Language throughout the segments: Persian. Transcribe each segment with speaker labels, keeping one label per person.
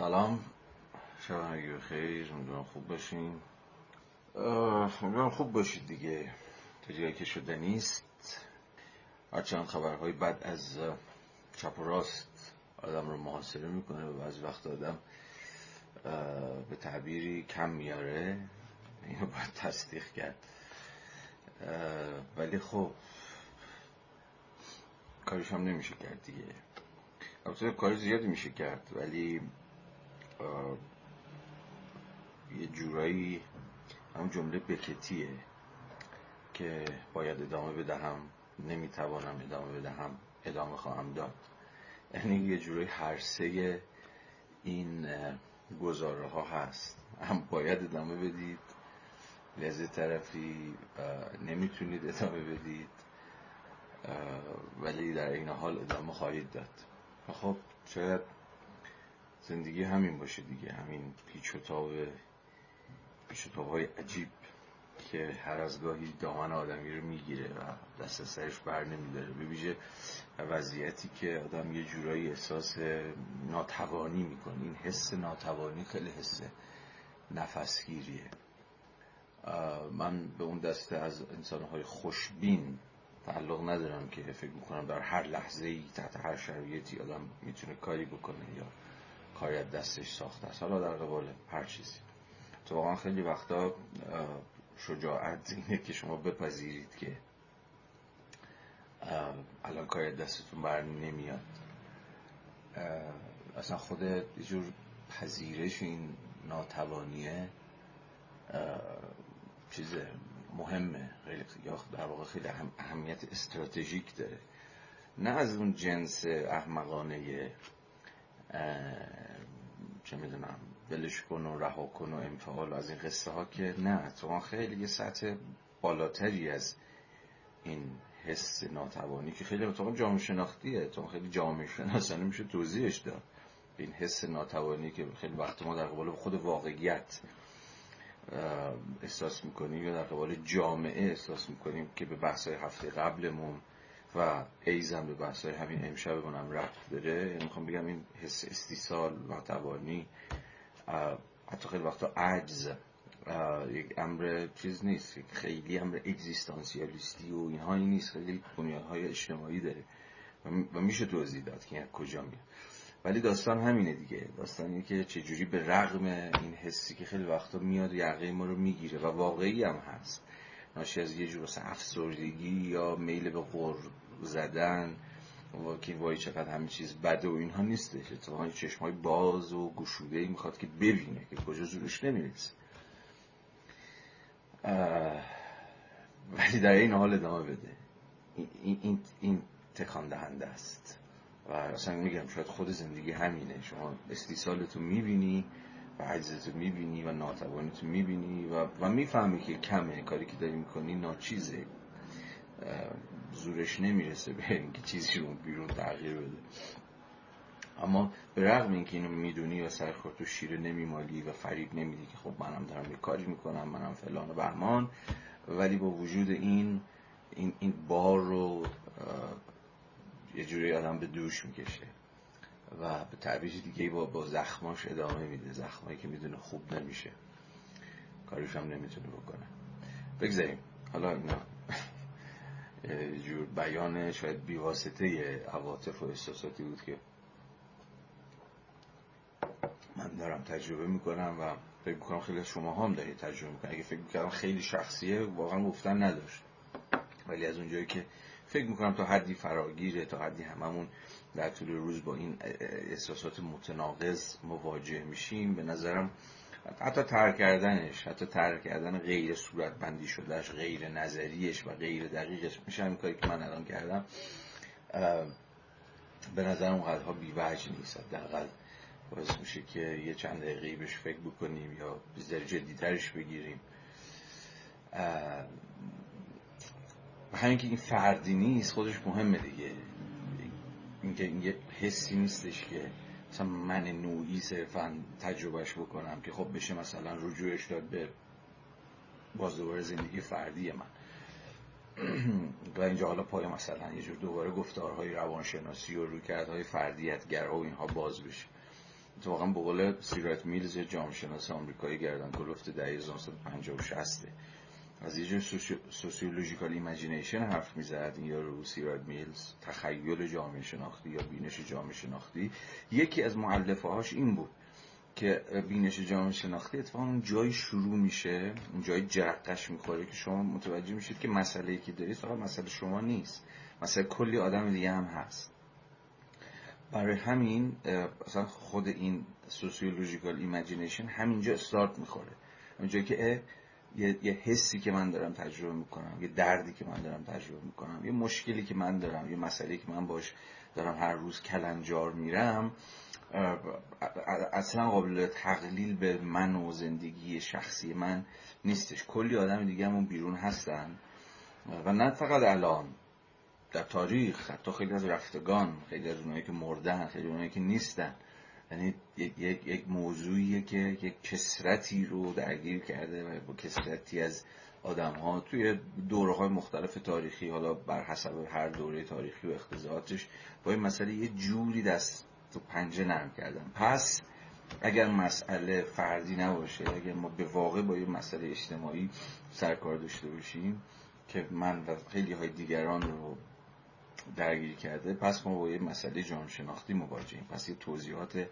Speaker 1: سلام. شب خیر. امیدوارم خوب باشین. امیدوارم خوب باشید دیگه. تا جایی که شده نیست. هرچند خبرهای بد از چپ و راست آدم رو محاصره می‌کنه و بعضی وقت آدم به تعبیری کم میاره. اینو باید تصدیق کرد. ولی خب کارش هم نمیشه کرد دیگه. البته کار زیادی میشه کرد ولی یه جورایی همون جمله بکتیه که باید ادامه بدهم نمی‌توانم ادامه بدهم ادامه خواهم داد. یعنی یه جورایی هرسه این گزاره ها هست. هم باید ادامه بدید لذه طرفی نمی‌تونید ادامه بدید ولی در این حال ادامه خواهید داد. خب شاید زندگی همین باشه دیگه. همین پیچ و تاب پیچ و های عجیب که هر از گاهی دامن آدمی رو می‌گیره و دست سرش بر نمیداره. به وضعیتی که آدم یه جورایی احساس ناتوانی می‌کنه. این حس ناتوانی خیلی حس نفسگیریه. من به اون دسته از انسانهای خوشبین تعلق ندارم که فکر می‌کنم در هر لحظه ای تحت هر شرایطی آدم می‌تونه کاری بکنه یا کاری از دستش ساخته است. حالا در قبال هر چیزی. تو واقعا خیلی وقتا شجاعت اینه که شما بپذیرید که الان کاری دستتون بر نمیاد. اصلا خود یه جور پذیرش این ناتوانیه چیز مهمه. خیلی یا در واقع خیلی اهمیت استراتژیک داره. نه از اون جنس احمقانه چه می‌دونم ولش کن و رها کن و انفعال و از این قصه ها که نه تو خیلی یه سطح بالاتری از این حس ناتوانی که خیلی اتفاقا جامعه شناختیه تو خیلی جامعه شناسانه میشه توضیحش داد. این حس ناتوانی که خیلی وقت ما در قبال خود واقعیت احساس می‌کنیم یا در قبال جامعه احساس می‌کنیم که به بحث هفته قبلمون و ایزم به بحث همین امشب هم رفت داره. یعنی می‌خوام بگم این حس استیصال ناتوانی حتی خیلی وقتا عجز یک امر چیز نیست خیلی امر اگزیستانسیالیستی و اینها نیست. خیلی بنیادهای اجتماعی داره و میشه توضیح داد که کجا میاد. ولی داستان همینه دیگه. داستان اینه که چجوری به رغم این حسی که خیلی وقتا میاد یقه ما رو می‌گیره و واقعی هم هست. ناشی از یه جور افسردگی یا میل به غر زدن و که وای چقدر همه چیز بده و اینها نیستش. اتفاقا چشم های باز و گشوده ای می‌خواد که ببینه که کجا زورش نمی‌رسه. ولی در این حال ادامه بده. این, این, این تکان دهنده است. و اصلا میگم شاید خود زندگی همینه. شما استیصالتو می‌بینی. و عجزتو می‌بینی و ناتوانیتو می‌بینی و, و می‌فهمی که کمه. کاری که داری می‌کنی ناچیزه. زورش نمی‌رسه به اینکه چیزی رو بیرون تغییر بده. اما به رغم اینکه اینو می‌دونی و سر خود تو شیره نمیمالی و فریب نمیدی که خب منم دارم یه کاری می‌کنم منم فلان و بهمان ولی با وجود این این, این بار رو یه جوری آدم به دوش می‌کشه. و به تعبیر دیگه با, با زخماش ادامه میده. زخمایی که می‌دونه خوب نمیشه. کارش هم نمی‌تونه بکنه. بگذاریم. حالا اینا جور بیان شاید بیواسطه عواطف و احساساتی بود که من دارم تجربه می‌کنم و فکر می‌کنم خیلی شما هم دارید تجربه می‌کنم اگه فکر می‌کنم خیلی شخصیه واقعا گفتن نداشت. ولی از اونجایی که فکر می‌کنم تا حدی فراگیره تا حدی هممون در طول روز با این احساسات متناقض مواجه میشیم. به نظرم حتی ترک کردنش حتی ترک کردن غیر صورت بندی شدهش غیر نظریش و غیر دقیقش. میشه همین کاری که من الان کردم. به نظرم اونقدرها بیوجه نیست. حداقل باعث میشه که یه چند دقیقه بهش فکر بکنیم یا بیزر جدیترش بگیریم. و همین که این فردی نیست خودش مهمه دیگه. اینکه این یه حسی نیستش که مثلا من نوعی صرفا تجربهش بکنم که خب بشه مثلا رجوعش داد به باز دوباره زندگی فردی من. و اینجا حالا پای مثلا یه جور دوباره گفتارهای روانشناسی و رویکردهای فردیتگرا و اینها باز بشه. واقعا به قول سی رایت میلز جامعه شناس آمریکایی گردن کلفت دهه 1950 و 60 از یه جور sociological imagination حرف می‌زد. این یارو سی رایت میلز تخیل جامعه شناختی یا بینش جامعه شناختی. یکی از مؤلفه هاش این بود که بینش جامعه شناختی اتفاقا اون جایی شروع میشه اون جایی جرقش می‌خوره که شما متوجه میشید که مسئله که دارید فقط مسئله شما نیست. مسئله کلی آدم دیگه هم هست. برای همین اصلا خود این sociological imagination همینجا استارت می‌خوره. اونجایی که یه،, یه حسی که من دارم تجربه می‌کنم یه دردی که من دارم تجربه می‌کنم یه مشکلی که من دارم یه مسئله که من باش دارم هر روز کلنجار میرم اصلا قابل تقلیل به من و زندگی شخصی من نیستش. کلی آدم دیگه همون بیرون هستن. و نه فقط الان در تاریخ حتی خیلی از رفتگان خیلی از اونایی که مردن خیلی اونایی که نیستن. یعنی یک, یک،, یک موضوعیه که یک کسرتی رو درگیر کرده و با کسرتی از آدم ها توی دوره های مختلف تاریخی حالا بر حسب هر دوره تاریخی و اختزاعاتش با این مسئله یه جوری دست تو پنجه نرم کردن. پس اگر مسئله فردی نباشه اگر ما به واقع با یه مسئله اجتماعی سرکار داشته باشیم که من و خیلی های دیگران رو درگیر کرده پس ما با یه مسئله جان شناختی مواجهیم. پس یه توضیحات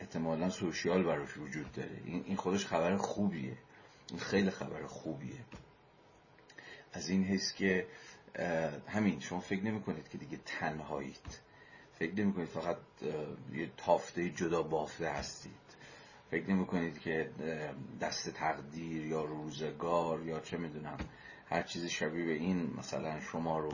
Speaker 1: احتمالا سوشیال براش وجود داره. این خودش خبر خوبیه. این خیلی خبر خوبیه. از این حس که همین شما فکر نمی کنید که دیگه تنهایید فکر نمی کنید فقط یه تافته جدا بافته هستید. فکر نمی کنید که دست تقدیر یا روزگار یا چه می‌دونم هر چیزی شبیه به این مثلا شما رو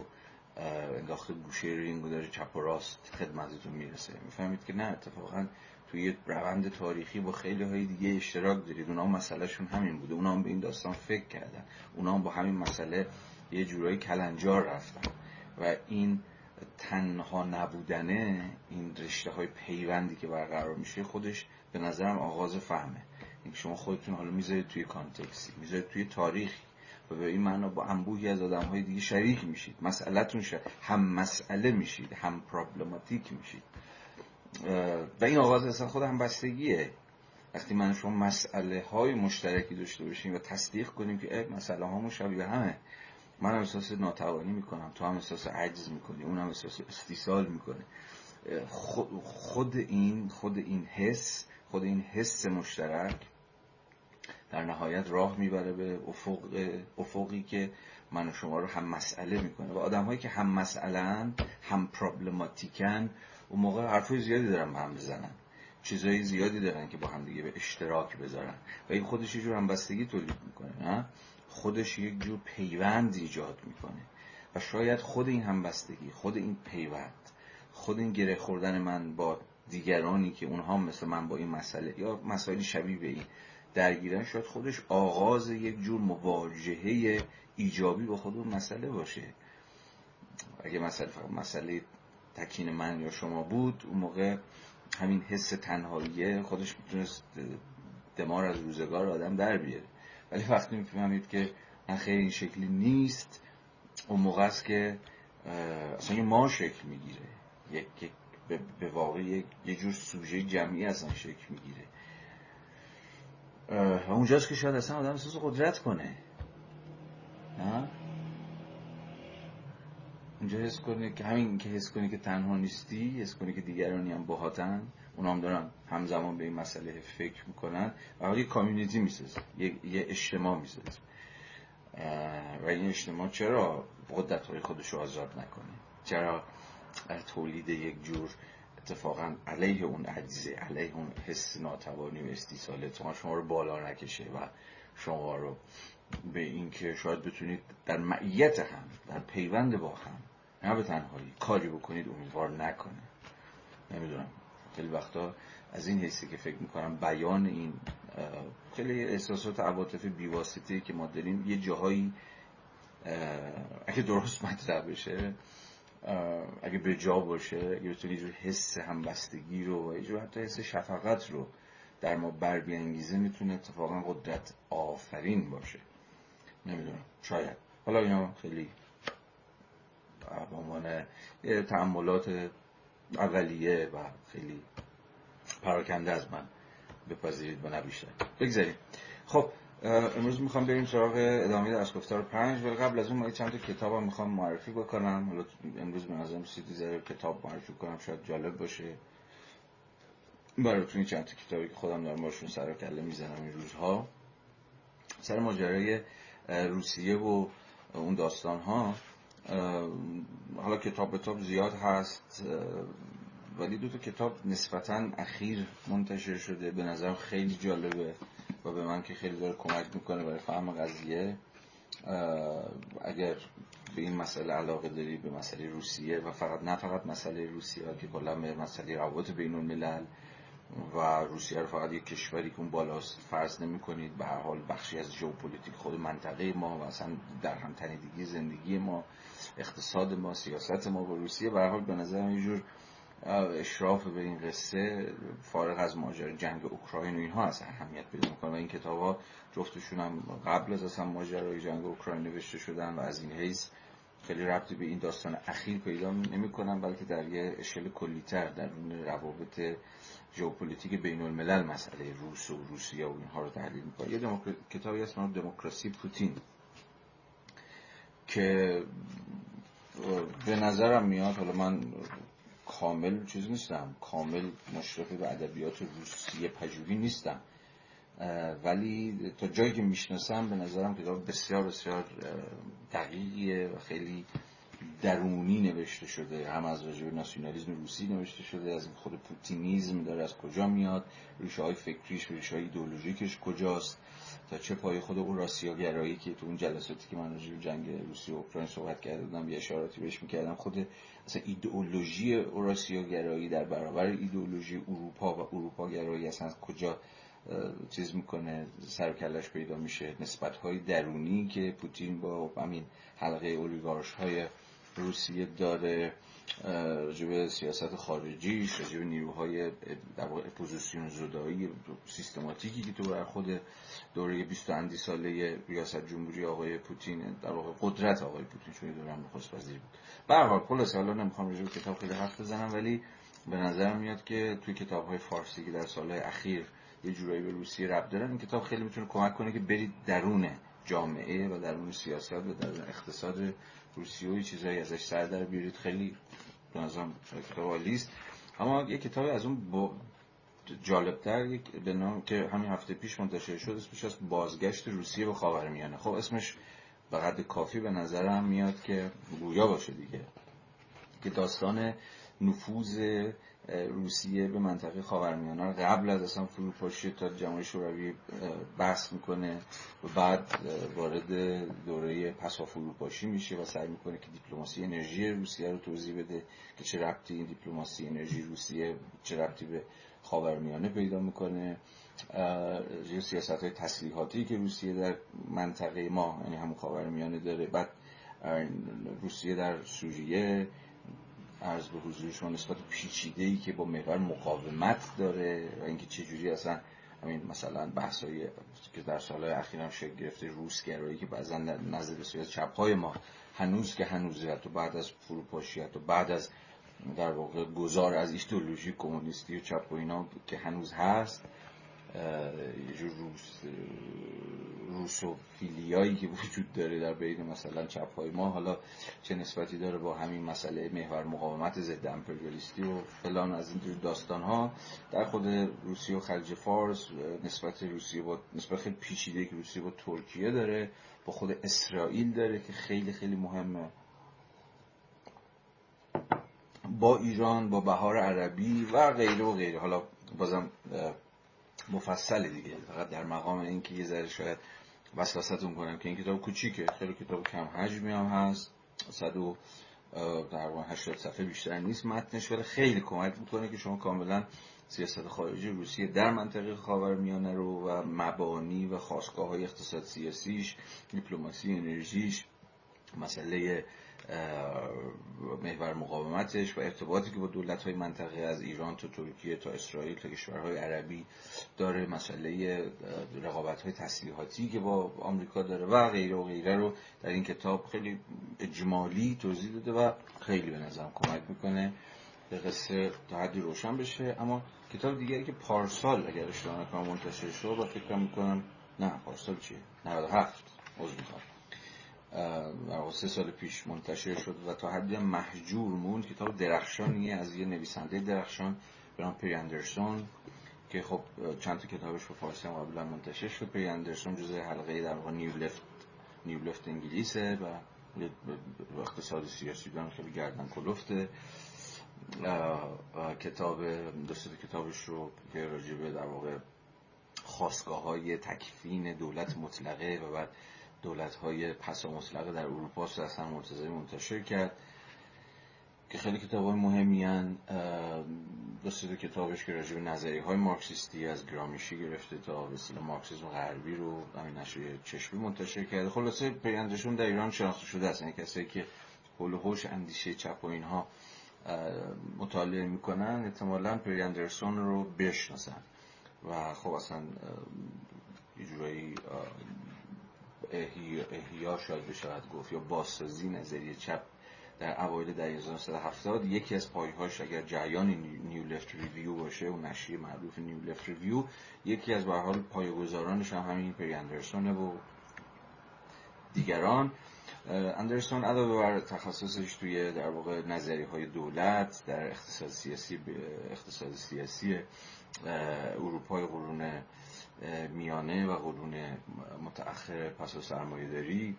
Speaker 1: انداخته گوشه رینگ و داره چپ و راست خدمتتون می‌رسه. می‌فهمید که نه اتفاقا توی روند تاریخی با خیلی های دیگه اشتراک دارید. اونا مسئلهشون همین بوده. اونا هم به این داستان فکر کردن. اونا هم با همین مسئله یه جورایی کلنجار رفتن. و این تنها نبودنه این رشته های پیوندی که برقرار میشه خودش به نظرم آغاز فهمه. اینکه شما خودتون حالا می‌ذارید توی کانتکسی می‌ذارید توی تاریخی. و به این معنا با انبوهی از آدم های دیگه شریک میشید. مسئلهتون شد هم مسئله میشید هم پرابلماتیک میشید. و این آغاز اصلا خود هم بستگیه. وقتی من شما مسئله های مشترکی داشته باشیم و تصدیق کنیم که مسئله هامون شبیه همه. من هم احساس ناتوانی می‌کنم. تو هم احساس عجز می‌کنی. اون هم احساس استیصال می‌کنه. خود این خود این حس خود این حس مشترک در نهایت راه می‌بره به افق افقی که من و شما رو هم مسئله می‌کنه. و آدم هایی که هم مسئله هم پرابلماتیکن اون موقع حرفای زیادی دارن به هم بزنن چیزهای زیادی دارن که با هم دیگه به اشتراک بذارن. و این خودش یه جور همبستگی تولید می‌کنه نه؟ خودش یک جور پیوند ایجاد می‌کنه. و شاید خود این همبستگی خود این پیوند خود این گره خوردن من با دیگرانی که اونها مثل من با این مسئله یا مسائلی شبیه به این درگیرن شاید خودش آغاز یک جور مواجهه ایجابی با خود اون مسئله باشه. اگه مسئله فقط مسئله تکین من یا شما بود اون موقع همین حس تنهاییه خودش می‌تونست دمار از روزگار آدم در بیاره. ولی وقتی می‌فهمید که نه خیلی این شکلی نیست اون موقع است که اصلا ما شکل می‌گیره. یک به واقع یه جور سوژه جمعی اصلا شکل می‌گیره. و اونجاست که شاید اصلا آدم احساس قدرت کنه. نه؟ اونجا حس کنی که همین که حس کنی که تنها نیستی حس کنی که دیگرانی هم باهاتن اونا هم دارن همزمان به این مسئله فکر می‌کنن و حالی کامیونیتی می‌سازه یه،, یه اجتماع می‌سازه. و این اجتماع چرا قدرت های خودش رو آزاد نکنه؟ چرا تولید یک جور اتفاقا علیه اون عجزه علیه اون حس ناتوانی و استیصال. شما شما رو بالا نکشه و شما رو به اینکه شاید بتونید در معیت هم در پیوند با هم نه به تنهایی کاری بکنید امیدوار نکنه. نمی‌دونم. خیلی وقتا از این حسی که فکر می‌کنم بیان این خیلی احساسات عواطف بیواسطه که ما داریم یه جاهایی اگه درست مطرح بشه اگه به جا باشه اگه بتونی یه حس همبستگی رو و یه حتی حس شفقت رو در ما بر بیانگیزه می‌تونه اتفاقا قدرت آفرین باشه. نمی‌دونم. شاید. حالا اینا خیلی به عنوان تعملات اولیه و خیلی پراکنده از من بپذیرید و نه بیشتر بگذاریم. خب امروز می‌خوام بریم سراغ ادامه درس گفتار پنج. ولی قبل از اون ما چند تا کتاب هم می‌خوام معرفی بکنم. امروز به نظرم سیدی ذره کتاب معرفی کنم شاید جالب باشه. براتون چند تا کتابی که خودم دارم باشون سر کله می‌زنم این روزها. سر ماجرای روسیه و اون داستان ها حالا کتاب کتاب زیاد هست ولی دو تا کتاب نسبتا اخیر منتشر شده. به نظرم خیلی جالبه. و به من که خیلی داره کمک می‌کنه برای فهم قضیه اگر به این مسئله علاقه داری به مسئله روسیه و فقط نه فقط مسئله روسیه که کلا به مسئله روابط بین الملل و روسیه رو فقط یک کشوری که اون بالاست فرض نمی کنید به هر حال بخشی از ژئوپلیتیک خود منطقه ما و اصلا در هم تنیدگی زندگی ما اقتصاد ما سیاست ما با روسیه به هر حال به نظر یه جور اشراف به این قصه فارغ از ماجرای جنگ اوکراین و اینها از اهمیت پیدا می‌کنه. این کتاب ها جفتشون هم قبل از اصلا ماجرای جنگ اوکراین نوشته شدن و از این حیث خیلی ربطی به این داستان اخیر پیدا نمی‌کنن بلکه در یه اشل کلیتر در روابط ژئوپلیتیک بین الملل مسئله روس و روسیه و اینها رو تحلیل می‌کنه. یه دموکر... کتابی هست دموکراسی پوتین که به نظرم میاد حالا من کامل چیز نیستم. کامل مشرف به ادبیات روسیه پژوهی نیستم. ولی تا جایی که می‌شناسم به نظرم کتاب بسیار بسیار دقیقیه و خیلی درونی نوشته شده. هم از راجع ناسیونالیسم روسی نوشته شده از خود پوتینیزم داره از کجا میاد ریشه های فکریش ریشه های ایدئولوژیکش کجاست. تا چه پای خود اون راسیاگرایی که تو اون جلساتی که من راجع جنگ روسیه و اوکراین صحبت کرده بودم یه اشاراتی بهش می‌کردم خود اصلا ایدئولوژی راسیاگرایی در برابر ایدئولوژی اروپا و اروپا گرایی اصلا کجا چیز می‌کنه سر کلش پیدا میشه. نسبت های درونی که پوتین با همین حلقه اولیگارش های روسیه داره. راجب سیاست خارجیش راجب نیروهای در واقع اپوزیسیون زدایی سیستماتیکی که تو بر خود دوره 20 اندی ساله ریاست جمهوری آقای پوتین در واقع قدرت آقای پوتین چون دوران نخست وزیر بود. به هر حال حالا نمی‌خوام راجع به کتاب خیلی حرف بزنم ولی به نظر میاد که توی کتاب های فارسی که در سالهای اخیر یه جورایی به روسیه ربط دارن این کتاب خیلی می‌تونه کمک کنه که برید درون جامعه و درون سیاست و درون اقتصاد روسیه و چیزایی ازش سر در بیارید. خیلی به نظرم کتاب عالیست اما یه کتاب از اون با جالبتر یک به نام که همین هفته پیش منتشر شد اسمش از بازگشت روسیه به خاورمیانه. خب اسمش به قد کافی به نظرم میاد که گویا باشه دیگه. که داستان نفوذ روسیه به منطقه خاورمیانه قبل از اصلا فروپاشی تا جمهوری شوروی بحث می‌کنه و بعد وارد دوره پسا فروپاشی میشه و سعی می‌کنه که دیپلماسی انرژی روسیه رو توضیح بده که چه ربطی این دیپلماسی انرژی روسیه چه ربطی به خاورمیانه پیدا می‌کنه. یه سیاست های تسلیحاتی که روسیه در منطقه ما یعنی همون خاورمیانه داره. بعد روسیه در سوریه عرض به حضور شما نسبت پیچیده ای که با محور مقاومت داره و اینکه چجوری اصلا همین مثلا بحثایی که در سالهای اخیر هم شکل گرفته روسگرایی که بعضا نزد بسیار چپهای ما هنوز که هنوزه و بعد از فروپاشیت و بعد از در واقع گذار از ایدئولوژی کمونیستی و چپ و اینا که هنوز هست یه جور روس روسوفیلیایی که وجود داره در بین مثلا چپ های ما. حالا چه نسبتی داره با همین مسئله محور مقاومت ضد امپریالیستی و فلان از این داستان ها در خود روسیه و خلیج فارس نسبت روسیه با نسبت خیلی پیچیده که روسیه با ترکیه داره با خود اسرائیل داره که خیلی خیلی مهمه. با ایران با بهار عربی و غیره و غیره. حالا بازم مفصل دیگه. فقط در مقام اینکه یه ذره شاید وسواستون کنم که این کتاب کوچیکه. خیلی کتاب کم حجمی هم هست. صد و در 80 صفحه بیشتر نیست متنش ولی خیلی کمک می‌کنه که شما کاملا سیاست خارجی روسیه در منطقه خاورمیانه رو و مبانی و خواستگاه های اقتصاد سیاسیش دیپلماسی انرژیش مسئله محور مقاومتش و ارتباطی که با دولت های منطقه از ایران تا ترکیه تا اسرائیل تا کشورهای عربی داره مسئله رقابت های تسلیحاتی که با آمریکا داره و غیره و غیره رو در این کتاب خیلی اجمالی توضیح داده و خیلی به نظرم کمک می‌کنه به قصه تا حدی روشن بشه. اما کتاب دیگری که پارسال اگر اشتباه نکنم منتشر شد و فکر می‌کنم نه پارسال چیه؟ 97 عذر می‌خوام. سه سال پیش منتشر شد و تا حدی محجور موند کتاب درخشانیه از یه نویسنده درخشان برام پری اندرسون که خب چند تا کتابش به فارسی هم قبلا منتشر شد. پری اندرسون جزء حلقه در واقع نیو لفت نیو لفت انگلیسه و اقتصاد سیاسی دارن خیلی گردن کلفته. کتاب دوست کتابش رو که راجبه در واقع خواستگاه های تکفین دولت مطلقه و بعد دولت های پسا مطلقه در اروپا اصلا مرتضی منتشر کرد که خیلی کتاب های مهمی هن. دو کتابش که راجع به نظری های مارکسیستی از گرامیشی گرفته تا به مارکسیسم غربی رو همین نشریه چشمی منتشر کرده. خلاصه پیندشون در ایران شناخته شده است. یعنی کسایی که حول هوش اندیشه چپ و اینها مطالعه می‌کنن احتمالا پری اندرسون رو بشناسن. و خب اصلا یه جورایی احیا شاید بشود گفت یا بازسازی نظریه چپ در اوایل دهه 1970 یکی از پایهاش اگر جریان New Left Review باشه و نشریه معروف New Left Review یکی از به هر حال پایه‌گذارانش هم همین پری اندرسونه و دیگران. اندرسون علاوه بر تخصصش توی در واقع نظریه های دولت در اقتصاد سیاسی اقتصاد سیاسی اروپای قرون میانه و قرون متأخر پس و سرمایه داری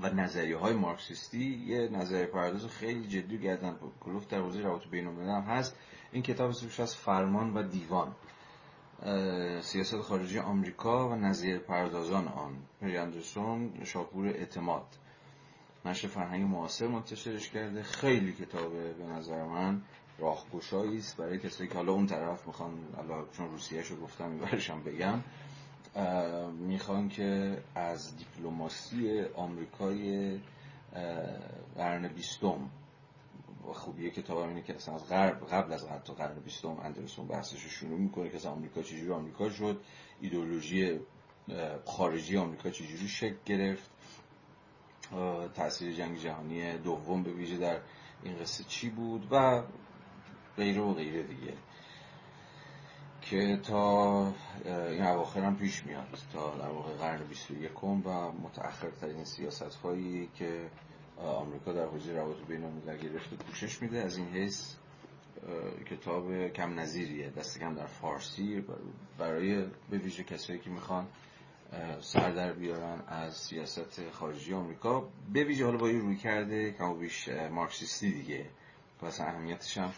Speaker 1: و نظریه های مارکسیستی یه نظریه پرداز خیلی جدی گردن کلفت در حوزه روابط بین‌الملل هم هست. این کتاب اسمش از فرمان و دیوان سیاست خارجی آمریکا و نظیر پردازان آن. پری اندرسون شاپور اعتماد. نشر فرهنگ معاصر منتشرش کرده. خیلی کتابه به نظر من. راهگشایی است برای کسایی که حالا اون طرف می‌خوان حالا چون روسیه شو گفتم میبرشم بگم می‌خوان که از دیپلماسی آمریکای قرن بیستم خب یه کتاب اینه که اصلا از غرب قبل از حتی قرن بیستم اندرسون بحثش رو شروع می‌کنه که از آمریکا چجوری آمریکا شد ایدولوژی خارجی آمریکا چجوری شکل گرفت تاثیر جنگ جهانی دوم به ویژه در این قصه چی بود و غیره و غیره دیگه. که تا این اواخر هم پیش میاد. تا در واقع قرن 21 و متأخرترین سیاست هایی که آمریکا در حوزه روابط بین الملل گرفته پوشش میده از این حیث کتاب کم نظیریه دست کم در فارسی برای به ویژه کسایی که می‌خوان سر در بیارن از سیاست خارجی آمریکا. به ویژه حالا با این روی کرده کم بیش مارکسیستی دیگه. واسه اهمیتش هم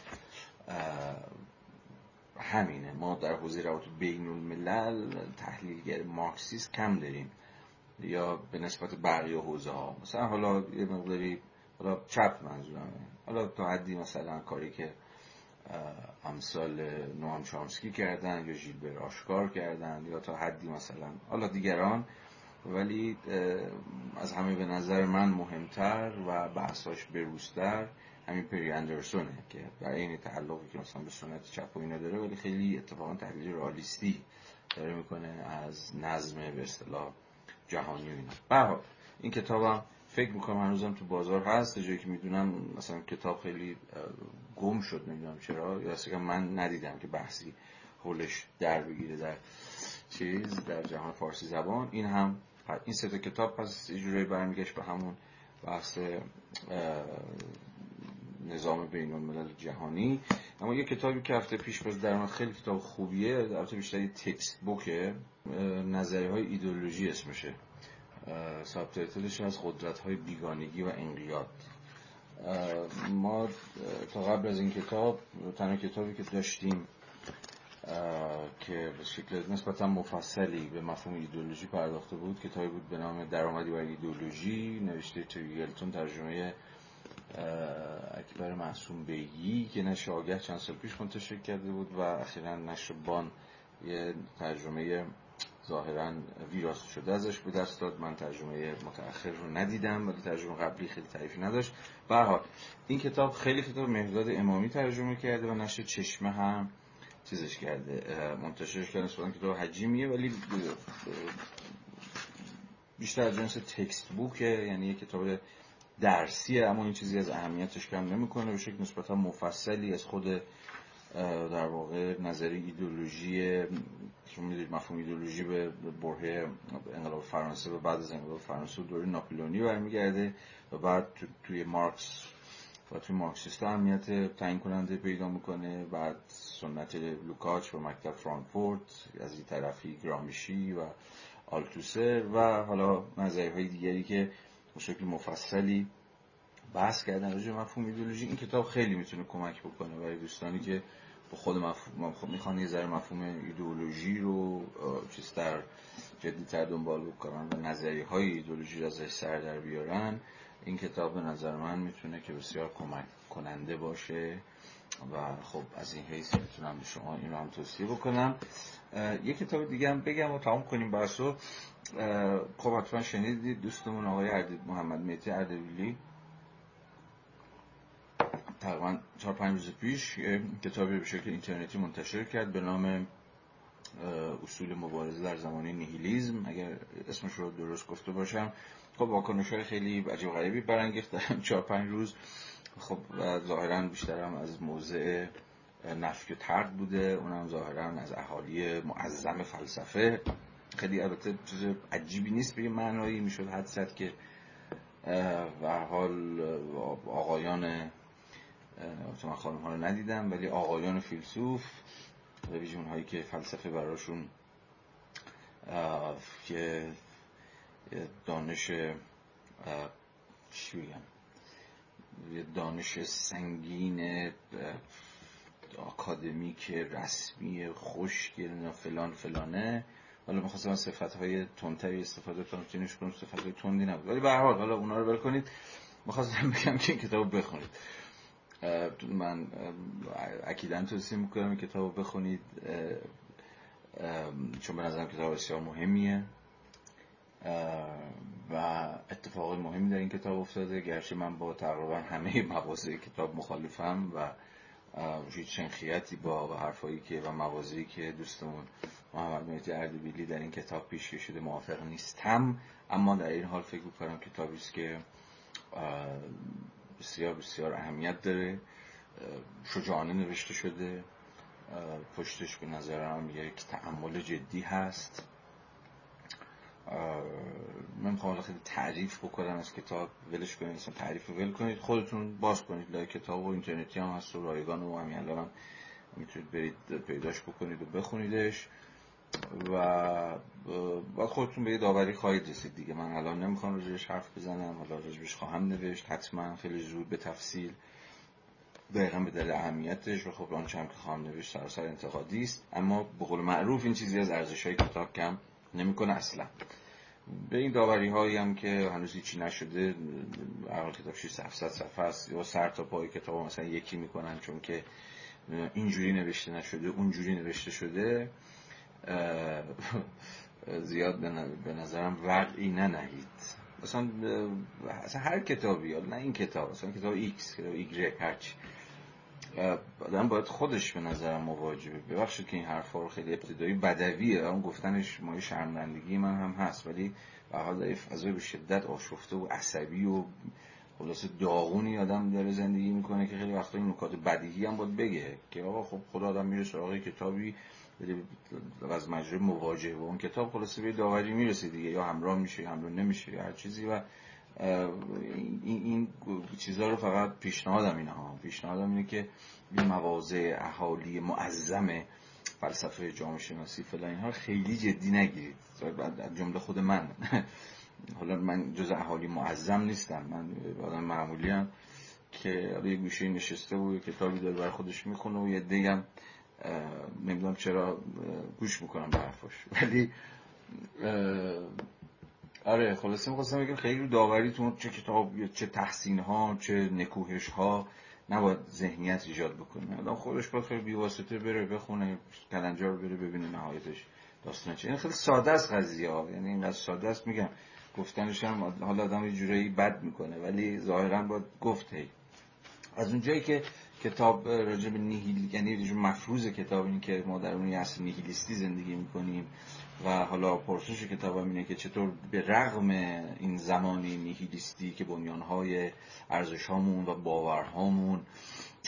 Speaker 1: همینه. ما در حوزه روابط بین الملل تحلیلگر مارکسیست کم داریم. یا به نسبت بقیه حوزه ها مثلا حالا یه مقداری حالا چپ منظورمه حالا تا حدی مثلا کاری که امثال نوام چامسکی کردن یا ژیلبر آشکار کردن یا تا حدی مثلا. حالا دیگران. ولی از همه به نظر من مهمتر و بحثاش بروستر همین پری اندرسونه که برای این تعلقی که مثلا به سنت چپ و اینا داره ولی خیلی اتفاقا تحلیل رالیستی داره می‌کنه از نظم به اصطلاح جهانی و اینا. این کتابم فکر می‌کنم هنوزم تو بازار هست جایی که می‌دونم مثلا کتاب خیلی گم شد نمی‌دونم چرا یا اصلا من ندیدم که بحثی حولش در بگیره در چیز در جهان فارسی زبان. این هم این سه کتاب پس یه جوری برمیگشت به همون بحث نظام بین الملل جهانی. اما یه کتابی که هفته پیش باز در خیلی کتاب خوبیه البته بیشتر یه تکست بوکه نظریه های ایدولوژی اسمشه. سابتایتلش از قدرت های بیگانگی و انقیاد. ما تا قبل از این کتاب تنها کتابی که داشتیم که به شکل نسبتا مفصلی به مفهوم ایدولوژی پرداخته بود کتابی بود به نام درآمدی بر ایدولوژی نوشته تریگلتون ترجمه اکبر معصوم بیگی که نشر آگه چند سال پیش منتشر کرده بود و اخیرا نشر بان یه ترجمه ظاهرا ویراست شده ازش به دست داد. من ترجمه متأخر رو ندیدم ولی ترجمه قبلی خیلی تعریفی نداشت. به این کتاب خیلی کتاب مهداد امامی ترجمه کرده و نشر چشمه هم چیزش کرده. منتشرش کرده نسبتا کتاب حجیمیه ولی بیشتر جنس تکست بوکه یعنی یه کتاب درسیه اما این چیزی از اهمیتش کم نمی‌کنه. به شکل نسبتا مفصلی از خود در واقع نظریه ایدئولوژی شما می‌دونید مفهوم ایدئولوژی به برهه انقلاب فرانسه و بعد از انقلاب فرانسه دوره ناپلئونی برمیگرده و بعد توی مارکس و توی مارکسیسم اهمیت تعیین کننده پیدا می‌کنه. بعد سنت لوکاچ و مکتب فرانکفورت از این طرفی گرامشی و آلتوسر و حالا نظریه های دیگری که به شکل مفصلی بحث کردن راجع مفهوم ایدولوژی این کتاب خیلی می‌تونه کمک بکنه برای دوستانی که با خود مفهوم خب می‌خوان یه ذره مفهوم ایدئولوژی رو چیزتر جدیتر دنبال بکنن و نظریه های ایدئولوژی ازش سر در بیارن. این کتاب به نظر من می‌تونه که بسیار کمک کننده باشه و خب از این حیث می‌تونم به شما این رو هم توصیه بکنم. یه کتاب دیگه هم بگم و تمام کنیم بحثو خب حتما شنیدید دوستمون آقای محمد میتی اردبیلی تقریبا چهار پنج روز پیش کتابی به شکل اینترنتی منتشر کرد به نام اصول مبارزه در زمان نیهیلیزم. اگر اسمش رو درست گفته باشم. خب واکنش های خیلی عجیب غریبی برانگیخت در چهار پنج روز. خب ظاهرا بیشترم از موضع نفی و ترد بوده. اونم ظاهرا از اهالی معظم فلسفه. خیلی البته چیز عجیبی نیست به معنایی. می‌شد حد زد که و حال آقایان من خانم ها رو ندیدم ولی آقایان فیلسوف ویژون هایی که فلسفه براشون که دانش چی یه دانش سنگین آکادمیک رسمی خوشگل فلان فلانه. حالا می‌خواستم از صفت های تندتری استفاده کنم که کنم صفت های تندی نبود. ولی به هر حال حالا اونا رو کنید. می‌خواستم بگم که این کتاب بخونید. من اکیدا توصیه می‌کنم این کتاب بخونید. چون به نظرم کتاب بسیار مهمیه. و اتفاق مهمی در این کتاب افتاده. گرچه من با تقریبا همه مواضع کتاب مخالفم و هیچ شنخیتی با حرفایی که و موازی که دوستمون محمد مهدی اردبیلی در این کتاب پیش شده موافق نیستم. اما در این حال فکر می‌کنم کتابی است که بسیار بسیار اهمیت داره. شجاعانه نوشته شده. پشتش به نظرم یک تعمل جدی هست. من می‌خوام خیلی تعریف بکنم از کتاب ولش کنید اصلا تعریف ول کنید خودتون باز کنید لای کتاب و اینترنتی هم هست و رایگان و همین الان می‌تونید برید پیداش بکنید و بخونیدش. و باید خودتون به یه داوری خواهید رسید دیگه. من الان نمی‌خوام راجبش حرف بزنم حالا راجبش خواهم نوشت. حتما خیلی زود به تفصیل دقیقا به دلیل اهمیتش و خب آنچه هم که خواهم نوشت سراسر انتقادی است. اما به قول معروف این چیزی از ارزش های کتاب کم نمی‌کنه اصلا. به این داوری هایی هم که هنوز هیچی نشده اول کتاب 700 صفحه است یا سر تا پای کتاب مثلا یکی می‌کنن چون که اینجوری نوشته نشده اونجوری نوشته شده زیاد به نظرم وقعی ننهید. مثلا هر کتابی نه این کتاب مثلا کتاب ایکس کتاب ایگرک هرچی. آدم باید خودش به نظرم مواجبه ببخشید که این حرفا رو خیلی ابتدایی بدویه اون گفتنش مای شرمندگی من هم هست. ولی به حال فضای به شدت آشفته و عصبی و خلاصه داغونی آدم داره زندگی می‌کنه که خیلی وقتا این نکات بدیهی هم باید بگه که آقا خب خدا آدم میره سراغ کتابی از مجرد مواجهه و اون کتاب خلاصه به داوری می‌رسه دیگه. یا همراه میشه یا همراه نمیشه یا هر چیزی و این, این چیزها رو فقط پیشنهادم اینه ها پیشنهادم اینه که این مواضع اهالی معظم فلسفه جامعه شناسی فلان اینها خیلی جدی نگیرید. جمله خود من. حالا من جز اهالی معظم نیستم. من آدم معمولی هم که یه گوشه نشسته و کتابی داره بر خودش می‌خونه و یه دیگم نمی‌دونم چرا گوش می‌کنم به حرفاش. ولی آره خلاصه می‌خواستم بگم خیلی داوریتون چه کتاب چه تحسین ها چه نکوهش ها نباید ذهنیت ایجاد بکنه. آدم خودش باید خیلی بیواسطه بره بخونه کلنجا رو بره ببینه نهایتش داستان چه. این خیلی ساده است قضیه ها. یعنی اینقدر ساده است میگم. گفتنش هم حالا آدم یه جورایی بد می‌کنه ولی ظاهرا باید گفت هی. از اونجایی که کتاب راجع به نیهیل یعنی مفروض کتاب این که ما در اون اصل نیهیلیستی زندگی می‌کنیم و حالا پرسش کتاب اینه که چطور به رغم این زمانی نیهیلیستی که بنیانهای ارزش هامون و باورهامون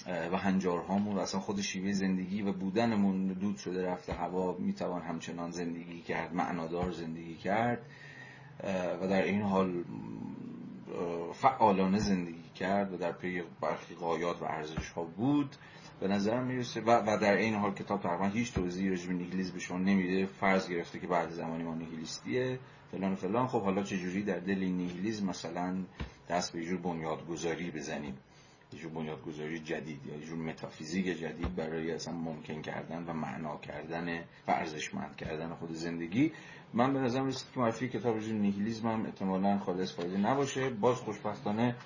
Speaker 1: و هنجارهامون و اصلا خود شیوه زندگی و بودنمون دود شده رفته هوا می‌توان همچنان زندگی کرد معنادار زندگی کرد و در این حال فعالانه زندگی کرد و در پی برخی قایات و ارزش ها بود. به نظر می‌رسه. و, و در این حال کتاب تقریبا هیچ توضیحی راجع به نیهیلیسم به شما نمیده. فرض گرفته که بعد زمانی ما نیهیلیستیه فلان فلان. خب حالا چجوری در دل نیهیلیسم مثلا دست به جور بنیادگذاری بزنیم؟ یه جور بنیادگذاری جدید یا یه جور متافیزیک جدید برای اصلا ممکن کردن و معنا کردن و ارزشمند کردن خود زندگی. من به نظرم رسید که معرفی کتاب رجوع نیهیلیزم هم احتمالا خالص فایده نباشه. باز خوشبختانه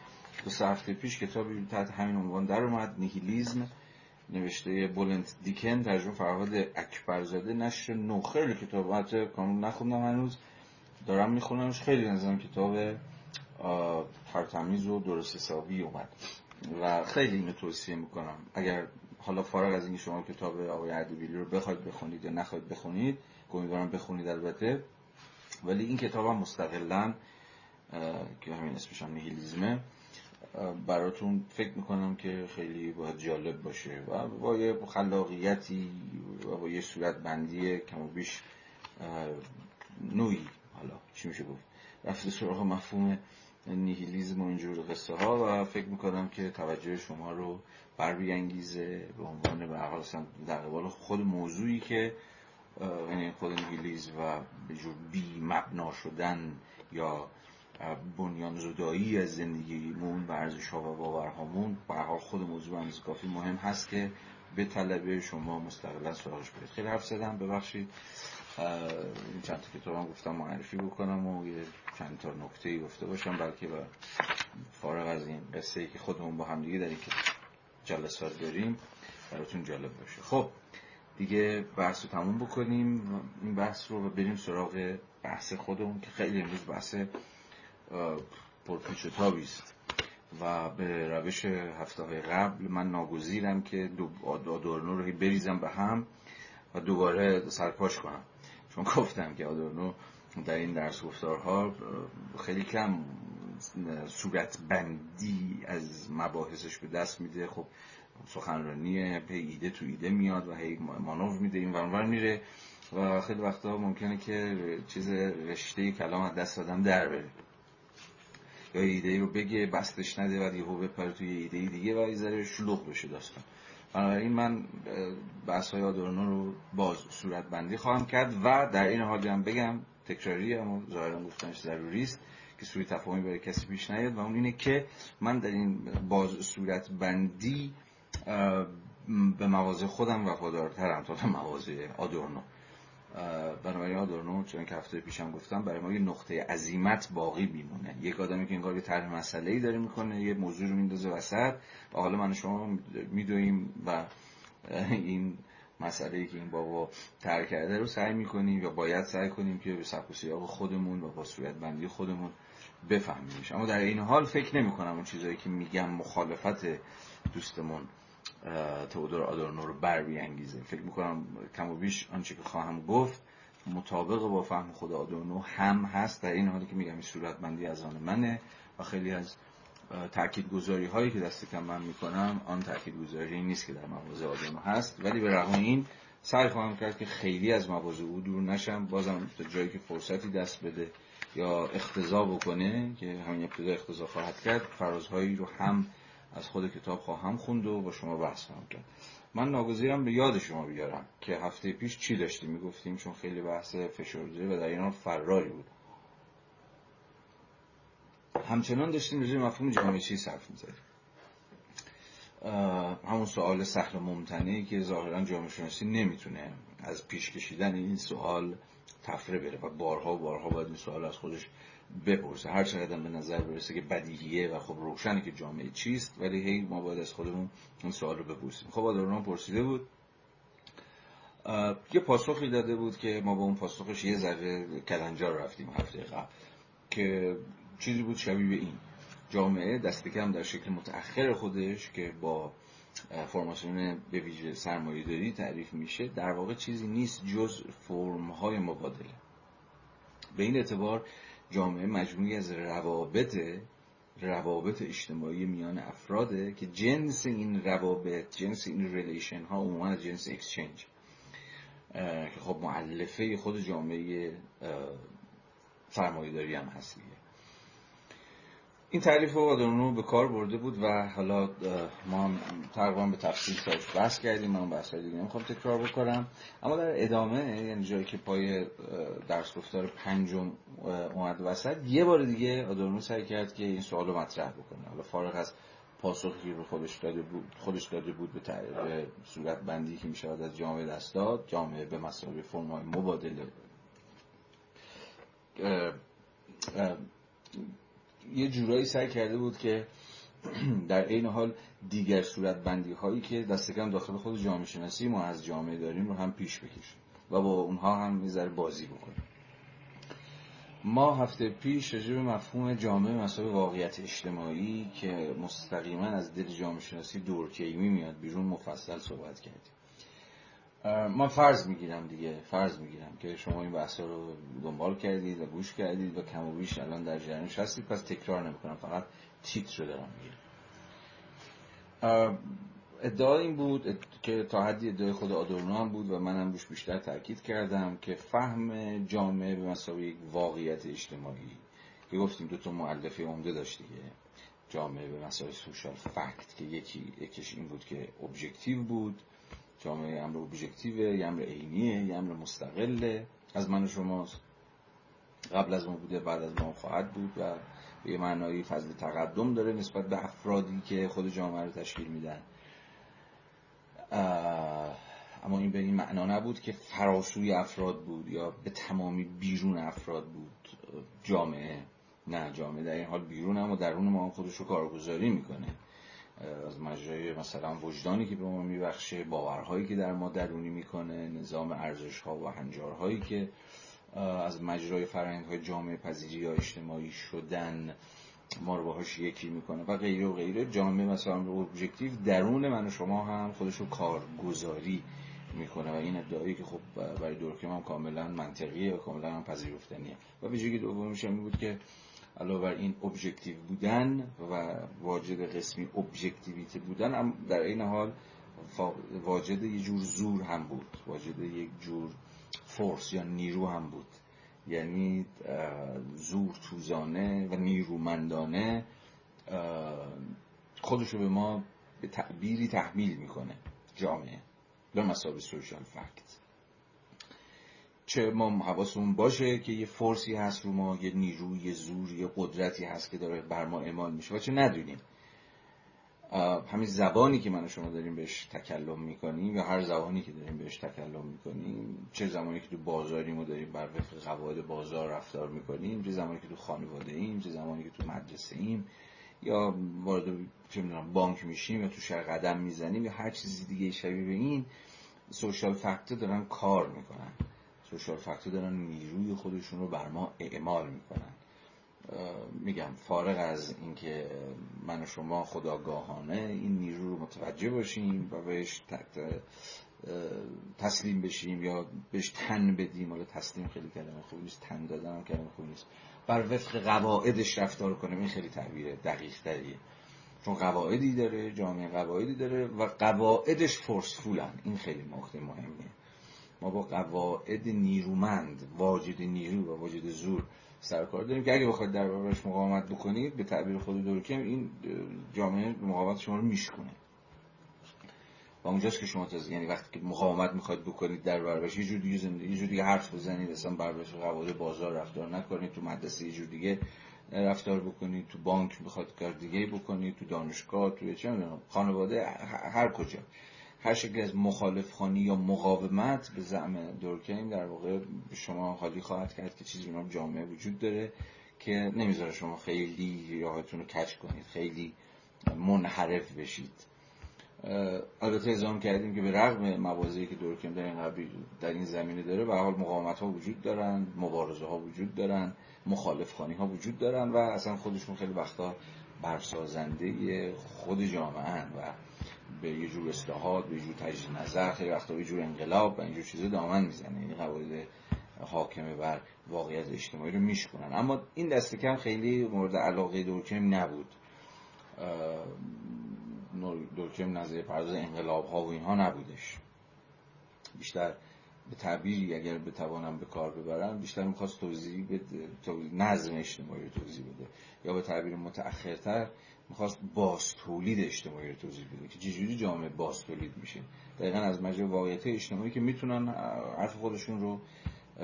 Speaker 1: دو سه هفته پیش کتابی تحت همین عنوان در اومد. نیهیلیزم نوشته بولند دیکن ترجمه فرهاد اکبرزاده نشر نو. خیلی کتاب حتی کامل نخوندم هنوز. دارم میخونمش. خیلی نظرم کتاب ترتمیز و درست حسابی اومد. و خیلی اینو توصیه می‌کنم. اگر حالا فارغ از این شما کتاب آقای اردبیلی رو بخواید بخونید یا نخواید بخونید امیدوارم بخونید البته. ولی این کتاب هم مستقلا که همین اسمش هم نیهیلیزمه براتون فکر می‌کنم که خیلی باید جالب باشه و با یه خلاقیتی و با یه صورت بندی کم و بیش نوعی. حالا چی میشه گفت؟ رفته سراغ مفهوم نیهیلیزم و اینجور قصه ها و فکر می‌کنم که توجه شما رو بر بیانگیزه به عنوان به در قبال خود موضوعی که یعنی خود نیهیلیزم و به جور بی مبنا شدن یا بنیان زدایی از زندگیمون و ارزش ها و باورهامون به حال خود موضوع هم کافی مهم هست که به طلبه شما مستقلا سراغش برید. خیلی حرف زدم ببخشید. این چند تا کتاب هم گفتم معرفی بکنم و یه چند تا نکته گفته باشم بلکه با فارغ از این قصه ای که خودمون با هم دیگه در این جلسات داریم براتون جالب باشه. خب دیگه بحث رو تموم بکنیم. این بحث رو بریم سراغ بحث خودمون که خیلی امروز بحث پرپیچ و تابیست و به روش هفته های قبل من ناگزیرم که آدورنو رو بریزم به هم و دوباره سرپاش کنم. چون گفتم که آدورنو در این درس گفتارها خیلی کم صورت بندی از مباحثش به دست میده. خب سخنرانیه به ایده تو ایده میاد و هی مانور میده این ورانور میره و خیلی وقتا ممکنه که چیز رشته کلام از دست آدم در بره. ایده رو بگه بستش نده و یهو بپره توی ایده دیگه و یه ذره شلوغ بشه داستان. بنابراین من بحث های آدورنو رو باز صورت بندی خواهم کرد و در این حال هم بگم تکراری اما ظاهرا گفتنش ضروری است که سوی تفاهمی برای کسی پیش نیاد و اون اینه که من در این باز صورت بندی به مواضع خودم وفادارترم تا به مواضع آدورنو. بنابراین آدورنو چون که هفته پیشم گفتم برای ما یه نقطه عظیمت باقی میمونه. یک آدمی که انگار یه طرح مسئله ای داره می‌کنه یه موضوع رو میندازه وسط. و حالا من شما میدویم و این مسئله ای که این بابا تر کرده رو سعی می‌کنیم یا باید سعی کنیم که به سبک و سیاق خودمون و با صورت بندی خودمون بفهمیمش. اما در این حال فکر نمی کنم اون چیزایی که میگم مخالفت دوستمون تئودور آدورنو رو بر بیانگیزه. فکر می‌کنم کم و بیش آنچه که خواهم گفت مطابق با فهم خود آدورنو هم هست. در این حالی که میگم این صورت بندی از آن منه و خیلی از تاکید گذاری هایی که دست کم من می‌کنم آن تاکید گذاری نیست که در مواضع آدورنو هست. ولی به رغم این سعی خواهم کرد که خیلی از مواضع او دور نشم. بازم تا جایی که فرصتی دست بده یا اختضا بکنه که همین ابتدا اختضا خواهد کرد فرازهایی رو هم از خود کتاب خواهم خوند و با شما بحث خواهم کرد. من ناگزیرم به یاد شما بیارم که هفته پیش چی داشتیم می‌گفتیم؟ چون خیلی بحث فشرده و در این حال فراری بود. همچنان داشتیم راجع مفهوم جامعه چی صرف می‌زدیم. همون سوال سهل و ممتنعی که ظاهرا جامعه شناسی نمی‌تونه از پیش کشیدن این سوال تفره بره و بارها و بارها باید این سوال از خودش بپرسه. هر چقدر به نظر برسه که بدیهیه و خب روشنه که جامعه چیست ولی هی ما باید از خودمون این سوال رو بپرسیم. خب آدورنو پرسیده بود. یه پاسخی داده بود که ما با اون پاسخش یه ذره کلنجار رفتیم هفته قبل که چیزی بود شبیه به این. جامعه دست کم در شکل متأخر خودش که با فرماسیون به ویژه سرمایه داری تعریف میشه در واقع چیزی نیست جز فرم های مبادله. به این اعتبار جامعه مجموعه‌ای از روابط روابط اجتماعی میان افراده که جنس این روابط جنس این relation ها عموما جنس exchange که خب مؤلفه خود جامعه سرمایه‌داری هم هست این تعریف رو آدورنو به کار برده بود و حالا ما هم تقریبا به تفصیل سرش بحث کردیم من بحث دیگه نمی‌خوام تکرار بکنم. اما در ادامه یعنی جایی که پای درس گفتار پنجم اومد وسط یه بار دیگه آدورنو سعی کرد که این سوال رو مطرح بکنه. حالا فارغ از پاسخی رو خودش داده بود خودش داده بود به, به صورت بندی که می‌شود از جامعه دست داد جامعه به مسابقه فرم های مبادله یه جورایی سعی کرده بود که در این حال دیگر صورت بندی هایی که دست کم داخل خود جامعه شناسی ما از جامعه داریم رو هم پیش بکشیم و با اونها هم می‌ذاره بازی بکنیم. ما هفته پیش راجع به مفهوم جامعه مسابقه واقعیت اجتماعی که مستقیما از دل جامعه شناسی دورکیمی میاد بیرون مفصل صحبت کردیم. من فرض می‌گیرم دیگه فرض می‌گیرم که شما این بحث رو دنبال کردید و گوش کردید و کم و بیش الان در جریانش هستید پس تکرار نمی‌کنم فقط تیتر رو دارم می‌گیرم. ادعا این بود که تا حدی ادعای خود آدورنو هم بود و منم روش بیشتر تاکید کردم که فهم جامعه به مثابه یک واقعیت اجتماعی که گفتیم دو تا مؤلفه عمده داشت دیگه. جامعه به مثابه social fact که یکی یکیش این بود که objective بود. جامعه امر objective یه امر عینیه یه امر مستقله. از من و شماست. قبل از ما بوده بعد از ما خواهد بود و به یه معنایی فضل تقدم داره نسبت به افرادی که خود جامعه رو تشکیل میدن. اما این به این معنا نبود که فراسوی افراد بود یا به تمامی بیرون افراد بود. جامعه. نه جامعه در این حال بیرون اما درون ما خودش رو کارگزاری می‌کنه. از مجرای مثلا وجدانی که به ما میبخشه باورهایی که در ما درونی می‌کنه نظام ارزش ها و هنجارهایی که از مجرای فرهنگ های جامعه پذیری یا اجتماعی شدن ما رو باهاش یکی می‌کنه و غیره و غیره. جامعه مثلا objective درون من و شما هم خودش رو کارگزاری می‌کنه و این ادعایی که خب برای دورکیم هم کاملا منطقیه و کاملا هم پذیرفتنیه. و ویژگی دومش این بود که علاوه بر این objective بودن و واجد قسمی objectivité بودن در عین حال واجد یه جور زور هم بود. واجد یک جور فورس یا نیرو هم بود. یعنی زور توزانه و نیرومندانه خودشو به ما به تعبیری تحمیل می‌کنه. جامعه. به مسابقه سوشال فکت چه ما حواسمون باشه که یه فورسی هست رو ما یه نیروی یه زور یه قدرتی هست که داره بر ما اعمال میشه و چه ندونیم. همین زبانی که من و شما داریم بهش تکلم می‌کنیم یا هر زبانی که داریم بهش تکلم می‌کنیم چه زمانی که تو بازاریم و داریم بر وفق قواعد بازار رفتار می‌کنیم چه زمانی که تو خانواده ایم چه زمانی که تو مدرسه ایم یا وارد چه بانک میشیم یا تو شهر قدم می‌زنیم یا هر چیزی دیگه شبیه به این سوشال فکتور دارن کار می‌کنن. سوشال فکتور دارن نیروی خودشون رو بر ما اعمال می‌کنن. میگم فارغ از اینکه من و شما خداگاهانه این نیرو رو متوجه باشیم و بهش تسلیم بشیم یا بهش تن بدیم حالا تسلیم خیلی کلمه خوبی نیست تن دادن هم کلمه خوبی نیست. بر وفق قواعدش رفتار کنیم این خیلی تعبیر دقیق تریه. چون قواعدی داره جامعه قواعدی داره و قواعدش فورسفولن این خیلی نکته مهمیه. ما با قواعد نیرومند واجد نیرو و واجد زور سرکار داریم که اگه بخواید در برابرش مقاومت بکنید به تعبیر خود دورکیم این جامعه مقاومت شما رو میشکنه و اونجاست که شما تازه یعنی وقتی که مقاومت می‌خواید بکنید در برابرش یه جور دیگه زندگی یه جور دیگه حرف بزنید اصلا برابرش قواعد بازار رفتار نکنید تو مدرسه یه جور دیگه رفتار بکنید تو بانک می‌خواد کار دیگه بکنید تو دانشگاه تو چه خانواده هر کجا. هر شکلی از مخالف خانی یا مقاومت به زعم دورکیم در واقع به شما حالی خواهد کرد که چیزی نام جامعه وجود داره که نمی‌ذاره شما خیلی راهتون رو کچ کنید خیلی منحرف بشید. البته ازام کردیم که به رغم موازی که دورکیم در این در این زمینه داره به حال مقاومت ها وجود دارن مبارزه ها وجود دارن مخالف خانی ها وجود دارن و اصلا خودشون خیلی وقتا برسازنده خود جامعه و به یه جور اصلاحات به یه جور تجدید نظر خیلی وقتا به جور انقلاب و اینجور چیزا دامن می‌زنه. این قواعد حاکمه بر واقعیت اجتماعی رو میشکنن. اما این دست کم خیلی مورد علاقه دورکیم نبود. دورکیم نظریه پرداز انقلاب ها و اینها نبودش. بیشتر به تعبیری اگر بتوانم به کار ببرم بیشتر می‌خواست توضیح بده نظم اجتماعی رو توضیح بده. یا به تعبیر متأخرتر می‌خواست باز تولید اجتماعی رو توضیح بده که چجوری جامعه باز تولید میشه. دقیقا از مجرد واقعیت اجتماعی که می‌تونن حرف خودشون رو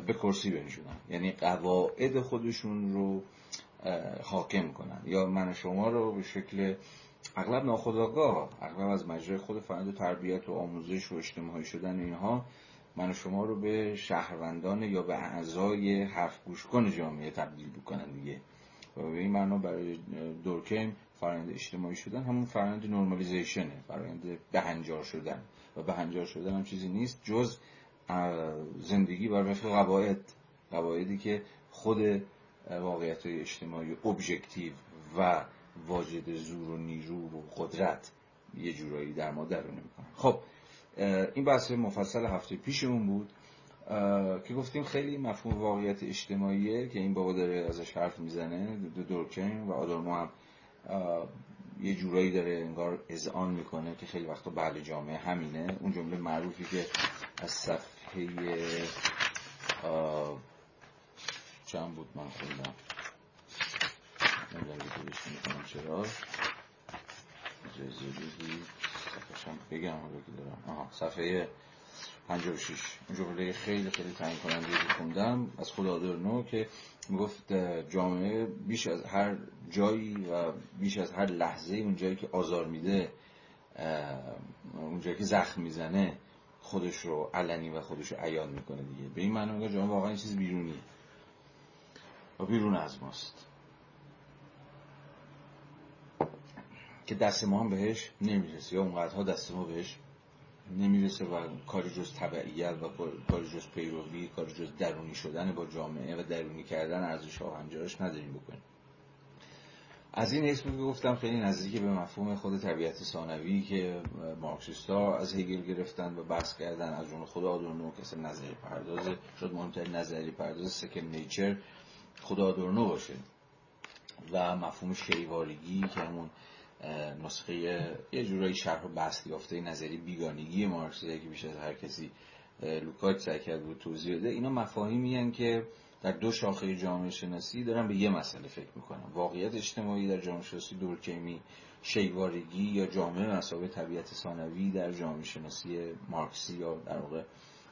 Speaker 1: به کرسی بنشونن. یعنی قواعد خودشون رو حاکم کنن. یا من شما رو به شکل اغلب ناخداگاه اغلب از مجرای خود فرند تربیت و آموزش و اجتماعی شدن اینها من شما رو به شهروندان یا به اعضای حرف گوش کن جامعه تبدیل بکنن دیگه. و به این معنا برای دورکیم فرآیند اجتماعی شدن همون فرآیند نورمالیزیشنه فرآیند بهنجار شدن. و بهنجار شدن هم چیزی نیست جز زندگی بر وفق قواعد. قواعدی که خود واقعیت اجتماعی ابژکتیو و واجد زور و نیرو و قدرت یه جورایی در ما درونه می‌کنن. خب این بحث مفصل هفته پیشمون بود که گفتیم خیلی مفهوم واقعیت اجتماعیه که این بابا داره ازش حرف می‌زنه دو دورکین و آدارمو هم یه جورایی داره انگار اذعان می‌کنه که خیلی وقتا بعد جامعه همینه. اون جمله معروفی که از صفحه چند بود من خوندم. نمی‌دونم چرا؟ اجازه بدید. صفحه بگم که دارم. آها صفحه 56 اون جمله خیلی خیلی تعیین کننده خوندم از خود آدرنو که می‌گفت جامعه بیش از هر جایی و بیش از هر لحظه اون جایی که آزار میده اون جایی که زخم می‌زنه خودش رو علنی و خودش رو عیان می‌کنه دیگه. به این معنی میگه جامعه واقعا چیز بیرونیه. و بیرون از ماست. که دست ما هم بهش نمی‌رسه یا اونقدرها دست ما بهش نمی‌رسه و کاری جز تبعیت و کاری جز پیروی کاری جز درونی شدن با جامعه و درونی کردن ارزش هنجارش نداریم بکنیم. از این حیث بود گفتم خیلی نزدیک به مفهوم خود طبیعت ثانوی که مارکسیستا از هگل گرفتن و بحث کردن از اون خود آدورنو که اصلا نظری پرداز شد مهمترین نظری پرداز سکن نیچر خود آدورنو باشه. و مفهوم شیوارگی که همون نسخه یه جورایی شرح و بحث یافته نظری بیگانگی مارکسیه که بیش از هر کسی لوکاچ سعی کرد بود توضیح بده. اینا مفاهیمی که در دو شاخه جامعه شناسی دارن به یه مسئله فکر می‌کنن. واقعیت اجتماعی در جامعه شناسی دورکیمی شیوارگی یا جامعه مسابقه طبیعت ثانوی در جامعه شناسی مارکسی یا در واقع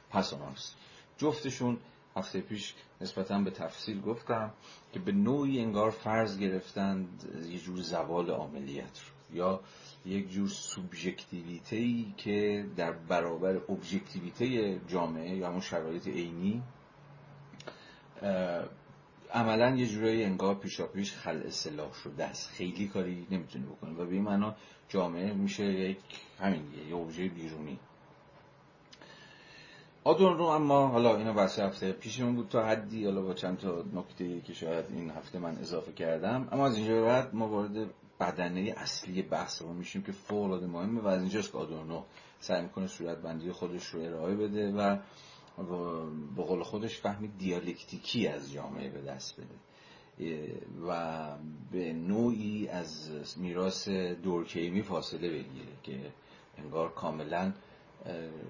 Speaker 1: پس مارکس جفتشون هفته پیش نسبتا به تفصیل گفتم که به نوعی انگار فرض گرفتند یه جور زوال عملیت رو یا یک جور سوبژکتیویته که در برابر ابژکتیویته جامعه یا همون شرایط عینی عملا یه جورایی انگار پیشا پیش خل اصلاح شده است. خیلی کاری نمی‌تونه بکنه و به این معنا جامعه میشه یک همین یه ابژه بیرونی. آدون رو اما حالا اینو بحث هفته پیشمون بود تا حدی حالا با چند تا نکته که شاید این هفته من اضافه کردم. اما از اینجا بعد ما وارد بدنه اصلی بحث رو میشیم که فوق العاده مهمه و از اینجاست که آدورنو سعی می‌کنه صورت بندی خودش رو ارائه بده و به قول خودش فهمی دیالکتیکی از جامعه به دست بده. و به نوعی از میراث دورکیمی فاصله بگیره که انگار کاملا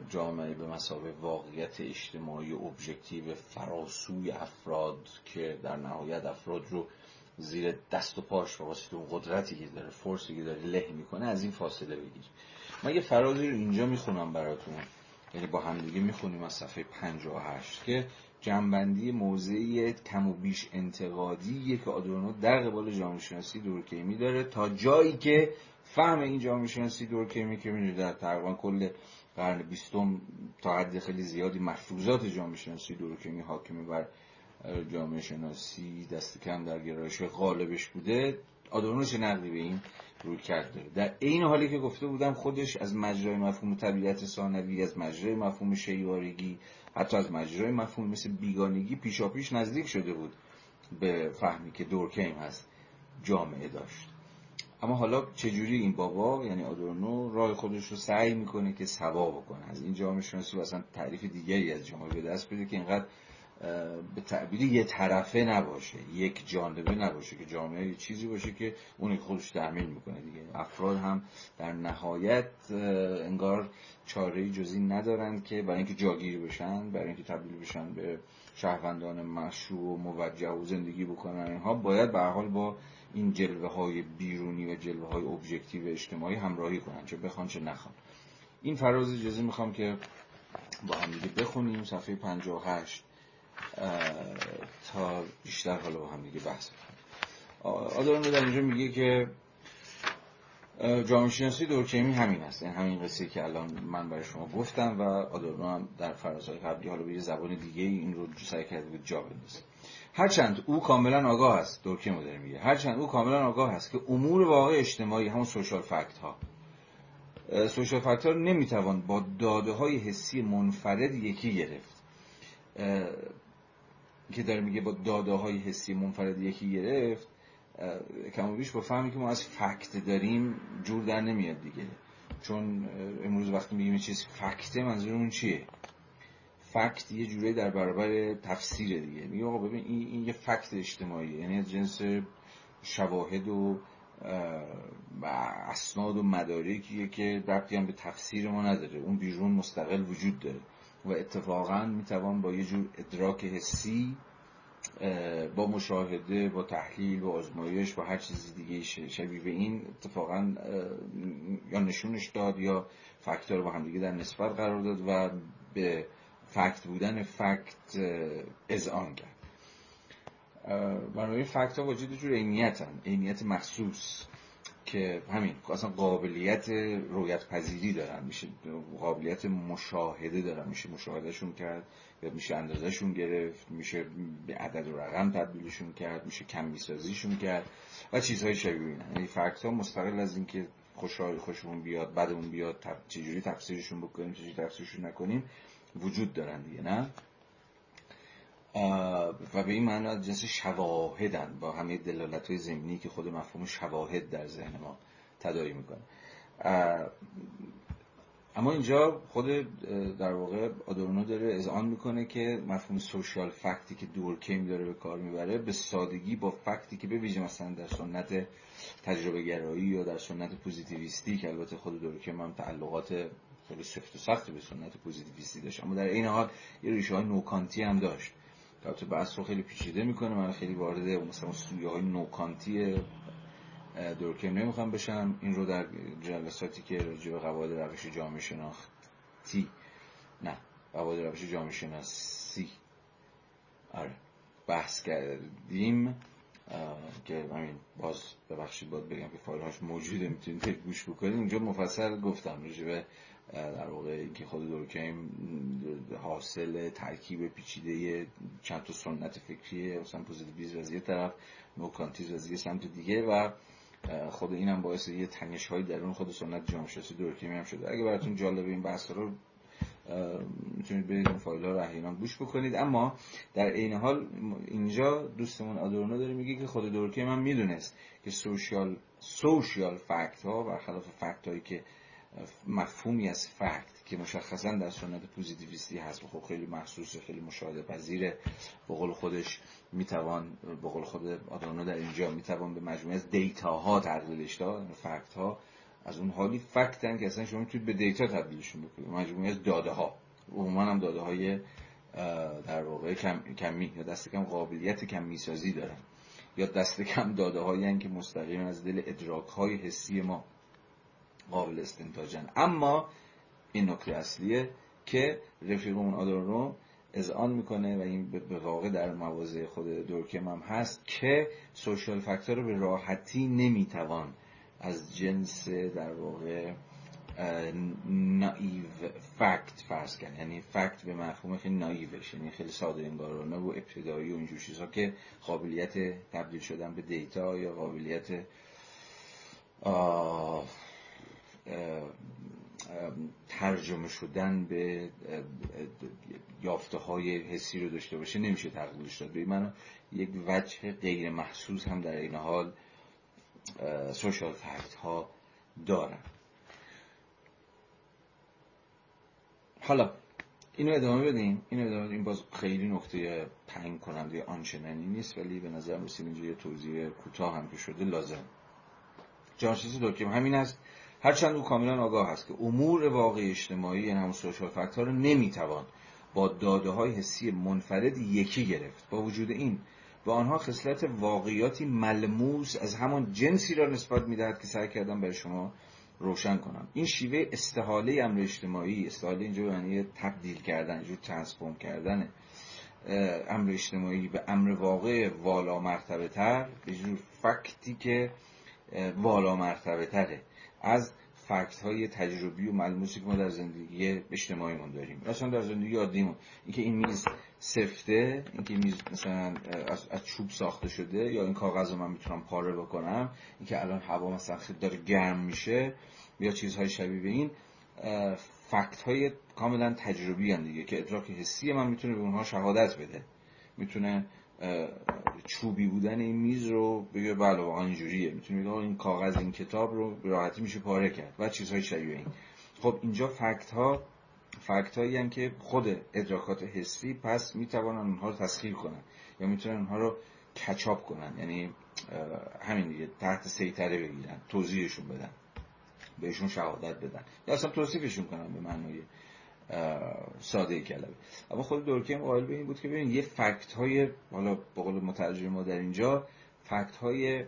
Speaker 1: جامعه به مسابقه واقعیت اجتماعی ابژکتیو فراسوی افراد که در نهایت افراد رو زیر دست و پاش و واسه اون قدرتی که داره فرسی که داره له می‌کنه از این فاصله بگیر. من یه فرازی رو اینجا می‌خونم براتون. یعنی با همدیگه می‌خونیم از صفحه 58 که جنبندی موضعی کم و بیش انتقادی که آدورنو در قبال جامعه شناسی دورکیمی داره تا جایی که فهم این جامعه شناسی دورکیمی که میره در تقریبا کل قرن بیستم تا حد خیلی زیادی مفروضات جامعه شناسی دورکیمی حاکمه بر جامعه شناسی دست کم در گرایش غالبش بوده آدورنو چه نقدی به این روی کرده در این حالی که گفته بودم خودش از مجرای مفهوم طبیعت ثانوی از مجرای مفهوم شیوارگی حتی از مجرای مفهوم مثل بیگانگی پیشا پیش نزدیک شده بود به فهمی که دورکیم هست جامعه داشت. اما حالا چجوری این بابا یعنی آدورنو راه خودش رو سعی می‌کنه که سوا بکنه؟ از این جامعه شناسی و اصلا تعریف دیگری از جامعه به دست بده که اینقدر به تعبیری یه طرفه نباشه یک جانبه نباشه که جامعه یه چیزی باشه که اون خودش تحمیل می‌کنه دیگه. افراد هم در نهایت انگار چاره جزی ندارند که برای اینکه جاگیر بشن برای اینکه تبدیل بشن به شهروندان مشروع و موجه و زندگی بکنن. اینها باید به حال با این جلوه های بیرونی و جلوه های ابژکتیو اجتماعی همراهی کنن چه بخوان چه نخوان. این فراز اجازه می‌خوام که با هم دیگه بخونیم صفحه 58 تا بیشتر حالا با هم دیگه بحث کنیم آداران در اینجا میگه که جامعه شناسی دورکیمی همین است این همین قصه که الان من برای شما گفتم و آدورنو هم در فرازهای قبلی حالا به یه زبان دیگه این رو سعی کرده بود جا بندازه. هرچند او کاملا آگاه است دورکیم داره میگه. هرچند او کاملا آگاه است که امور واقع اجتماعی همون سوشال فکت ها سوشال فکت ها رو نمی‌توان با داده های حسی منفرد یکی گرفت. که داره میگه با داده های حسی منفرد یکی گرفت کم بیش با فهمی که ما از فکت داریم جور در نمیاد دیگه. چون امروز وقتی میگیم چیز فکته منظورمون چیه؟ فکت یه جوری در برابر تفسیر دیگه. میگه آقا ببین این, این یه فکت اجتماعی یعنی از جنس شواهد و اسناد و مدارکیه که ربطی هم به تفسیر ما نداره. اون بیرون مستقل وجود داره. و اتفاقا می‌توان با یه جور ادراک حسی با مشاهده با تحلیل با آزمایش با هر چیزی دیگه شبیه به این اتفاقا یا نشونش داد یا رو با همدیگه در نسبت قرار داد و به فکت بودن فکت اذعان کرد بنابراین فکت ها واجد جور عینیت هم عینیت مخصوص که همین اصلا قابلیت رویت پذیری دارن. میشه قابلیت مشاهده دارن. میشه مشاهدهشون کرد یا میشه اندازهشون گرفت میشه به عدد و رقم تبدیلشون کرد میشه کم سازیشون کرد و چیزهای شبیه اینا. یعنی فکت ها مستقل از اینکه خوشحال خوشمون بیاد بدمون بیاد چجوری تفسیرشون بکنیم چجوری تفسیرشون نکنیم. وجود دارن دیگه نه؟ و به این معنا جنس شواهدن با همه دلالت های زمینی که خود مفهوم شواهد در ذهن ما تدایی می‌کنه. اما اینجا خود در واقع آدورنو داره اذعان می‌کنه که مفهوم social fact ی که دورکیم داره به کار می‌بره به سادگی با fact ی که به ویژه مثلا در سنت تجربه گرایی یا در سنت پوزیتیویستی که البته خود دورکیم هم تعلقات خیلی سفت و سخت به سنت پوزیتیویستی داشت. اما در عین حال یه ریشه های نوکانتی هم داشت. البته بحث رو خیلی پیچیده می‌کنه. من خیلی وارد مثلا سویه های نوکانتی دورکیم نمی‌خوام بشم. این رو در جلساتی که راجع به قواعد روش جامعه شناختی نه قواعد روش جامعه شناسی. آره بحث کردیم. که همین باز ببخشید باید بگم که فایل هاش موجوده می‌تونید گوش بکنید. اونجا مفصل گفتم راجع به در واقع اینکه خود دورکیم حاصل ترکیب پیچیده چند تا سنت فکریه مثلا پوزیتیویسم از یه طرف نوکانتیسم از یه سمت دیگه و خود اینم باعث یه تنش هایی در اون خود سنت جامعه شناسی دورکیمی هم شده. اگه براتون جالبه این بحث رو می‌تونید برید این فایل ها رو احیانا گوش بکنید. اما در عین حال اینجا دوستمون آدورنو داره میگه که خود دورکیم هم می‌دونست که social social fact ها برخلاف fact هایی که مفهومی از fact که مشخصا در سنت پوزیتیویستی هست. خب خیلی محسوس خیلی مشاهده پذیره به قول خودش می‌توان به قول خود آدورنو در اینجا می‌توان به مجموعه از دیتا ها تقلیلش داد فکت ها از اون حالی فکتن که اصلا شما می‌تونید به دیتا تبدیلشون بکنید. مجموعه از داده ها عموما هم داده های در واقع کم، کمی یا دست کم قابلیت کم می‌سازی دارن. یا دست کم داده هایی که مستقیم از دل ادراک های حسی ما قابل استنتاجن. اما این نکته اصلیه که رفیقمون آدورنو اذعان می‌کنه و این به واقع در مواضع خود دورکم هم هست که سوشال فاکتور رو به راحتی نمی‌توان از جنس در واقع نایو فکت فرض کرد. یعنی فکت به مفهوم خیلی نایوش یعنی خیلی ساده انگارانه و ابتدایی و اینجور چیزها که قابلیت تبدیل شدن به دیتا یا قابلیت ترجمه شدن به یافته های حسی رو داشته باشه نمیشه تقلیلش داد. به من یک وجه غیر محسوس هم در این حال سوشال فکت ها دارن. حالا اینو ادامه بدیم. اینو ادامه بدیم. باز خیلی نقطه تنگ کننده آنچنانی نیست ولی به نظر رسید اینجا یه توضیح کوتاه هم که شده لازم. جانشناسی دورکیم همین است هرچند او کاملا آگاه است که امور واقعی اجتماعی یعنی همون سوشال فکت رو نمی‌توان با داده های حسی منفرد یکی گرفت. با وجود این به آنها خصلت واقعیاتی ملموس از همان جنسی را نسبت می‌دهد که سعی کردم برای شما روشن کنم. این شیوه استحاله امر اجتماعی استحاله اینجا معنی تبدیل کردن اینجور ترانسفورم کردن امر اجتماعی به امر واقع والا مرتبه تر به جور فکتی که والا مرتبه تره از فکت های تجربی و ملموسی که ما در زندگی اجتماعیمون داریم. مثلا در زندگی عادیمون اینکه این میز سفته اینکه این میز مثلا از, چوب ساخته شده یا این کاغذ رو من می‌تونم پاره بکنم اینکه الان هوا مثلا خیلی داره گرم میشه یا چیزهای شبیه به این فکت های کاملا تجربی هم دیگه که ادراک حسی من می‌تونه به اونها شهادت بده. می‌تونه چوبی بودن این میز رو بگه بله واقعا اینجوریه. می‌تونه بگه این کاغذ این کتاب رو به راحتی میشه پاره کرد. و چیزهای شبیه این. خب اینجا فکت ها فکت هایی که خود ادراکات حسی پس می‌توانن اونها رو تسخیر کنن یا می‌تونن اونها رو کچاپ کنن. یعنی همین دیگه تحت سیطره بگیرن توضیحشون بدن بهشون شهادت بدن. یا اصلا توصیفشون کنن به معنای ساده کلمه. اما خود دورکیم قائل به این بود که ببین یه فکت های حالا به قول مترجم ما در اینجا فکت های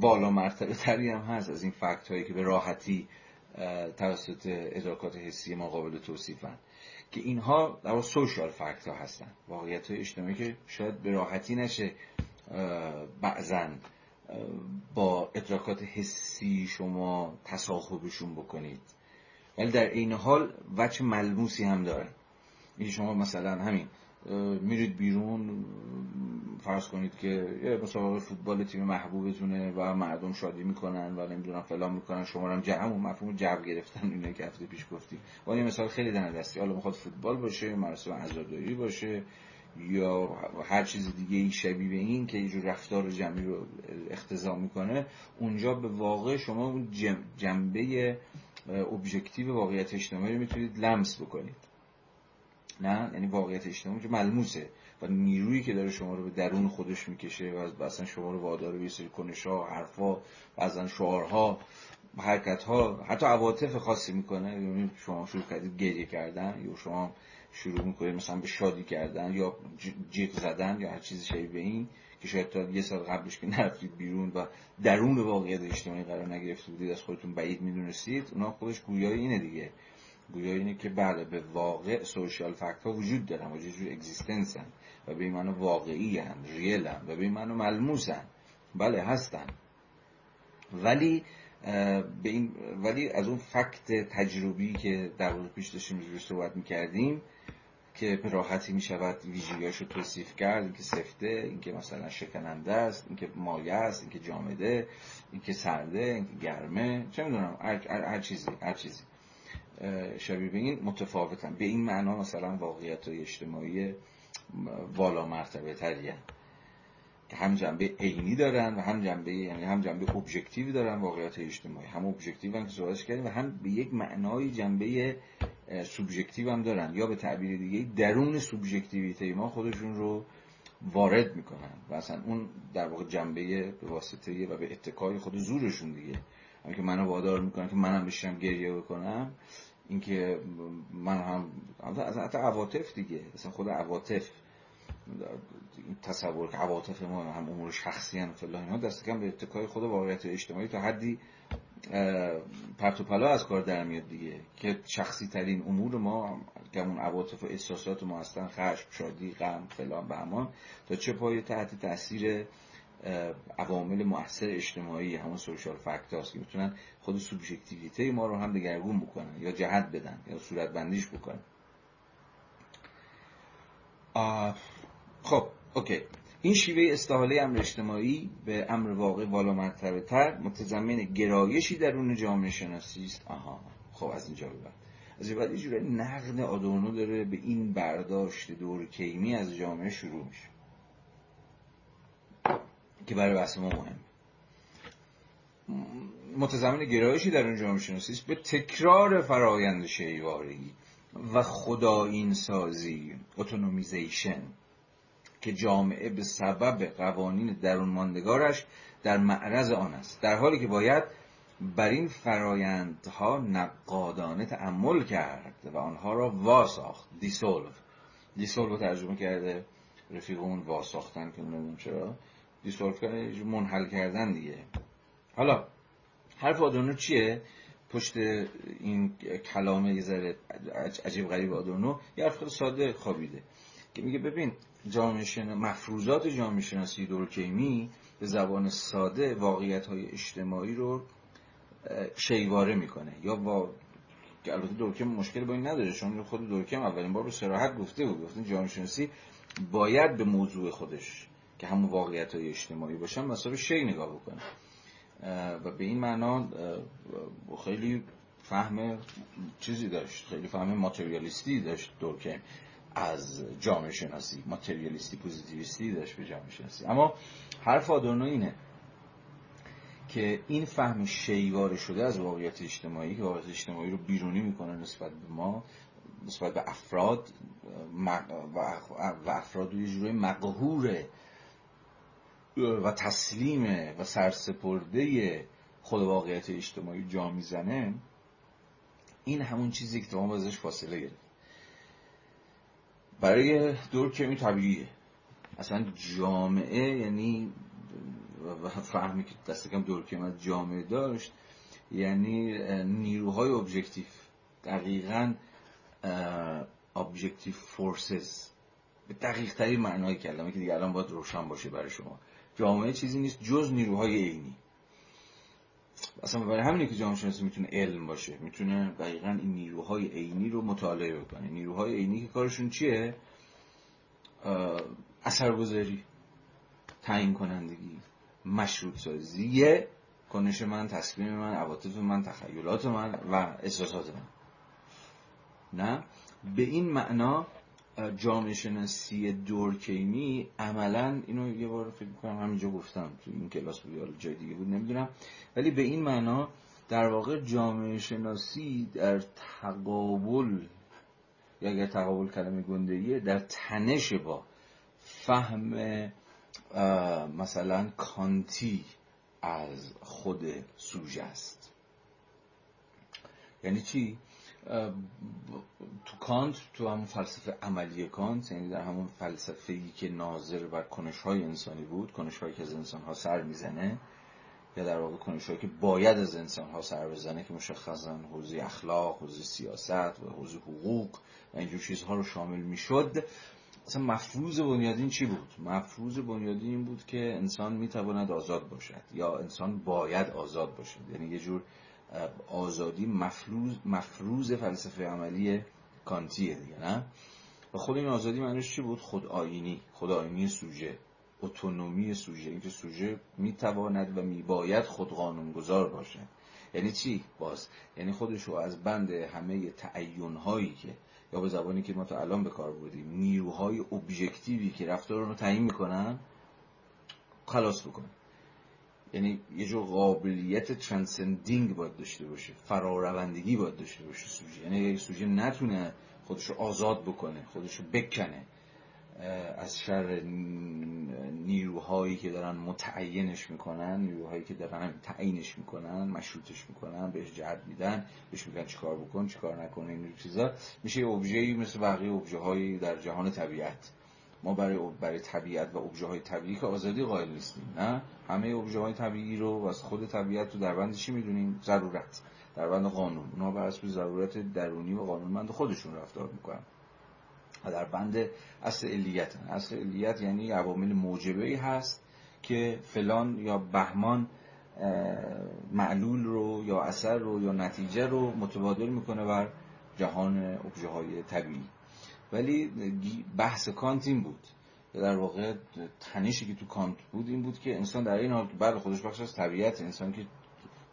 Speaker 1: بالا مرتبه تری هم هست. از این فکت هایی که به راحتی توسط ادراکات حسی ما قابل توصیفن که اینها در سوشال فکت ها هستن واقعیت های اجتماعی که شاید به راحتی نشه بعضا با ادراکات حسی شما تصاحبشون بکنید. ولی در این حال وچه ملموسی هم داره. این شما مثلا همین میرید بیرون فرض کنید که یه مسابقه فوتبال تیم محبوبتونه و مردم شادی می‌کنن و نمی‌دونم فلان می‌کنن شما هم جمع و مفهوم جو گرفتن اینه که هفته پیش گفتیم با این مثال خیلی دنده دستی. حالا می‌خواد فوتبال باشه مراسم عزاداری باشه یا هر چیز دیگه ای شبیه به این که یه رفتار جمعی رو اختضا می‌کنه اونجا به واقع شما اون جنبه ابژکتیو واقعیت اجتماعی رو می‌تونید لمس بکنید. نه؟ یعنی واقعیت اجتماعی که ملموسه. و نیرویی که داره شما رو به درون خودش می‌کشه و اصلا شما رو وادار به سری کنش ها حرفا بعضا شعارها حرکت ها حتی عواطف خاصی می‌کنه. یعنی شما شروع کردید گریه کردن یا شما شروع می‌کنید مثلا به شادی کردن یا جیغ زدن یا هر چیزی شبیه به این. که شاید تا یه سال قبلش که نرفتید بیرون و درون واقعیت اجتماعی قرار نگرفته بودید از خودتون بعید می‌دونستید اونا خودش گویای اینه دیگه. گویای اینه که بله به واقع سوشال فکت ها وجود دارن و جور اگزیستنس هن و به این معنی واقعی هن ریل هن و به این معنی ملموس هن بله هستن. ولی به این ولی از اون فکت تجربی که در واقع پیش داشتیم صحبت می‌کردیم که به راحتی می شود ویژگیاش رو توصیف کرد اینکه سفته اینکه مثلا شکننده است اینکه مایه است اینکه جامده اینکه سرده اینکه گرمه چه می‌دونم هر, چیزی هر چیزی. شبیه به این متفاوتن. به این معنا مثلا واقعیت های اجتماعی والا مرتبه تریه که هم جنبه عینی دارن و هم جنبه یعنی هم جنبه ابژکتیو دارن واقعیت اجتماعی. هم ابژکتیو هم که صحبتش کردیم و هم به یک معنای جنبه سوبژکتیو هم دارن یا به تعبیر دیگه درون سوبژکتیویته ما خودشون رو وارد می‌کنن. و اصلا اون در واقع جنبه به واسطه و به اتکای خود زورشون دیگه. همین که منو وادار می‌کنن که منم بشم گریه بکنم اینکه من هم از حتی عواطف دیگه اصلا خود عواطف تصور که عواطف ما هم امور شخصی هم فلا اینا دست کم به اتکای خود واقعیت اجتماعی تا حدی پرت و پلا از کار در میاد دیگه. که شخصی ترین امور ما که اون عواطف و احساسات ما هستن خشم شادی غم فلان بهمان تا چه پای تحت تاثیر عوامل مؤثر اجتماعی همون سوشال فاکتورز که می‌تونن خود سوبژکتیویته ما رو هم دگرگون بکنن یا جهت بدن یا صورت بندیش بکنن خب اوکی. این شیوه استحاله امر اجتماعی به امر واقع والا مرتبه تر متضمن گرایشی درون جامعه شناسی است. آها. خب از اینجا به بعد. از این بعد یه جوری نقد آدورنو داره به این برداشت دور کیمی از جامعه شروع میشه. که برای بحث ما مهم. متضمن گرایشی در اون جامعه شناسی به تکرار فرایند شیوارگی و خداین سازی اتونومیزیشن که جامعه به سبب قوانین درون ماندگارش در معرض آن است. در حالی که باید بر این فرایندها نقادانه تعمل کرد و آنها را واساخت. دیسولو دیسولو ترجمه کرده رفیقمون واساختن که نمی‌دونم چرا. دیسولو کردن منحل کردن دیگه. حالا حرف آدونو چیه؟ پشت این کلامه یه ذره عجیب غریب آدونو. یه حرف ساده خوابیده. که میگه ببین جامعه شنا... مفروضات جامعه شناسی دورکیمی به زبان ساده واقعیت های اجتماعی رو شیواره می‌کنه. یا با البته دورکیم مشکل با این نداره چون خود دورکیم اولین بار رو سراحت گفته بود گفته جامعه شناسی باید به موضوع خودش که همون واقعیت های اجتماعی باشن مثلا شی نگاه بکنه. و به این معنا خیلی فهم چیزی داشت خیلی فهم ماتریالیستی داشت دورکیم از جامعه شناسی ماتریالیستی پوزیتیویستی داشت به جامعه شناسی. اما حرف آدورنو اینه که این فهم شیواره شده از واقعیت اجتماعی که واقعیت اجتماعی رو بیرونی می‌کنه نسبت به ما نسبت به افراد و افراد یه جوری مقهور و تسلیم و سرسپرده خود واقعیت اجتماعی جا می‌زنه. این همون چیزی که ما ازش فاصله گرفت. برای دورکیم طبیعیه. اصلا جامعه یعنی فهمی که دست کم دورکیم از جامعه داشت یعنی نیروهای objective دقیقا objective forces به دقیق ترین معنای کلمه که دیگه الان باید روشن باشه برای شما. جامعه چیزی نیست جز نیروهای عینی. اصلا برای همینه که جامعه شناسی می‌تونه علم باشه می‌تونه دقیقا این نیروهای عینی رو مطالعه بکنه. نیروهای عینی که کارشون چیه؟ اثرگذاری تعیین کنندگی مشروط سازی کنش من تصمیم من عواطف من تخیلات من و احساسات من. نه؟ به این معنا جامعه شناسی دورکیمی عملا اینو یه بار فکر کنم همینجا گفتم تو این کلاس بود یا جای دیگه بود نمی‌دونم. ولی به این معنا در واقع جامعه شناسی در تقابل یا اگر تقابل کلمه گندهیه در تنش با فهم مثلا کانتی از خود سوژه است. یعنی چی؟ تو کانت تو همون فلسفه عملی کانت یعنی در همون فلسفه ای که ناظر بر کنش های انسانی بود کنش هایی که از انسان ها سر می‌زنه یا در واقع کنش هایی که باید از انسان ها سر بزنه که مشخصا حوزه اخلاق حوزه سیاست و حوزه حقوق و اینجور چیزها رو شامل می‌شد. اصلا مفروض بنیادین چی بود؟ مفروض بنیادین این بود که انسان می‌تواند آزاد باشد یا انسان باید آزاد باشد. یعنی یه جور آزادی مفروض, مفروض فلسفه عملی کانتیه دیگه نه؟ و خود این آزادی معنیش چی بود؟ خود آینی. خود آینی سوژه. اتونومی سوژه. اینکه سوژه می‌تواند و میباید خود قانونگذار باشه. یعنی چی؟ باز. یعنی خودش رو از بند همه تعین هایی که یا به زبانی که ما تا الان به کار بردیم نیروهای ابژکتیوی که رفتار رو تعیین می‌کنن خلاص بکنه. یعنی یه جور قابلیت ترانسندینگ باید داشته باشه فراروندگی باید داشته باشه سوژه. یعنی اگه سوژه نتونه خودش رو آزاد بکنه خودش رو بکنه از شر نیروهایی که دارن متعینش می‌کنن نیروهایی که دارن تعیینش می‌کنن مشروطش می‌کنن بهش جهت میدن بهش میگن چیکار بکن چیکار نکنه این چیزا میشه ای مثل بقیه هایی در جهان طبیعت. ما برای برای طبیعت و ابژه های طبیعی که آزادی قائل نیستیم نه؟ همه ابژه های طبیعی رو از خود طبیعت رو در بند می‌دونیم؟ ضرورت. در بند قانون. اونا بر اساس ضرورت درونی و قانونمند خودشون رفتار می‌کنن. و در بند اصل علیت اصل علیت یعنی عوامل موجبه ای هست که فلان یا بهمان معلول رو یا اثر رو یا نتیجه رو متبادل می‌کنه بر جهان ابژه های طبیعی. ولی بحث کانت این بود. در واقع تنشی که تو کانت بود این بود که انسان در این حال که بعد خودش بخش از طبیعت انسان که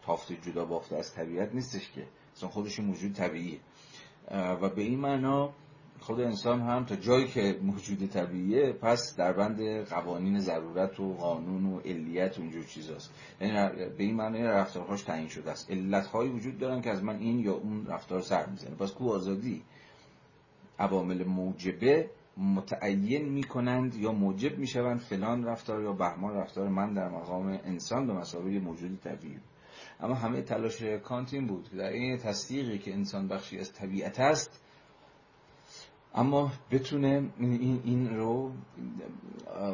Speaker 1: تافته جدا بافته از طبیعت نیستش که. انسان خودش موجود طبیعیه. و به این معنا خود انسان هم تا جایی که موجود طبیعیه پس در بند قوانین ضرورت و قانون و علیت و اینجور چیزاست. یعنی به این معنی رفتارهاش تعیین شده است. علتهایی وجود دارن که از من این یا اون رفتار سر می‌زنه. پس کو آزادی؟ عوامل موجبه متعین می‌کنند یا موجب می‌شوند فلان رفتار یا بهمان رفتار. من در مقام انسان به مسابقه موجود طبیعی اما همه تلاش کانت این بود که در این تصدیقی که انسان بخشی از طبیعت است اما بتونه این, این رو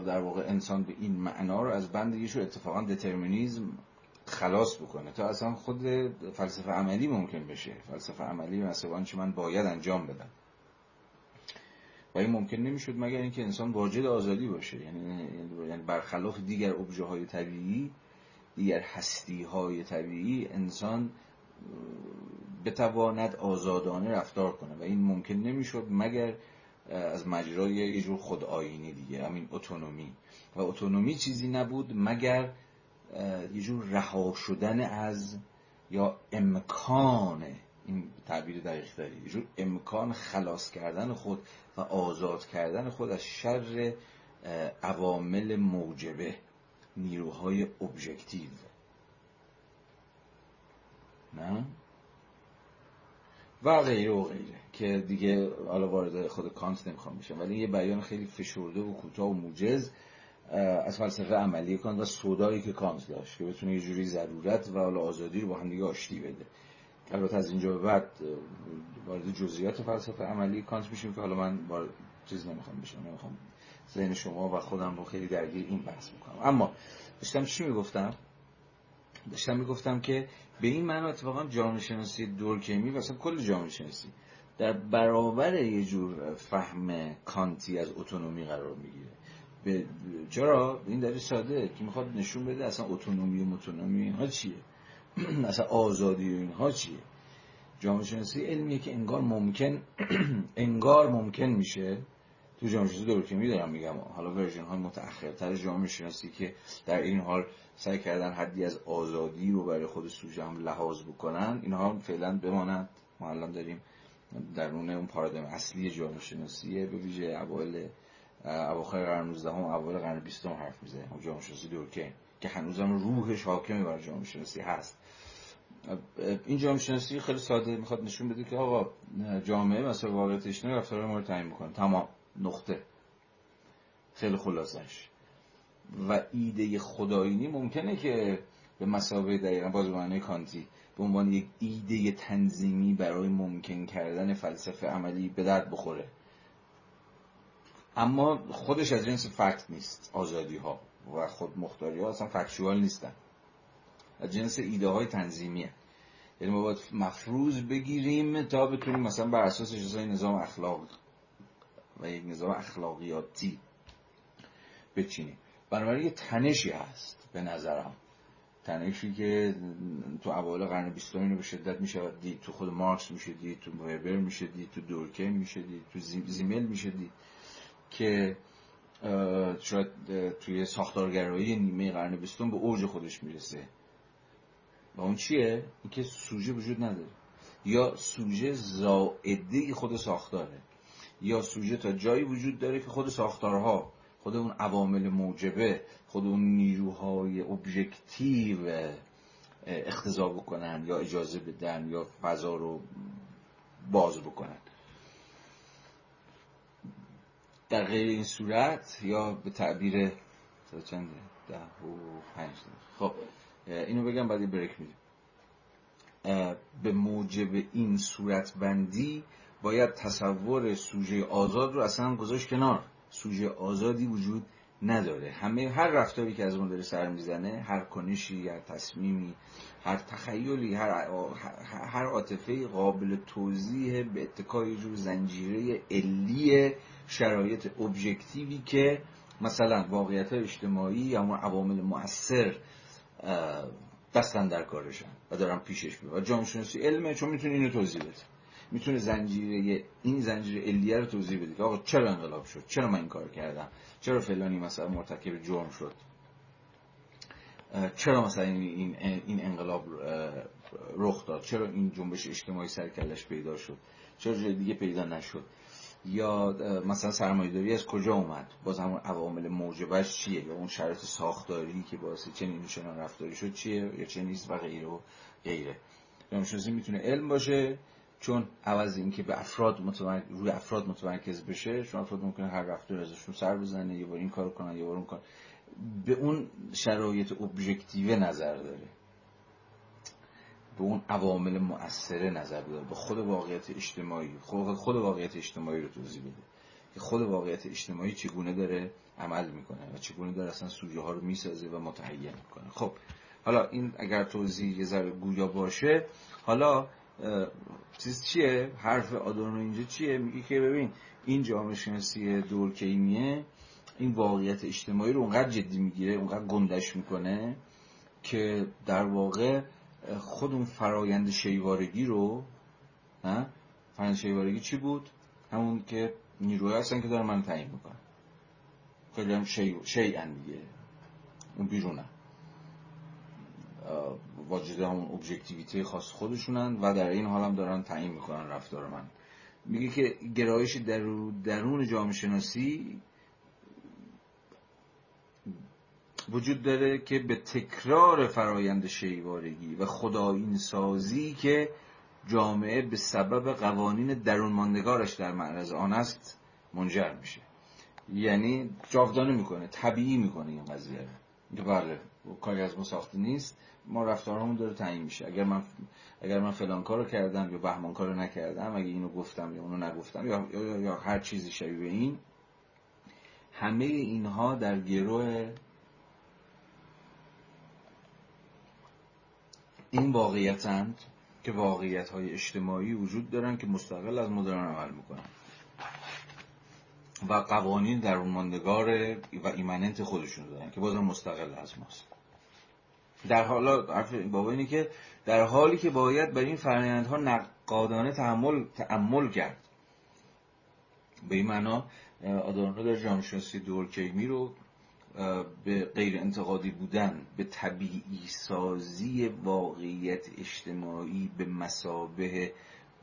Speaker 1: در واقع انسان به این معنا رو از بند یه اتفاقا دترمینیزم خلاص بکنه تا اصلا خود فلسفه عملی ممکن بشه. فلسفه عملی مثلا آنچه من باید انجام بدم. و این ممکن نمی‌شد مگر اینکه انسان واجد آزادی باشه. یعنی یعنی برخلاف دیگر ابژه های طبیعی دیگر هستی های طبیعی انسان بتواند آزادانه رفتار کنه. و این ممکن نمی‌شد مگر از مجرای یه جور خودآینی دیگه همین اتونومی. و اتونومی چیزی نبود مگر یه جور رها شدن از یا امکان این تعبیر دقیق داری. یه جور امکان خلاص کردن خود و آزاد کردن خود از شر عوامل موجبه نیروهای ابژکتیو. نه؟ و غیره و غیره که دیگه حالا وارد خود کانت نمی‌خوام بشم. ولی یه بیان خیلی فشرده و کوتاه و موجز از فلسفه عملی کانت و سودایی که کانت داشت که بتونه یه جوری ضرورت و حالا آزادی رو با هم دیگه آشتی بده. البته از اینجا به بعد وارد جزئیات فلسفه عملی کانت میشیم که حالا من با چیز نمی‌خوام بشم نمی‌خوام ذهن شما و خودم رو خیلی درگیر این بحث می‌کنم اما داشتم چی می‌گفتم؟ داشتم می‌گفتم که به این معنی اتفاقا جامعه شناسی دورکیمی و اصلا کل جامعه شناسی در برابر یه جور فهم کانتی از اتونومی قرار می‌گیره. به چرا این دلیل ساده که می‌خواد نشون بده اصلا اتونومی و متونومی اینها چیه؟ اصلا آزادی و اینها چیه؟ جامعه شناسی علمیه که انگار ممکن انگار ممکن میشه تو جامعه شناسی دورکیمی دارم میگم. حالا ورژن های متأخرتر جامعه شناسی که در این حال سعی کردن حدی از آزادی رو برای خود سوژه هم لحاظ بکنن اینها فعلا بمانند. ما الان داریم درون اون پارادایم اصلی جامعه شناسی به ویژه اوایل اواخر قرن 19 هم اوایل قرن 20 حرف می‌زنه جامعه شناسی دورکیم که هنوزم روحش حاکمی بر جامعه شناسی هست. این جامعه شناسی خیلی ساده می‌خواد نشون بده که آقا جامعه مثلا واقعیت اجتماعی رفتار ما رو تعیین می‌کنه. تمام. نقطه. خیلی خلاصش. و ایده خدایینی ممکنه که به مسابقه دقیقا باز معنی کانتی به عنوان یک ایده تنظیمی برای ممکن کردن فلسفه عملی به درد بخوره. اما خودش از جنس فکت نیست آزادی ها و خود مختاری ها اصلا فکشوال نیستن. از جنس ایده های تنظیمیه. یعنی ما باید مفروض بگیریم تا بتونیم مثلا بر اساس نظام اخلاق و یک نظام اخلاقیاتی بچینیم. بنابراین یه تنشی هست به نظرم. تنشی که تو اوایل قرن بیستم اینو به شدت میشه دید. تو خود مارکس میشه دید تو وبر میشه دید تو دورکیم میشه دید تو زیمل میشه دید که شاید توی ساختارگرایی نیمه قرن بیستم به اوج خودش می‌رسه. و اون چیه؟ اینکه سوژه وجود نداره. یا سوژه زائده خود ساختاره. یا سوژه تا جایی وجود داره که خود ساختارها خود اون عوامل موجبه خود اون نیروهای ابژکتیو اختضا بکنن یا اجازه بدن یا فضا رو باز بکنن. در غیر این صورت یا به تعبیر چند ده و پنج خب اینو بگم بعد بریک میدیم. به موجب این صورت بندی باید تصور سوژه آزاد رو اصلا گذاشت کنار. سوژه آزادی وجود نداره. همه هر رفتاری که از ما داره سر می‌زنه هر کنشی هر تصمیمی هر تخیلی هر هر عاطفه قابل توضیح به اتکای جور زنجیره علی شرایط ابژکتیوی که مثلا واقعیت اجتماعی یا عوامل مؤثر دستن در کارشن و دارن پیشش می‌برن. جامعه شناسی علمه چون می‌تونه اینو توضیح بده. می‌تونه زنجیره این زنجیره علیه رو توضیح بده که آقا چرا انقلاب شد؟ چرا من این کار کردم؟ چرا فلانی مثلا مرتکب جرم شد؟ چرا مثلا این این انقلاب رخ داد؟ چرا این جنبش اجتماعی سرکلش پیدا شد؟ چرا جای دیگه پیدا نشد؟ یا مثلا سرمایه‌داری از کجا اومد؟ باز همون عوامل موجبش چیه؟ یا اون شرایط ساختاری که باعث چنین چنان رفتاری شد چیه؟ یا چه نیست و غیره و غیره. می‌تونه علم باشه چون عوض اینکه به افراد متمرکز روی افراد متمرکز بشه چون افراد ممکنه هر رفتار ازشون سر بزنه یه بار این کارو کنن یه بار اون کار. به اون شرایط ابژکتیو نظر داره. به اون عوامل مؤثره نظر داره به خود واقعیت اجتماعی خود, خود واقعیت اجتماعی رو توضیح بده. که خود واقعیت اجتماعی چگونه داره عمل می‌کنه و چگونه داره اصلا سوژه ها رو می‌سازه و متعین می‌کنه. خب حالا این اگر توضیح یه ذره گویا باشه حالا چیز چیه؟ حرف آدورنو اینجا چیه؟ میگه که ببین این جامعه شناسی دورکیمیه این واقعیت اجتماعی رو اونقدر جدی می‌گیره اونقدر گندش می‌کنه که در واقع خود اون فرایند شیوارگی رو فرایند شیوارگی چی بود؟ همون که نیروی هستن که دارن من تعیین می‌کنن. خیلی هم شی... شیعن دیگه. اون بیرونن واجد همون ابژکتیویته خاص خودشونن و در این حال هم دارن تعیین می‌کنن رفتار من. میگه که گرایش درون جامعه شناسی وجود داره که به تکرار فرایند شیوارگی و خداین سازی که جامعه به سبب قوانین درون ماندگارش در معرض آن است منجر میشه. یعنی جاودانه می‌کنه طبیعی می‌کنه این قضیه. بله کاری از ما ساخته نیست. ما رفتارمون داره تعیین میشه. اگر من اگر من فلان کارو کردم یا بهمان کارو نکردم اگه اینو گفتم یا اونو نگفتم یا, یا, یا هر چیزی شبیه این همه اینها در گروه این واقعیتند که واقعیت های اجتماعی وجود دارن که مستقل از مدرن عمل می‌کنن. و قوانین در اون ماندگار و ایمننت خودشون دارن که بازم مستقل از ماست. در حالا حرف بابا اینه که در حالی که باید بر این فرآیندها نقادانه تحمل تعمل کرد. به این معنا آدورنو در جامعه شناسی دورکیمی رو به غیر انتقادی بودن به طبیعی سازی واقعیت اجتماعی به مسابه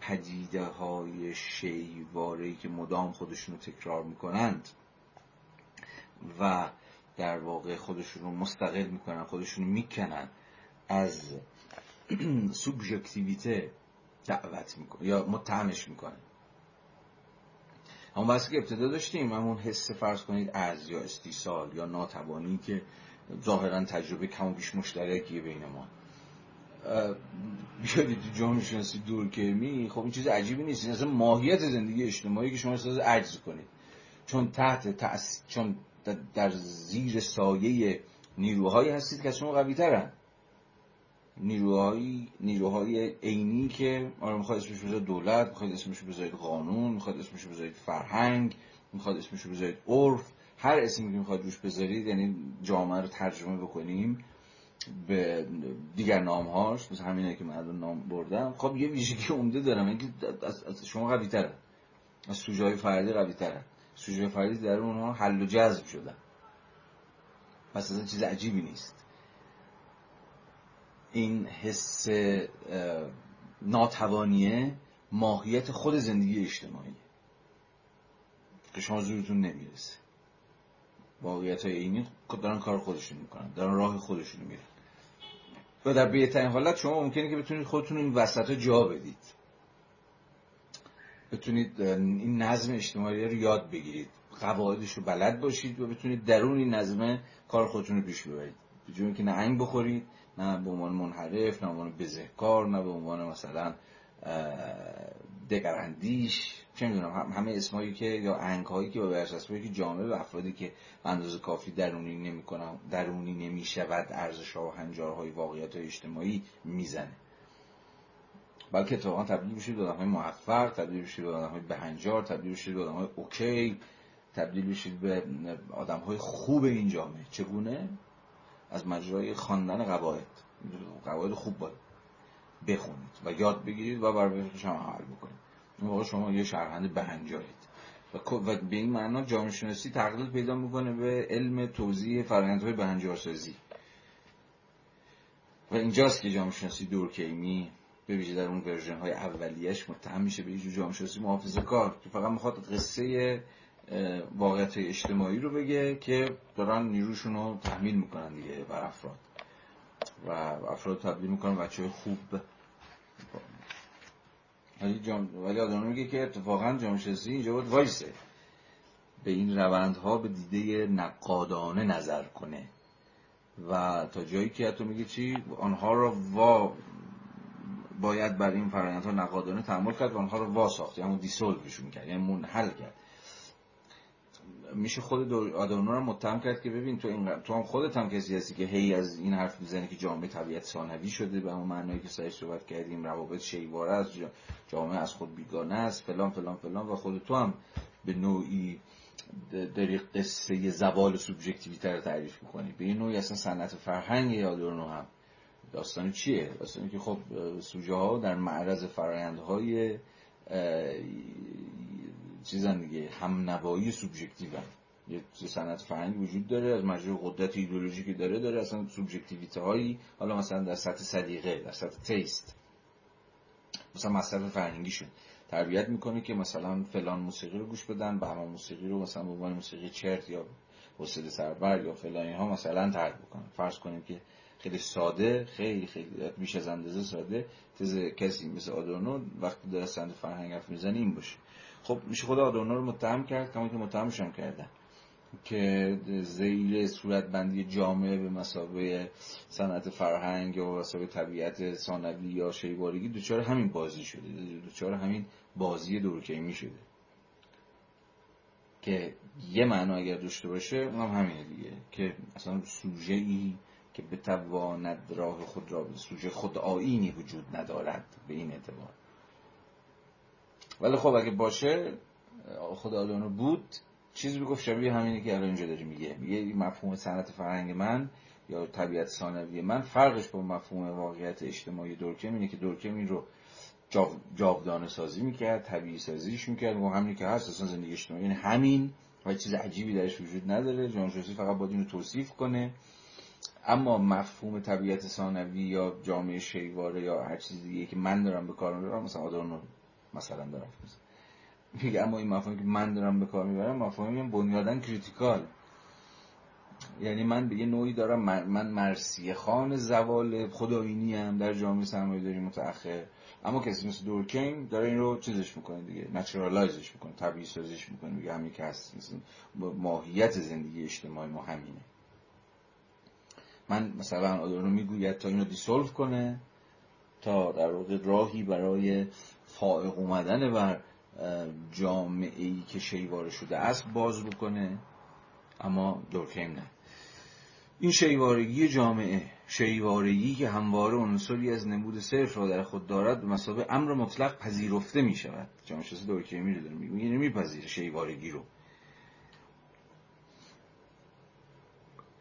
Speaker 1: پدیده های شیواره که مدام خودشون رو تکرار می‌کنند و در واقع خودشون رو مستقل می‌کنن خودشون رو می‌کنن از سوبژکتیویته دعوت می‌کنه یا متهمش می‌کنه اما بحثی که ابتدا داشتیم همون حس فرض کنید از یا استیصال یا ناتوانی که ظاهرا تجربه کم و بیش مشترکیه بین ما. بیادید تو جامعه شناسی دور می خب این چیز عجیبی نیست. این اصلا ماهیت زندگی اجتماعی که شما احساس عجز کنید. چون تحت تأس... چون در زیر سایه نیروهایی هستید که شما قوی ترن نیروهای نیروهای عینی که آره می‌خواد اسمش بذارید دولت می‌خواد اسمش بذارید قانون می‌خواد اسمش بذارید فرهنگ می‌خواد اسمش بذارید عرف هر اسمی که می‌خواد روش بذارید یعنی جامعه رو ترجمه بکنیم به دیگر نام هاش مثل همینه که من نام بردم. خب یه ویژگی عمده دارم اینکه از شما قوی تره از سوژه های فردی قوی تره سوژه فردی در اونها حل و جذب شدن. پس از چیز عجیبی نیست. این حس ناتوانیه ماهیت خود زندگی اجتماعی. که شما زورتون نمی‌رسه. واقعیت های اینی دارن کار خودشون می‌کنن دارن راه خودشون میرن. و در بهترین حالت شما ممکنه که بتونید خودتون این وسط جا بدید. بتونید این نظم اجتماعی رو یاد بگیرید. قواعدش رو بلد باشید و بتونید درون این نظم کار خودتون رو پیش ببرید. به که نه انگ بخورید نه به عنوان منحرف نه به عنوان بزهکار نه به عنوان مثلا دگراندیش چه می‌دونم همه اسمایی که یا انگ هایی که با برچسبایی که جامعه و افرادی که اندازه کافی درونی نمی‌کنن درونی نمی‌شود ارزش ها و هنجارهای واقعیت های اجتماعی می‌زنه. بلکه اتفاقا تبدیل بشید به های موفق تبدیل بشید به های بهنجار تبدیل بشید به های اوکی تبدیل بشید به های خوب این جامعه. چگونه؟ از مجرای خواندن قواعد. قواعد خوب باید بخونید و یاد بگیرید و بر هم عمل بکنید. اون موقع شما یه شهروند بهنجارید. و به این معنا جامعه شناسی تقلیل پیدا می‌کنه به علم توضیح فرآیندهای بهنجارسازی. و اینجاست که جامعه شناسی دورکیمی به ویژه در اون ورژن های اولیش متهم میشه. به یه جامعه شناسی محافظه که فقط می‌خواد قصه واقعیت اجتماعی رو بگه که دارن نیروشون رو تحمیل می‌کنن دیگه بر افراد. و افراد تبدیل می‌کنن بچه خوب ولی جام... ولی آدم میگه که اتفاقا جامعه شناسی اینجا باید وایسه. به این روندها به دیده نقادانه نظر کنه. و تا جایی که حتی میگه چی؟ آنها را وا باید بر این فرآیندها نقادانه تحمل کرد و آنها رو وا ساخت. یعنی دیسولوشون کرد. یعنی منحل کرد. میشه خود آدورنو رو متهم کرد که ببین تو این تو هم خودت هم کسی هستی که هی از این حرف می‌زنی که جامعه طبیعت ثانوی شده به همون معنایی که سرش صحبت کردیم روابط شیواره است جامعه از خود بیگانه است فلان فلان فلان و خود تو هم به نوعی داری قصه زوال سوبژکتیویته تعریف می‌کنی. به این نوعی اصلا صنعت فرهنگ آدورنو هم داستان چیه؟ داستانی که خب سوژه ها در معرض فرایندهای چیزن دیگه هم نوایی سوبژکتیو یه صنعت فرهنگی وجود داره از مجرد قدرت ایدئولوژیکی داره داره اصلا سوبژکتیویته هایی حالا مثلا در سطح صدیقه در سطح تیست مثلا مصرف فرهنگیشون. تربیت می‌کنه که مثلا فلان موسیقی رو گوش بدن به همان موسیقی رو مثلا به عنوان موسیقی چرت یا حسد سربر یا فلان اینها مثلا ترک بکنن. فرض کنیم که خیلی ساده خیلی خیلی بیش از اندازه ساده تز کسی مثل آدورنو وقتی داره سند فرهنگ حرف می‌زنه این باشه. خب میشه خود آدورنو رو متهم کرد کما که متهمش هم کردن. که زیل صورت بندی جامعه به مسابقه صنعت فرهنگ یا مسابقه طبیعت ثانوی یا شیوارگی دوچار همین بازی شده. دوچار همین بازی دورکیمی شده. که یه معنا اگر داشته باشه اونم همینه دیگه. که اصلا سوژه ای که بتواند راه خود را به سوژه خود آینی وجود ندارد به این اعتبار. ولی خب اگه باشه خود آدانو بود چیزی بگفت شبیه همینی که الان اینجا داری میگه. میگه مفهوم صنعت فرهنگ من یا طبیعت ثانوی من فرقش با مفهوم واقعیت اجتماعی دورکم اینه که دورکم این رو جاودانه سازی می‌کرد طبیعی سازیش می‌کرد و همینی که هست اصلا زندگی اجتماعی یعنی همین و چیز عجیبی درش وجود نداره. جانشناسی فقط باید اینو توصیف کنه. اما مفهوم طبیعت ثانوی یا جامعه شیواره یا هر چیز دیگه که من دارم به کار می‌برم مثلا آدورنو مثلا دارم. میگه اما این مفهومی که من دارم به کار می‌برم مفاهیم بنیادن کریتیکال. یعنی من به یه نوعی دارم من مرسی خان زوال خداینی هم در جامعه سرمایه داری متأخر. اما کسی مثل دورکین داره این رو چیزش می‌کنه دیگه نچرالایزش می‌کنه طبیعی سازش می‌کنه میگه همین که هست ماهیت زندگی اجتماعی ما همینه. من مثلا آدورنو می‌گوید تا اینو دیسولف کنه تا در واقع راهی برای فائق اومدن بر جامعه ای که شیواره شده است باز بکنه. اما دورکیم نه. این شیوارگی جامعه شیوارگی که همواره عنصری از نمود صرف را در خود دارد به مسابقه امر مطلق پذیرفته می شود جامعه دورکیمی رو داره میگه یعنی میپذیره شیوارگی رو.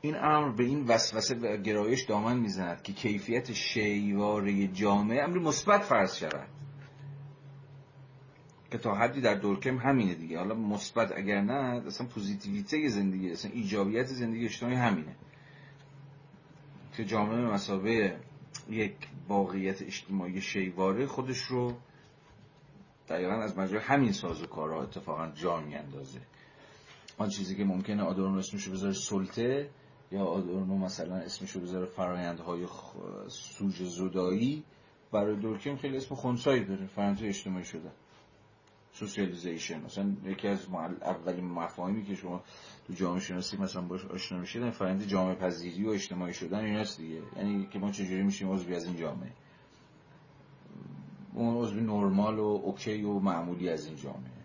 Speaker 1: این امر به این وسوسه و گرایش دامن می‌زند که کیفیت شیواره جامعه امر مثبت فرض شود. که تا حدی در دورکم همینه دیگه. حالا مثبت اگر نه اصلا پوزیتیویته زندگی اصلا ایجابیت زندگی اجتماعی همینه. که جامعه مسابه یک واقعیت اجتماعی شیواره خودش رو دقیقا از مجرای همین ساز و کارها اتفاقا جا میاندازه. آن چیزی که ممکنه آدورنو اسمشو بذاره سلطه یا آدورنو مثلا اسمشو بذاره فرایندهای سوژ زدایی برای دورکیم خیلی اسم خونسایی داره فرایندهای اجتماعی شده. Socialization. مثلا یکی از اولین مفاهیمی که شما تو جامعه شناسی مثلا باش آشنا میشید فرآیند جامعه پذیری و اجتماعی شدن ایناست دیگه. یعنی که ما چجوری میشیم عضوی از این جامعه؟ اون عضو نرمال و اوکی و معمولی از این جامعه.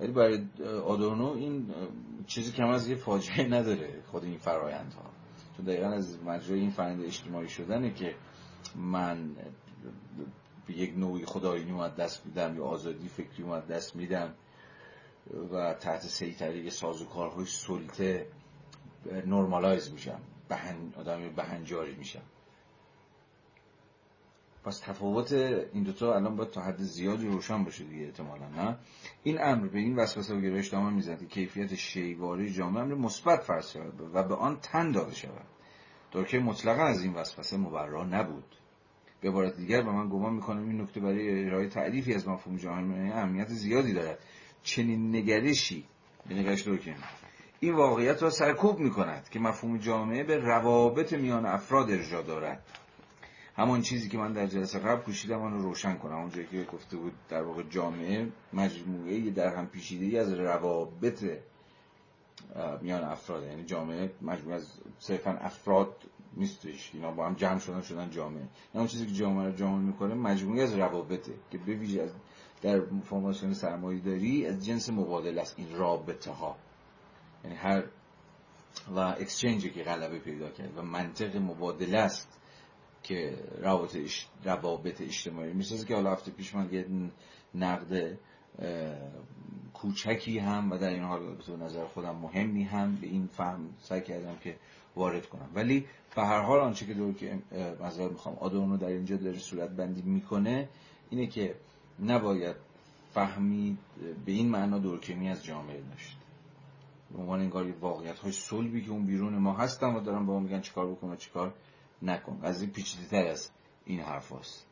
Speaker 1: ولی برای آدورنو این چیزی کم از یه فاجعه نداره خود این فرایندها. چون دقیقا از مجرای این فرآیند اجتماعی شدنه که من به یک نوعی خدایی اومد دست میدم یا آزادی فکری اومد دست میدم و تحت سیطره سازوکارهای سلطه نرمالایز میشم. بهن... آدم بهنجاری میشم. پس تفاوت این دوتا الان باید تا حد زیادی روشن باشه دیگه احتمالا نه؟ این امر به این وسوسه و گرایش دامن می‌زد کیفیت شیواری جامعه امر مثبت فرض و به آن تن داده شود. که مطلقا از این وسوسه مبرا نبود. به عبارت دیگر و من گمان می‌کنم این نکته برای ارائه تعریفی از مفهوم جامعه اهمیت زیادی دارد. چنین نگرشی به نگرش دورکیم این واقعیت را سرکوب می‌کند که مفهوم جامعه به روابط میان افراد ارجا دارد. همان چیزی که من در جلسه قبل کوشیدم آن رو روشن کنم. اونجایی که گفته بود در واقع جامعه مجموعه در هم پیچیده از روابط میان افراد. یعنی جامعه مجموعه از صرفا افراد نیستش. اینا با هم جمع شدن شدن جامعه. اون چیزی که جامعه رو جامعه می‌کنه مجموعه از روابطه که به ویژه از در فرماسیون سرمایه داری از جنس مبادله است این رابطه ها یعنی هر و اکسچنجی که غلبه پیدا کرد و منطق مبادله است که روابط, روابط اجتماعی. می‌سازه که حالا هفته پیش من یه نقد کوچکی هم و در این حال به نظر خودم مهمی هم به این فهم سعی کردم که وارد کنم. ولی به هر حال آنچه که دور که مثلا می‌خوام آدورنو در اینجا داره صورت بندی می‌کنه اینه که نباید فهمید به این معنا دورکمی از جامعه داشت. به عنوان انگار واقعیت های صلبی که اون بیرون ما هستن و دارن با ما میگن چیکار بکن و چیکار نکن. از این پیچیده تر از این حرف هست.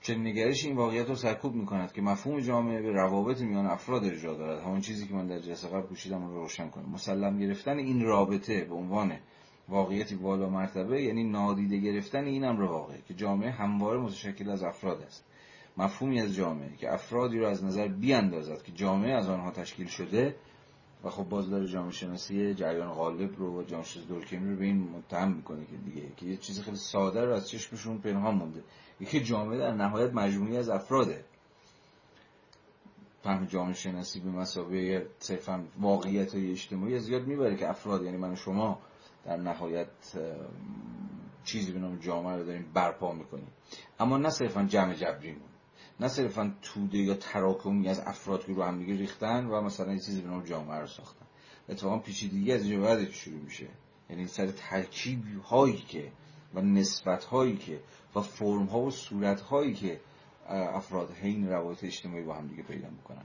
Speaker 1: چنین نگرش این واقعیت رو سرکوب می‌کند که مفهوم جامعه به روابط میان افراد ارجاع دارد. همون چیزی که من در جلسه قبل پوشیدم رو روشن کنم. مسلم گرفتن این رابطه به عنوان واقعیتی بالا مرتبه یعنی نادیده گرفتن این امر واقعه که جامعه همواره متشکل از افراد است. مفهومی از جامعه که افرادی را از نظر بیاندازد که جامعه از آنها تشکیل شده و خب باز داره جامعه شناسی جریان غالب رو و جامعه شناسی دورکمی رو به این متهم می‌کنه که دیگه که یه چیز خیلی ساده رو از چشمشون پنهان مونده. یکی جامعه در نهایت مجموعی از افراده فهم جامعه شناسی به مسابقه صرفا واقعیت های اجتماعی زیاد می‌بره که افراد یعنی من شما در نهایت چیزی به نام جامعه رو داریم برپا می‌کنیم. اما نه صرفا جمع جبریمون نه صرفا توده یا تراکمی از افراد که رو هم دیگه ریختن و مثلا یه چیزی به نام جامعه رو ساختن. اتفاقا پیچیدگی از اینجا بعد شروع میشه. یعنی سر ترکیب هایی که و نسبت هایی که و فرم ها و صورت هایی که افراد حین روابط اجتماعی با هم دیگه پیدا می‌کنن.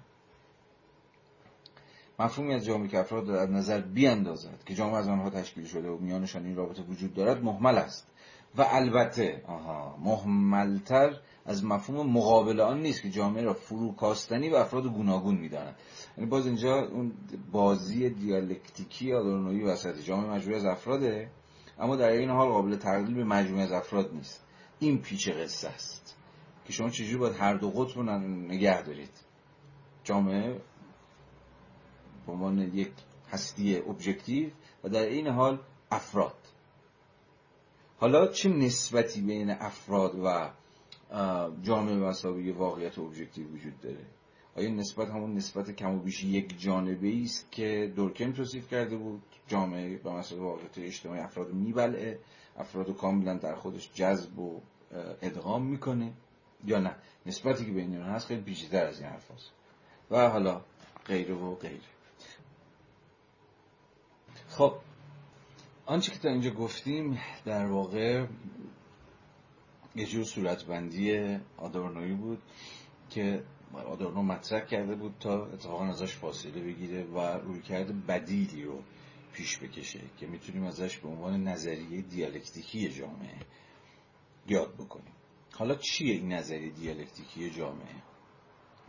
Speaker 1: مفهومی از جامعه که افراد در نظر بیاندازد که جامعه از آنها تشکیل شده و میانشان این رابطه وجود دارد محمل است. و البته آها محملتر از مفهوم مقابل آن نیست که جامعه را فروکاستنی و افراد گوناگون می‌دانند یعنی باز اینجا اون بازی دیالکتیکی آدورنویی وسط جامعه مجموعه‌ای از افراده اما در عین حال قابل تقلیل به مجموعه‌ای از افراد نیست. این پیچ قصه است که شما چجوری باید هر دو قطب رو نگه دارید. جامعه به عنوان یک هستی objective و در عین حال افراد. حالا چه نسبتی بین افراد و جامعه مساوی واقعیت ابجکتیو وجود داره. آیا نسبت همون نسبت کم و بیش یک جانبه است که دورکن توصیف کرده بود؟ جامعه به مسئله واقعیت اجتماعی افراد میبلعه افراد کاملا در خودش جذب و ادغام می‌کنه یا نه؟ نسبتی که بین هست خیلی پیچیده‌تر از این حرف هست. و حالا غیره و غیره خب آنچه که تا اینجا گفتیم در واقع یه جور صورتبندی آدورنوی بود که آدورنو مطرح کرده بود تا اتفاقا ازش فاصله بگیره و روی کرده بدیلی رو پیش بکشه که می‌تونیم ازش به عنوان نظریه دیالکتیکی جامعه یاد بکنیم. حالا چیه این نظریه دیالکتیکی جامعه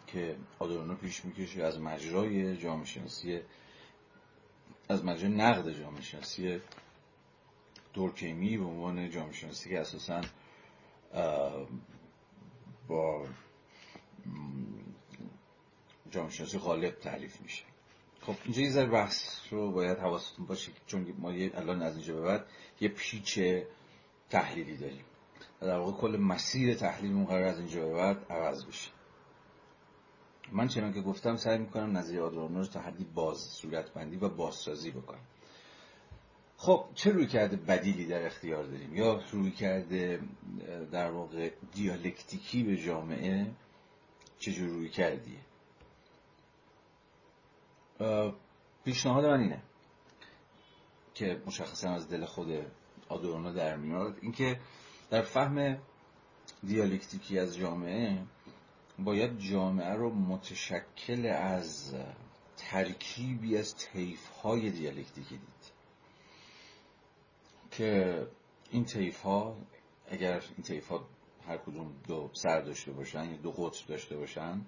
Speaker 1: که آدورنو پیش می‌کشه؟ از مجرای جامعه شناسی از مجرای نقد جامعه شناسی دورکیمی به عنوان جامعه شناسی که اساسا با جامعه شناسی غالب تعریف میشه. خب اینجا یه ذره بحث رو باید حواستون باشه چون ما الان از اینجا به بعد یه پیچ تحلیلی داریم. در واقع کل مسیر تحلیلمون قرار از اینجا به بعد عوض بشه. من چنان که گفتم سعی می‌کنم نظریه آدورنو رو تا حدی باز صورت بندی و بازسازی بکنم. خب چه روی کرده بدیلی در اختیار داریم؟ یا روی کرده در واقع دیالکتیکی به جامعه چجور روی کردیه؟ پیشنهاد من اینه که مشخصا از دل خود آدورنو در میاد. اینکه در فهم دیالکتیکی از جامعه باید جامعه رو متشکل از ترکیبی از تیف های دیالکتیکی که این طیف ها اگر این طیف ها هر کدوم دو سر داشته باشن یا دو قطب داشته باشن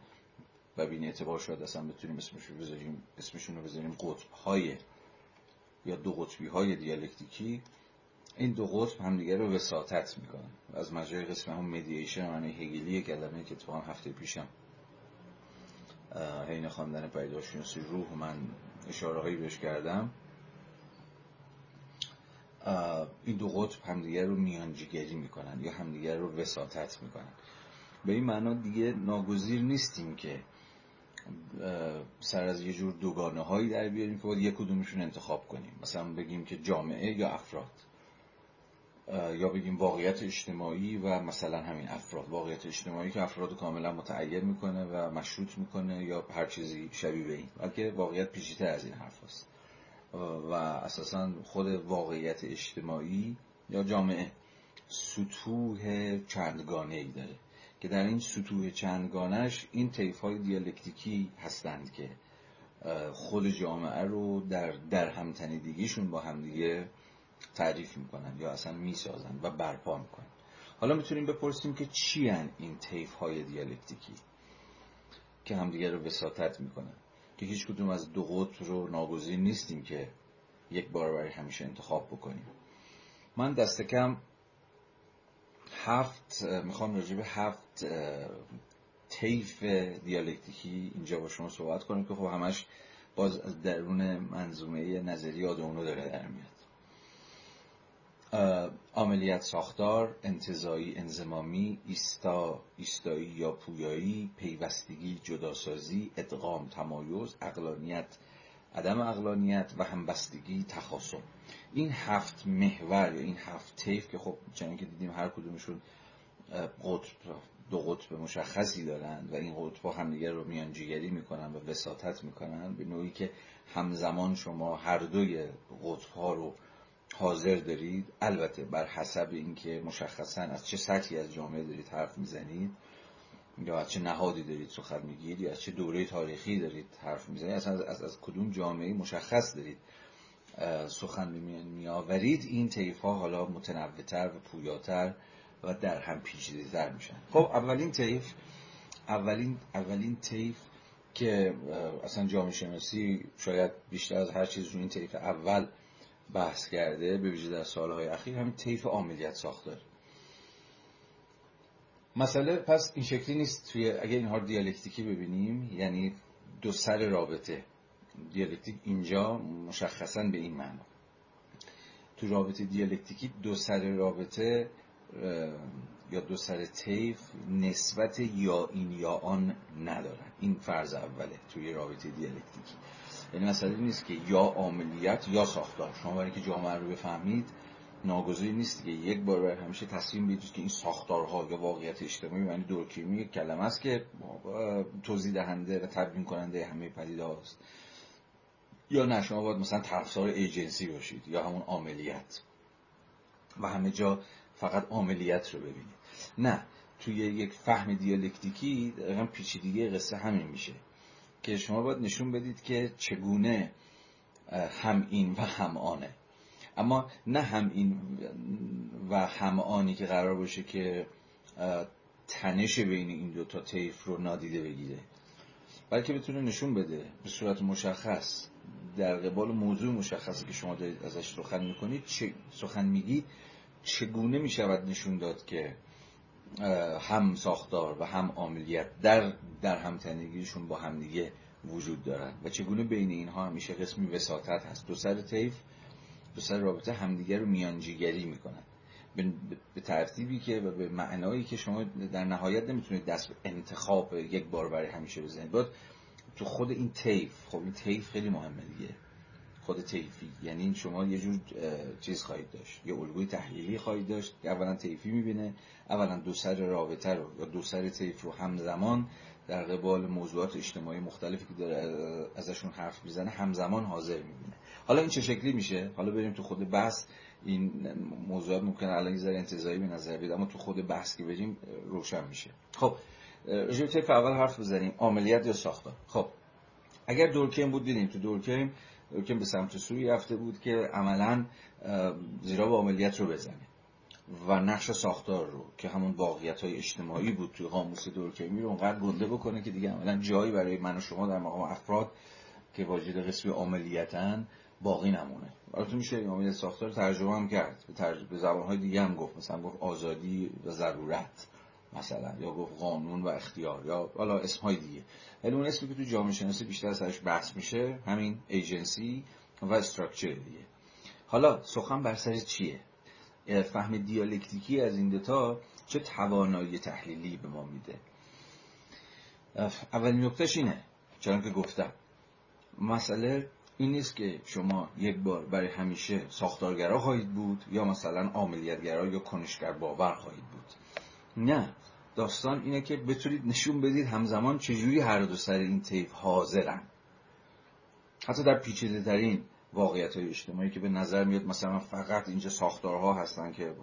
Speaker 1: و بین اعتبار شاید اصلا بتونیم اسمشون رو بذاریم اسمشون رو بذاریم قطب های یا دو قطبی های دیالکتیکی این دو قطب همدیگه رو وساطت می‌کنن از مجای قسم هم مدییشن معنی هگلی کلمه که اتفاقا هفته پیشم حین خواندن پیداشناسی روح من اشاره هایی بهش کردم. این دو قطب همدیگر رو میانجیگری می‌کنن یا همدیگر رو وساطت می‌کنن. به این معنا دیگه ناگزیر نیستیم که سر از یه جور دوگانه هایی در بیاریم که باید یک کدومشون انتخاب کنیم. مثلا بگیم که جامعه یا افراد. یا بگیم واقعیت اجتماعی و مثلا همین افراد. واقعیت اجتماعی که افراد کاملا متعین می‌کنه و مشروط می‌کنه یا هر چیزی شبیه به این. بلکه واقعیت پیچیده از این حرف هست. و اساسا خود واقعیت اجتماعی یا جامعه سطوح چندگانه ای داره که در این سطوح چندگانش این طیف های دیالکتیکی هستند که خود جامعه رو در در همتنیدگیشون با همدیگه تعریف می‌کنن یا اصلا می‌سازن و برپا می‌کنن. حالا می‌تونیم بپرسیم که چی این طیف های دیالکتیکی که همدیگه رو وساطت می‌کنن؟ که هیچ کدوم از دو قطب رو ناگزیر نیستیم که یک بار برای همیشه انتخاب بکنیم. من دست کم هفت می‌خوام راجع به هفت طیف دیالکتیکی اینجا با شما صحبت کنم که خب همش باز از درون منظومه نظری آدونو داره در میاد. عملیات ساختار انتظایی انزمامی ایستا ایستایی یا پویایی پیوستگی جداسازی ادغام تمایز اقلانیت عدم اقلانیت و همبستگی تخاصم. این هفت محور یا این هفت طیف که خب چنان که دیدیم هر کدومشون قطب دو قطب مشخصی دارن و این قطب همدیگر رو میانجیگری می‌کنن و وساطت می‌کنن به نوعی که همزمان شما هر دوی قطب ها رو حاضر دارید. البته بر حسب اینکه مشخصا از چه سطحی از جامعه دارید حرف می‌زنید یا از چه نهادی دارید سخن میگید یا از چه دوره تاریخی دارید حرف می‌زنید اصلا از, از, کدوم جامعه مشخص دارید سخن میآورید. این طیف ها حالا متنوعتر و پویاتر و در هم پیچیده تر میشن. خب اولین طیف اولین اولین طیف که اصلا جامعه شناسی شاید بیشتر از هر چیز رو این طیف اول بحث کرده به ویژه در سالهای اخیر همین طیف عاملیت ساختار. مسئله پس این شکلی نیست توی اگر اینها دیالکتیکی ببینیم یعنی دو سر رابطه. دیالکتیک اینجا مشخصا به این معنا. تو رابطه دیالکتیکی دو سر رابطه یا دو سر طیف نسبت یا این یا آن ندارن. این فرض اوله توی رابطه دیالکتیکی. یعنی مسئله نیست که یا عاملیت یا ساختار. شما برای که جامعه رو بفهمید ناگزیر نیست که یک بار برای همیشه تصمیم بگیرید که این ساختارها یا واقعیت اجتماعی یعنی دورکیمی یک کلمه است که توضیح دهنده و تبیین کننده همه پدیده هاست. یا نه شما باید مثلا طرفدار ایجنسی باشید یا همون عملیات و همه جا فقط عملیات رو ببینید. نه توی یک فهم دیالکتیکی دقیقا پیچیدگی قصه همین میشه. که شما باید نشون بدید که چگونه هم این و هم آنه. اما نه هم این و هم آنی که قرار باشه که تنش بین این دو تا طیف رو نادیده بگیره بلکه بتونه نشون بده به صورت مشخص در قبال موضوع مشخصی که شما دارید ازش سخن می‌کنید سخن میگید چگونه می‌شود نشون داد که هم ساختار و هم عملیت در در همتنیگیشون با همدیگه وجود دارن و چگونه بین اینها همیشه قسمی وساطت هست. دو سر طیف دو سر رابطه همدیگه رو میانجیگری می‌کنن. به ترتیبی که و به معنایی که شما در نهایت نمی‌تونید دست به انتخاب یک بار برای همیشه بزنید. باید تو خود این طیف خب این طیف خیلی مهمه دیگه. خود طیفی یعنی شما یه جور چیز خواهید داشت. یه الگوی تحلیلی خواهید داشت که اولا طیفی می‌بینه اولا دو سر رابطه رو یا دو سر طیف رو همزمان در قبال موضوعات اجتماعی مختلفی که داره ازشون حرف می‌زنه همزمان حاضر می‌بینه. حالا این چه شکلی میشه؟ حالا بریم تو خود بحث. این موضوعات ممکنه الان یه ذره انتزاعی به نظر بیاد اما تو خود بحث که بریم روشن میشه. خب طیف اول حرف بزنیم. عملیات یا ساختار خب اگر دورکیم بود دیدیم تو دورکیم دورکیم به سمت سوی رفته بود که عملا زیرا به عملیات رو بزنه و نقش ساختار رو که همون واقعیت های اجتماعی بود توی قاموس دورکیمی رو اونقدر گنده بکنه که دیگه عملا جایی برای من و شما در مقام افراد که واجد قسمی عملیتن باقی نمونه. البته میشه این عملیت ساختار ترجمه هم کرد. به, ترج... به زبانهای دیگه هم گفت. مثلا گفت آزادی و ضرورت. مثلا یا گفت قانون و اختیار یا حالا اسمهای دیگه. ولی اون اسمی که تو جامعه شناسی بیشتر سرش بحث میشه همین ایجنسی و استراکچر دیگه. حالا سخن بر سر چیه؟ فهم دیالکتیکی از این دوتا چه توانایی تحلیلی به ما میده؟ اولین نکتهش اینه چون که گفتم. مسئله این نیست که شما یک بار برای همیشه ساختارگرا خواهید بود یا مثلا عملیاتگرا یا کنشگر باور خواهید بود. نه. داستان اینه که بتونید نشون بدید همزمان چجوری هر دو سر این طیف حاضرن. حتی در پیچیده ترین واقعیت های اجتماعی که به نظر میاد مثلا فقط اینجا ساختارها هستن که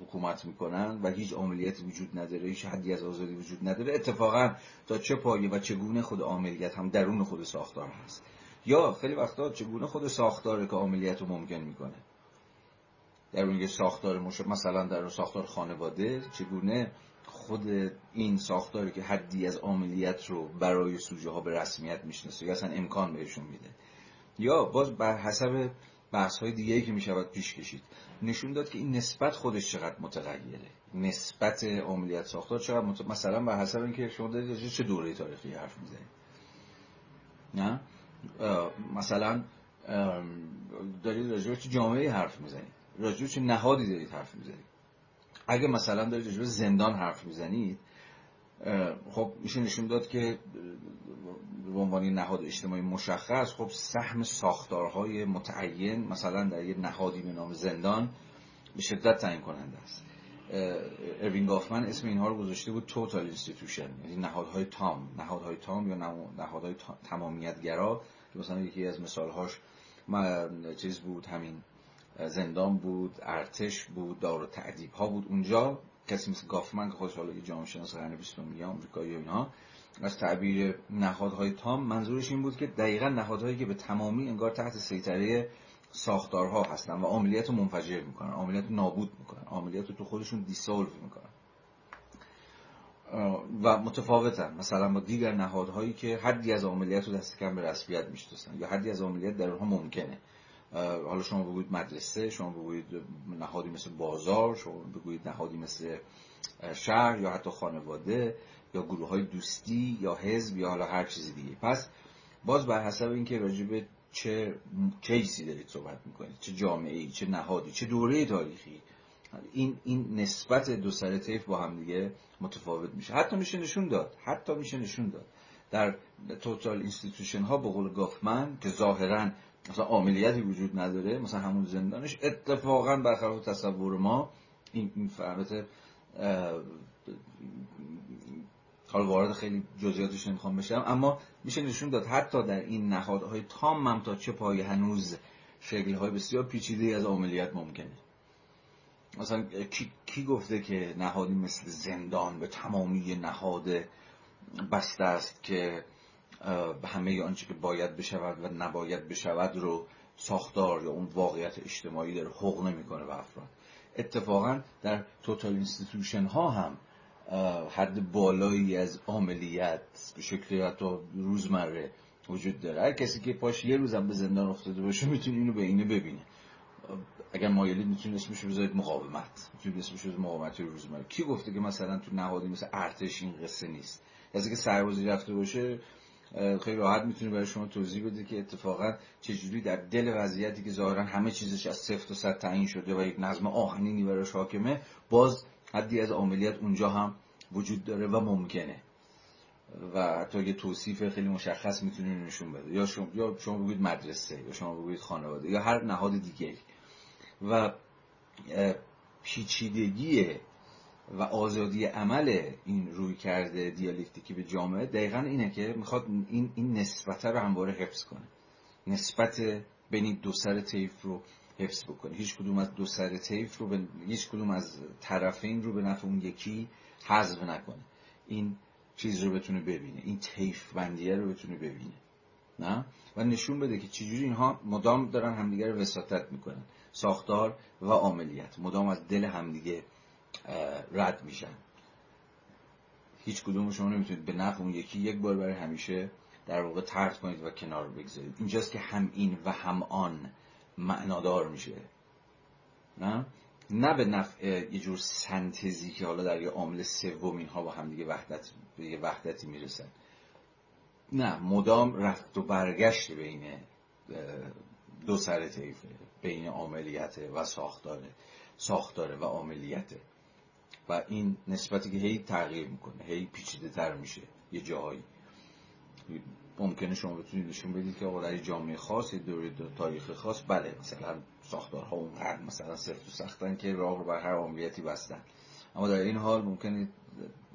Speaker 1: حکومت می‌کنن و هیچ عملیتی وجود نداره هیچ حدی از آزادی وجود نداره اتفاقا تا چه پایه و چگونه خود عملیت هم درون خود ساختار هست. یا خیلی وقتا چگونه خود ساختار که عملیت رو ممکن می‌کنه. در اون ساختار مش... مثلا در ساختار خانواده چگونه خود این ساختاری که حدی از عملیت رو برای سوژه ها به رسمیت می‌شناسه یا اصلا امکان بهشون میده. یا باز بر حسب بحث های دیگه که می‌شود پیش کشید نشون داد که این نسبت خودش چقدر متغیره. نسبت عملیت ساختار چقدر مت... مثلا بر حسب اینکه شما دارید چه دوره تاریخی حرف می‌زنید. نه؟ مثلا دارید راجع چه جامعه حرف می‌زنید. راجع چه نهادی دارید حرف می‌زنید اگه مثلا دارید راجع زندان حرف می‌زنید خب میشه نشون داد که به عنوان نهاد اجتماعی مشخص خب سهم ساختارهای متعین مثلا در یه نهادی به نام زندان به شدت تعیین کننده است. اروین گافمن اسم اینها رو گذاشته بود total institution یعنی نهادهای تام. نهادهای تام یا نهادهای تمامیتگرا که مثلا یکی از مثالهاش چیز بود همین زندان بود ارتش بود دار و تعدیب ها بود. اونجا کسی مثل گافمن که خودش حالا یه جامعه شناس قرن 20 آمریکایی و اینها از تعبیر نهادهای تام منظورش این بود که دقیقا نهادهایی که به تمامی انگار تحت سیطره ساختارها هستن و عملیات رو منفجر می‌کنن عملیات نابود می‌کنن عملیات رو تو خودشون دیسولو می‌کنن. و متفاوتن. مثلا با دیگر نهادهایی که حدی از عملیات رو دست کم به رسمیت می‌شناسن یا حدی از عملیات در اونها ممکنه. حالا شما بگویید مدرسه شما بگویید نهادی مثل بازار شما بگویید نهادی مثل شهر یا حتی خانواده یا گروه های دوستی یا حزب یا حالا هر چیزی دیگه. پس باز بر حسب اینکه راجب چه کیسی دارید صحبت می‌کنید چه جامعه ای چه نهادی چه دوره تاریخی این این نسبت دو سر طیف با هم دیگه متفاوت میشه. حتی میشه نشون داد حتی میشه نشون داد. در total institution ها به قول گافمن که ظاهرا مثلا عاملیتی وجود نداره مثلا همون زندانش. اتفاقا برخلاف تصور ما این این حالا وارد خیلی جزئیاتش نمی‌خوام بشم اما میشه نشون داد حتی در این نهادهای تام هم تا چه پایه هنوز شکلهای بسیار پیچیده از عملیات ممکنه. مثلا کی, کی گفته که نهادی مثل زندان به تمامی نهاد بسته است که همه آنچه که باید بشود و نباید بشود رو ساختار یا اون واقعیت اجتماعی داره حق نمی‌کنه به افراد. اتفاقا در total institution ها هم حد بالایی از عاملیت به شکل حتی روزمره وجود داره. هر کسی که پاش یه روزم به زندان افتاده باشه می‌تونه اینو به اینه ببینه. اگر مایلید می‌تونید اسمش بذارید مقاومت. می‌تونید اسمش بذارید مقاومت روزمره. کی گفته که مثلا تو نهادی مثل ارتش این قصه نیست؟ کسی که سربازی رفته باشه خیلی راحت می‌تونه برای شما توضیح بده که اتفاقا چجوری در دل وضعیتی که ظاهرا همه چیزش از صفر تا صد تعیین شده و یک نظم آهنینی براش حاکمه باز حدی از عملیات اونجا هم وجود داره و ممکنه. و حتی یه توصیف خیلی مشخص می‌تونه نشون بده. یا شما, یا شما بگوید مدرسه یا شما بگوید خانواده یا هر نهاد دیگه و پیچیدگی و آزادی عمل این روی کرده دیالکتیکی به جامعه دقیقا اینه که می‌خواد این, این نسبت رو همواره حفظ کنه. نسبت بین دو سر طیف رو حفظ بکنه. هیچ کدوم از دو سر طیف رو به هیچ کدوم از طرفین رو به نفع اون یکی حذف نکنه. این چیز رو بتونه ببینه. این طیف بندیه رو بتونه ببینه. نه؟ و نشون بده که چجوری اینها مدام دارن همدیگه رو وساطت می‌کنن. ساختار و عملیات. مدام از دل همدیگه رد میشن. هیچ کدوم شما نمی‌تونید به نفع اون یکی یک بار برای همیشه در واقع ترد کنید و کنار بگذارید. اینجاست که هم این و هم آن معنادار میشه. نه؟ نه به نفع یه جور سنتزی که حالا در یه عامل سوم اینها با هم دیگه وحدت به یه وحدتی می‌رسن. نه مدام رفت و برگشت بین دو سر طیفه بین عملیت و ساختاره ساختاره و عملیته و این نسبتی که هی تغییر می‌کنه هی پیچیده تر میشه یه جاهایی. ممکنه شما بتونید نشون بدید که آقا در جامعه خاص یه دوره تاریخ خاص بله مثلا ساختارها اونقدر مثلا سفت و سختن که راه رو بر هر عملیتی بستن. اما در این حال ممکنه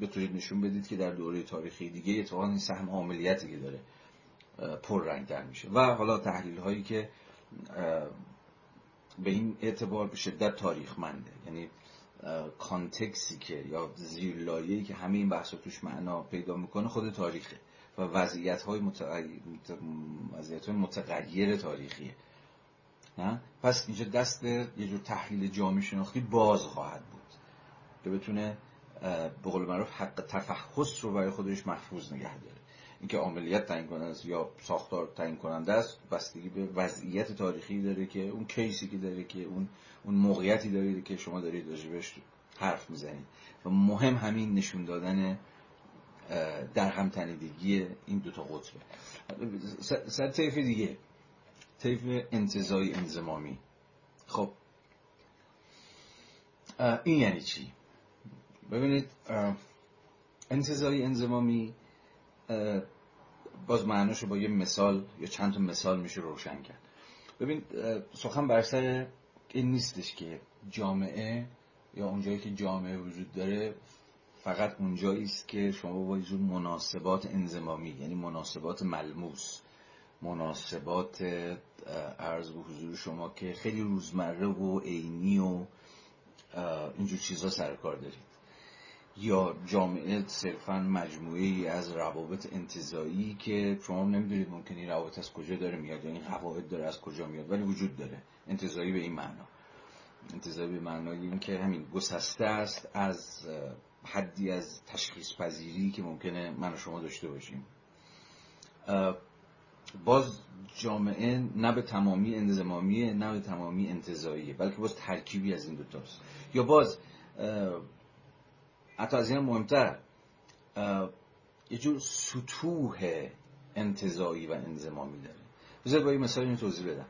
Speaker 1: بتونید نشون بدید که در دوره تاریخی دیگه اتفاقا این سهم عملیتی که داره پر رنگ در میشه. و حالا تحلیل هایی که به این اعتبار به شدت تاریخمنده. یعنی کانتکسی که یا زیرلایه‌ای که همه این بحث توش معنا پیدا می‌کنه خود تاریخه و وضعیت های متغیر تاریخیه نه؟ پس اینجا دست یه جور تحلیل جامعه شناختی باز خواهد بود که بتونه به قول معروف حق تفحص رو برای خودش محفوظ نگه داره اینکه عملیات تعیین کننده یا ساختار تعیین کننده است بستگی به وضعیت تاریخی داره که اون کیسی که داره که اون اون موقعیتی داره که شما دارید راجبش حرف می‌زنید. و مهم همین نشون دادن در هم تنیدگی این دوتا قطبه. سر طیف دیگه طیف انتظایی انزمامی خب. این یعنی چی؟ ببینید انتظایی انزمامی باز معناشو با یه مثال یا چند تا مثال میشه روشن کرد. ببین سخن بر سر این نیستش که جامعه یا اونجایی که جامعه وجود داره فقط اونجایی است که شما با یه مناسبات انزمامی یعنی مناسبات ملموس مناسبات عرض به حضور شما که خیلی روزمره و عینی و اینجور چیزا سرکار دارید. یا جامعه صرفا مجموعه ای از روابط انتظایی که شما نمی‌دونید ممکن این روابط از کجا داره میاد یا این قواعد داره از کجا میاد ولی وجود داره. انتظایی به این معنا. انتظایی به معنای این که همین گسسته است از حدی از تشخیص پذیری که ممکنه من و شما داشته باشیم. باز جامعه نه به تمامی انزمامیه نه به تمامی انتظاییه بلکه باز ترکیبی از این دوتاست یا باز حتی از این مهمتر یه جور سطوح انتظایی و انزمامی داره. بذار با این مثال اینو توضیح بدم.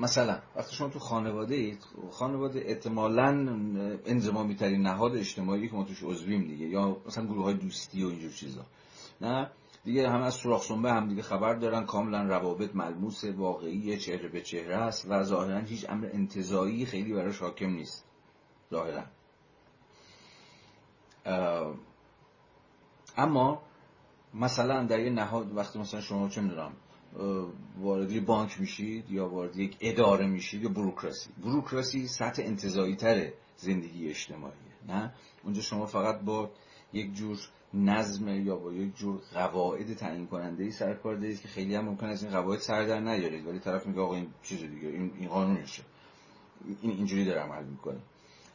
Speaker 1: مثلا وقتی شما تو خانواده اید خانواده احتمالا انزمامی ترین نهاد اجتماعی که ما توش عضویم دیگه یا مثلا گروه های دوستی و اینجور چیزا. نه؟ دیگه همه از سوراخ سنبه هم دیگه خبر دارن کاملا روابط ملموس واقعی چهره به چهره است و ظاهرا هیچ امر انتظایی خیلی براش حاکم نیست. ظاهرا. اما مثلا در یه نهاد وقتی مثلا شما چه می‌دونم وارد بانک میشید یا وارد یک اداره میشید یا بروکراسی. بروکراسی سطح انتظایی تر زندگی اجتماعیه نه؟ اونجا شما فقط با یک جور نظم یا با یک جور قواعد تعیین کننده ای سر کار دارید که خیلی هم ممکن از این قواعد سر در نیارید. ولی طرف میگه آقا این چیز دیگه این این قانونشه این اینجوری داره عمل می‌کنه.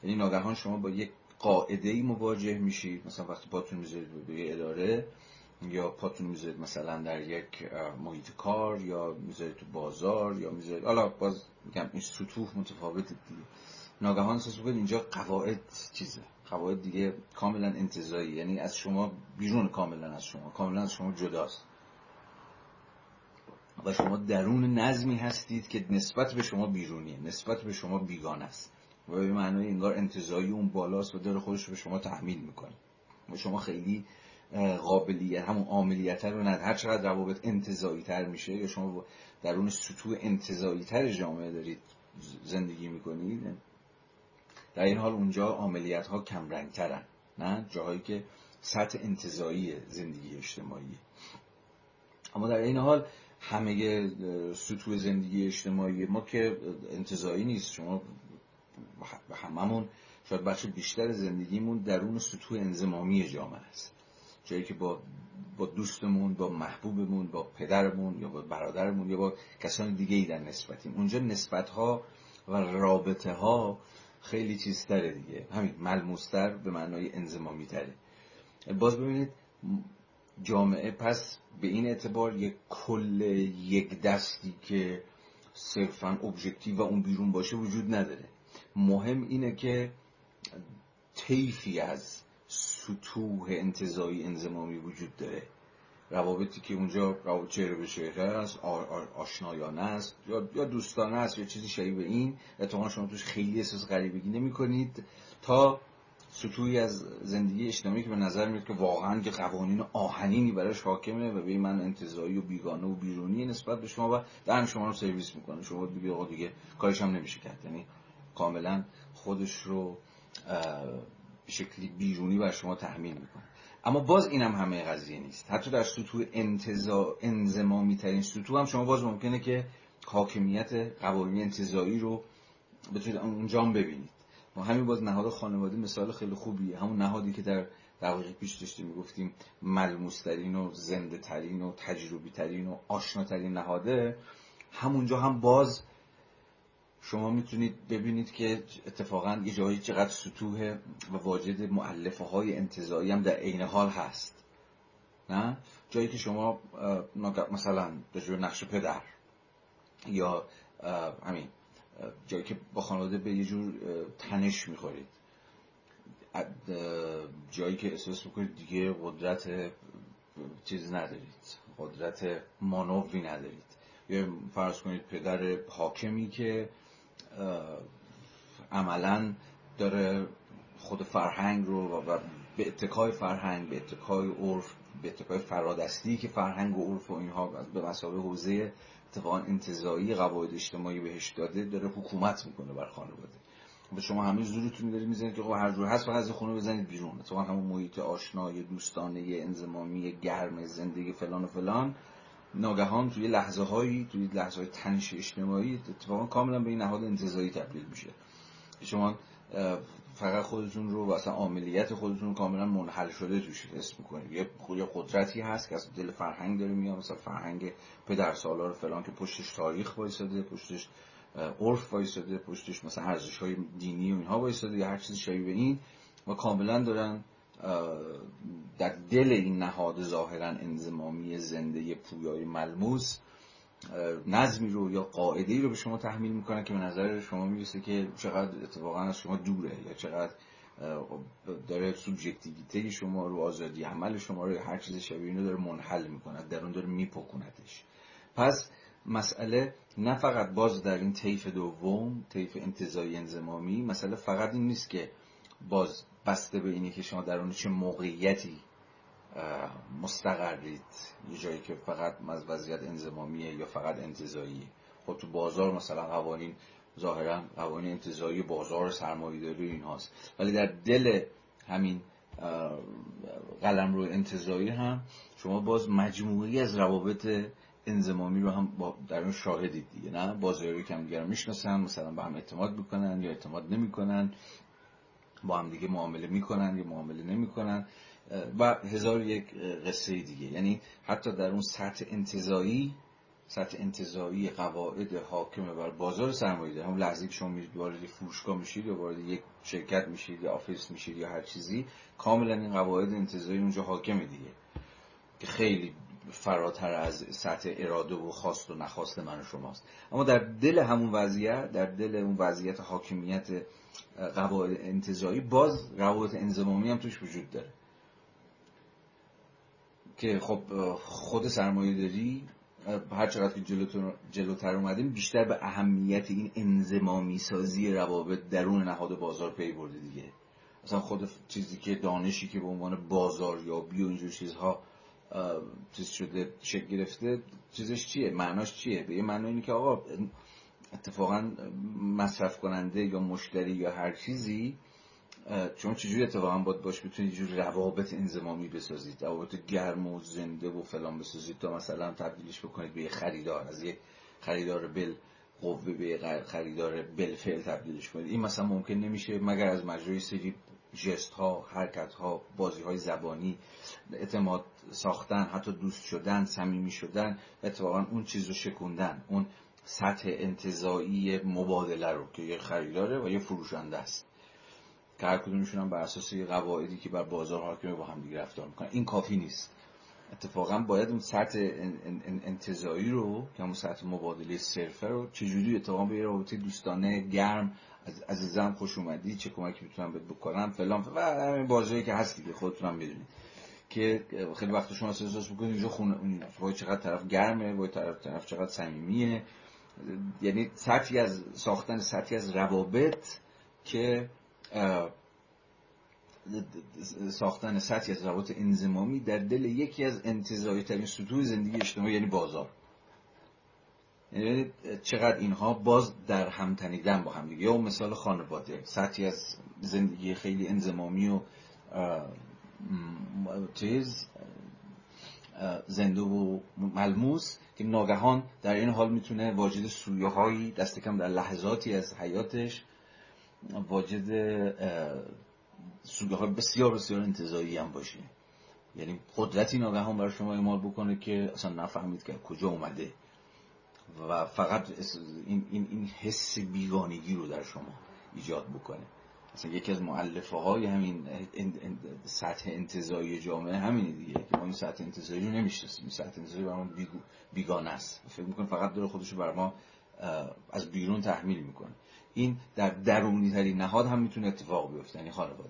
Speaker 1: یعنی ناگهان شما با یک قاعده ای مواجه میشید مثلا وقتی پاتون می‌ذارید به اداره یا پاتون می‌ذارید مثلا در یک محیط کار یا می‌ذارید تو بازار یا می‌ذارید حالا باز میگم این سطوح متفاوت دیگه. ناگهان احساس می‌کنید اینجا قواعد چیزه. قواعد دیگه کاملا انتظایی. یعنی از شما بیرون کاملا از شما. کاملا از شما جداست. و شما درون نظمی هستید که نسبت به شما بیرونیه. نسبت به شما بیگانه است. و به معنای انگار انتظایی اون بالاست و داره خودش به شما تحمیل می‌کنه. و شما خیلی قابلیت همون عاملیت رو نداره هر چقدر روابط انتظایی تر میشه یا شما درون سطوح انتظایی تر جامعه دارید زندگی می‌کنید در این حال اونجا عملیات ها کم رنگ ترن نه؟ جاهایی که سطح انتظایی زندگی اجتماعی اما در این حال همه سطوح زندگی اجتماعی ما که انتظایی نیست. شما هممون شاید بخش بیشتر زندگیمون درون سطوح انزمامی جامعه است. جایی که با با دوستمون با محبوبمون با پدرمون یا با برادرمون یا با کسان دیگه ای در نسبتیم. اونجا نسبت ها و رابطه ها خیلی چیزتره دیگه. همین ملموستر به معنای انزمامی تره باز ببینید جامعه پس به این اعتبار یک کل یک دستی که صرفا ابژکتیو و اون بیرون باشه وجود نداره. مهم اینه که طیفی از سطوح انتظایی انزمامی وجود داره. روابطی که اونجا روابط چهره به چهره است آشنایانه است یا دوستانه است یا چیزی شبیه به این اتفاقا شما توش خیلی احساس غریبگی نمی کنید تا سطوحی از زندگی اجتماعی که به نظر میاد که واقعا که قوانین آهنینی براش حاکمه و به من انتظایی و بیگانه و بیرونی نسبت به شما و دهن شما رو سرویس می‌کنه. شما دیگه آقا دیگه کارش هم نمیشه کرد. یعنی کاملا خودش رو شکلی بیرونی بر شما تحمیل می‌کنه. اما باز اینم همه قضیه نیست. حتی در سطوح انتزا انزمامی ترین سطوح هم شما باز ممکنه که حاکمیت قوانین انتظایی رو بتونید اونجام ببینید. ما همین باز نهاد خانواده مثال خیلی خوبیه. همون نهادی که در دقیقه پیش داشتیم می‌گفتیم ملموسترین و زنده ترین و تجربی ترین و آشناترین نهاده همونجا هم باز شما می‌تونید ببینید که اتفاقا یه جایی چقدر سطوح و واجد معلفه های انتظایی هم در عین حال هست. نه؟ جایی که شما مثلا به نقش پدر یا همین جایی که با خانواده به یه جور تنش می‌خورید. جایی که احساس می‌کنید دیگه قدرت چیز ندارید قدرت مانوی ندارید. یا فرض کنید پدر حاکمی که عملا داره خود فرهنگ رو و به اتکای فرهنگ به اتکای عرف به اتکای فرادستی که فرهنگ و عرف و اینها به مسابقه حوزه اتفاقا انتظایی قواعد اجتماعی بهش داده داره حکومت می‌کنه بر خانواده. به شما همه زورتون داری می‌زنید که هر جور هست فقط از خونه بزنید بیرون. اتفاقا همون محیط آشنای دوستانه انزمامی گرم زندگی فلان و فلان. ناگهان توی لحظه هایی توی لحظه های تنش اجتماعی اتفاقا کاملا به این نهاد انتظایی تبدیل میشه. شما فقط خودتون رو و اصلا عملیت خودتون کاملا منحل شده توش حس می‌کنید. یه قدرتی هست که از دل فرهنگ داره میاد مثلا فرهنگ پدر سالار فلان که پشتش تاریخ وایساده پشتش عرف وایساده پشتش مثلا ارزش های دینی و اینها وایساده یا هر چیزی شبیه به این و کاملا دارن در دل این نهاد ظاهرا انزمامی زنده پویای ملموس نظمی رو یا قاعده رو به شما تحمیل می‌کنن که به نظر شما می‌رسه که چقدر اتفاقا از شما دوره یا چقدر داره سوبژکتیویته شما رو آزادی عمل شما رو هر چیز شبیه اینو داره منحل می‌کنه در اون داره میپکونتش. پس مسئله نه فقط باز در این طیف دوم طیف انتظایی انزمامی مسئله فقط این نیست که باز بسته به اینه که شما در اون چه موقعیتی مستقرید یه جایی که فقط از وضعیت انزمامیه یا فقط انتظاییه خب تو بازار مثلا قوانین ظاهرا قوانین انتظایی بازار سرمایه‌داری این هاست. ولی در دل همین قلم رو انتظایی هم شما باز مجموعی از روابط انزمامی رو هم در اون شاهدید دیگه نه؟ بازاری که هم دیگر می‌شناسن مثلا به هم اعتماد می‌کنن یا اعتماد نمی‌کنن. با هم دیگه معامله می‌کنن یا معامله نمی‌کنن. و هزار یک قصه دیگه. یعنی حتی در اون سطح انتظایی سطح انتظایی قواعد حاکمه بر بازار سرمایه هم لحظه که شما وارد فروشگاه میشید یا وارد یک شرکت میشید یا آفیس میشید یا هر چیزی کاملا این قواعد انتظایی اونجا حاکمه دیگه. که خیلی فراتر از سطح اراده و خواست و نخواست من و شماست. اما در دل همون وضعیت در دل اون وضعیت حاکمیت قواعد انتظایی باز روابط انضمامی هم توش وجود داره. که خب خود سرمایه داری هر چقدر که جلوتر اومدیم بیشتر به اهمیت این انزمامی سازی روابط درون نهاد بازار پی برده دیگه. مثلا خود چیزی که دانشی که به عنوان بازاریابی و اینجور چیزها چیز شده شکل گرفته چیزش چیه؟ معناش چیه؟ به یه معنی اینه که آقا اتفاقا مصرف کننده یا مشتری یا هر چیزی چون چجوری اتفاقا باید باش بتونید جور روابط انزمامی بسازید روابط گرم و زنده و فلان بسازید تا مثلا تبدیلش بکنید به یه خریدار از یه خریدار بل قوه به خریدار بل فعل تبدیلش کنید. این مثلا ممکن نمیشه مگر از مجرای سری جست ها حرکت ها بازی های زبانی اعتماد ساختن حتی دوست شدن صمیمی شدن اتفاقا اون چیز رو شکوندن اون سطح انتظایی مبادله رو که یه خریداره و یه فروشنده است. که هر کدومشون هم بر اساس قواعدی که بر بازار حاکمه با هم دیگه رفتار می‌کنن. این کافی نیست. اتفاقا باید اون سطح انتظایی رو که همون سطح مبادله صرفه رو چجوری اتفاقا به یه رابطه دوستانه گرم از عزیزم خوش اومدی چه کمکی می‌تونم بهت بکنم فلان و همین بازاری که هست دیگه خودتون هم بدونید که خیلی وقت شما احساس می‌کنید اینجا خونه وای چقدر طرف گرمه وای طرف طرف چقدر صمیمیه. یعنی سطحی از ساختن سطحی از روابط که ساختن سطحی از روابط انزمامی در دل یکی از انتظایی ترین سطوح زندگی اجتماعی یعنی بازار. یعنی چقدر اینها باز در هم تنیدن با هم دیگه. یا مثال خانواده سطحی از زندگی خیلی انزمامی و چیز زنده و ملموس. که ناگهان در این حال می‌تونه واجد سویه هایی دست کم در لحظاتی از حیاتش واجد سوگه های بسیار بسیار انتظایی هم باشه. یعنی قدرتی ناگهان برای شما اعمال بکنه که اصلا نفهمید که کجا اومده و فقط این, این, این حس بیگانگی رو در شما ایجاد بکنه. مثلا یکی از معلفه های همین سطح انتظایی جامعه همینه دیگه که ما سطح انتظایی رو سطح انتظایی برای ما بیگانه است. فکر می‌کنه فقط داره خودش رو ما از بیرون تحمیل می‌کنه. این در درونی ترین نهاد هم می‌تونه اتفاق بیفته یعنی خانواده.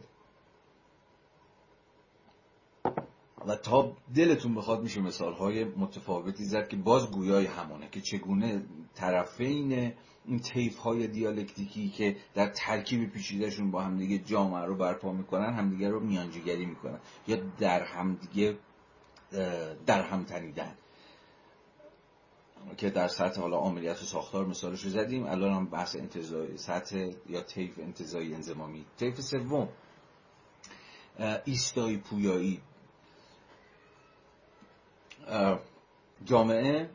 Speaker 1: و تا دلتون بخواد میشه مثال های متفاوتی زد که باز گویای همونه که چگونه طرفین این تیف های دیالکتیکی که در ترکیب پیچیدهشون با همدیگه جامعه رو برپا می‌کنن همدیگه رو میانجیگری می‌کنن یا در همدیگه در هم تنیدن. که در سطح حالا عملیات و ساختار مثالش رو زدیم الان هم بحث انتظایی سطح یا تیف انتظایی انزمامی. تیف سوم ایستایی پویایی. جامعه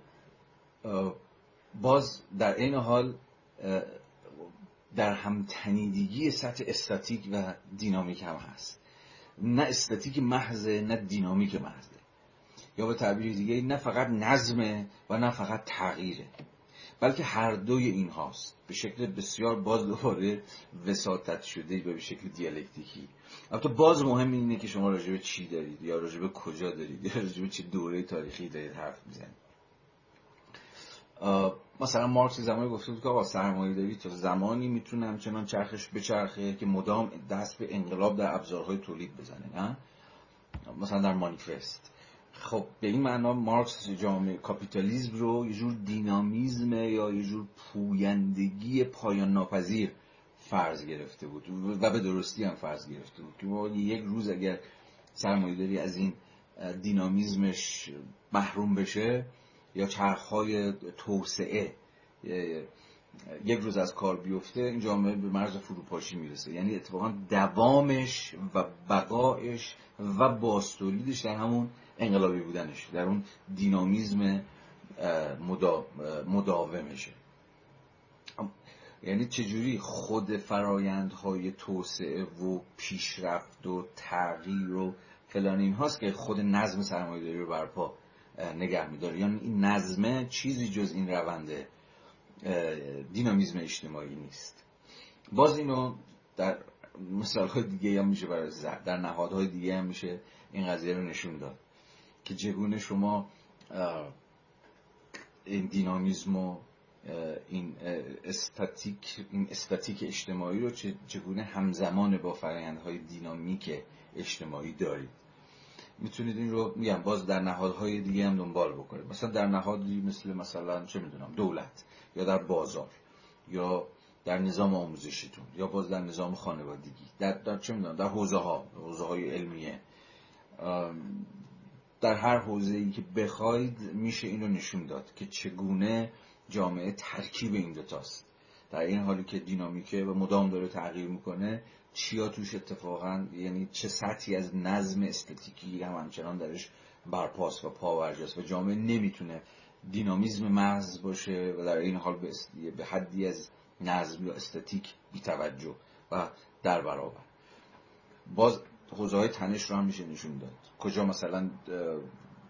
Speaker 1: باز در این حال در همتنیدگی سطح استاتیک و دینامیک هم هست. نه استاتیک محضه نه دینامیک محضه یا به تعبیر دیگه نه فقط نظمه و نه فقط تغییره. بلکه هر دوی این هاست. به شکل بسیار باز دوباره وساطت شده به شکل دیالکتیکی. البته باز مهم اینه که شما راجع به چی دارید یا راجع به کجا دارید یا راجع به چه دوره تاریخی دارید حرف می‌زنید. مثلا مارکس زمانی گفته بود که آقا سرمایه داری تا زمانی می‌تونه همچنان چرخش به چرخه که مدام دست به انقلاب در ابزارهای تولید بزنه نه؟ مثلا در مانیفست. خب به این معنا مارکس جامعه کاپیتالیزم رو یه جور دینامیزم یا یه جور پویندگی پایان ناپذیر فرض گرفته بود و به درستی هم فرض گرفته بود. که ما یک روز اگر سرمایه‌داری از این دینامیزمش محروم بشه یا چرخهای توسعه یک روز از کار بیفته این جامعه به مرز فروپاشی می‌رسه. یعنی اتفاقا دوامش و بقایش و باستولیدش در همون انقلابی بودنش. در اون دینامیزم مداومشه. یعنی چجوری خود فرایندهای توسعه و پیشرفت و تغییر و فلان این هاست که خود نظم سرمایه‌داری رو برپا نگه میداره. یعنی این نظمه چیزی جز این روند دینامیزم اجتماعی نیست. باز اینو در مثال دیگه هم میشه برای در نهادهای دیگه هم میشه این قضیه رو نشون داد. که چگونه شما این دینامیزم و این استاتیک این استاتیک اجتماعی رو چگونه همزمان با فرآیندهای دینامیک اجتماعی دارید؟ می‌تونید این رو میگم باز در نهادهای دیگه هم دنبال بکنید. مثلا در نهادی مثل مثلا چه می‌دونم دولت یا در بازار یا در نظام آموزشیتون یا باز در نظام خانوادگی در, در چه می‌دونم در حوزه ها حوزه های علمیه در هر حوزه ای که بخواید میشه اینو نشون داد که چگونه جامعه ترکیب این دوتاست در این حالی که دینامیکه و مدام داره تغییر می‌کنه چیا توش اتفاقا یعنی چه سطحی از نظم استاتیکی هم همچنان درش برپاس و پاورجاست و جامعه نمی‌تونه دینامیزم محض باشه و در این حال به حدی از نظم یا استاتیک بیتوجه و در برابر. باز حوزه های تنش رو هم میشه نشون داد. کجا مثلا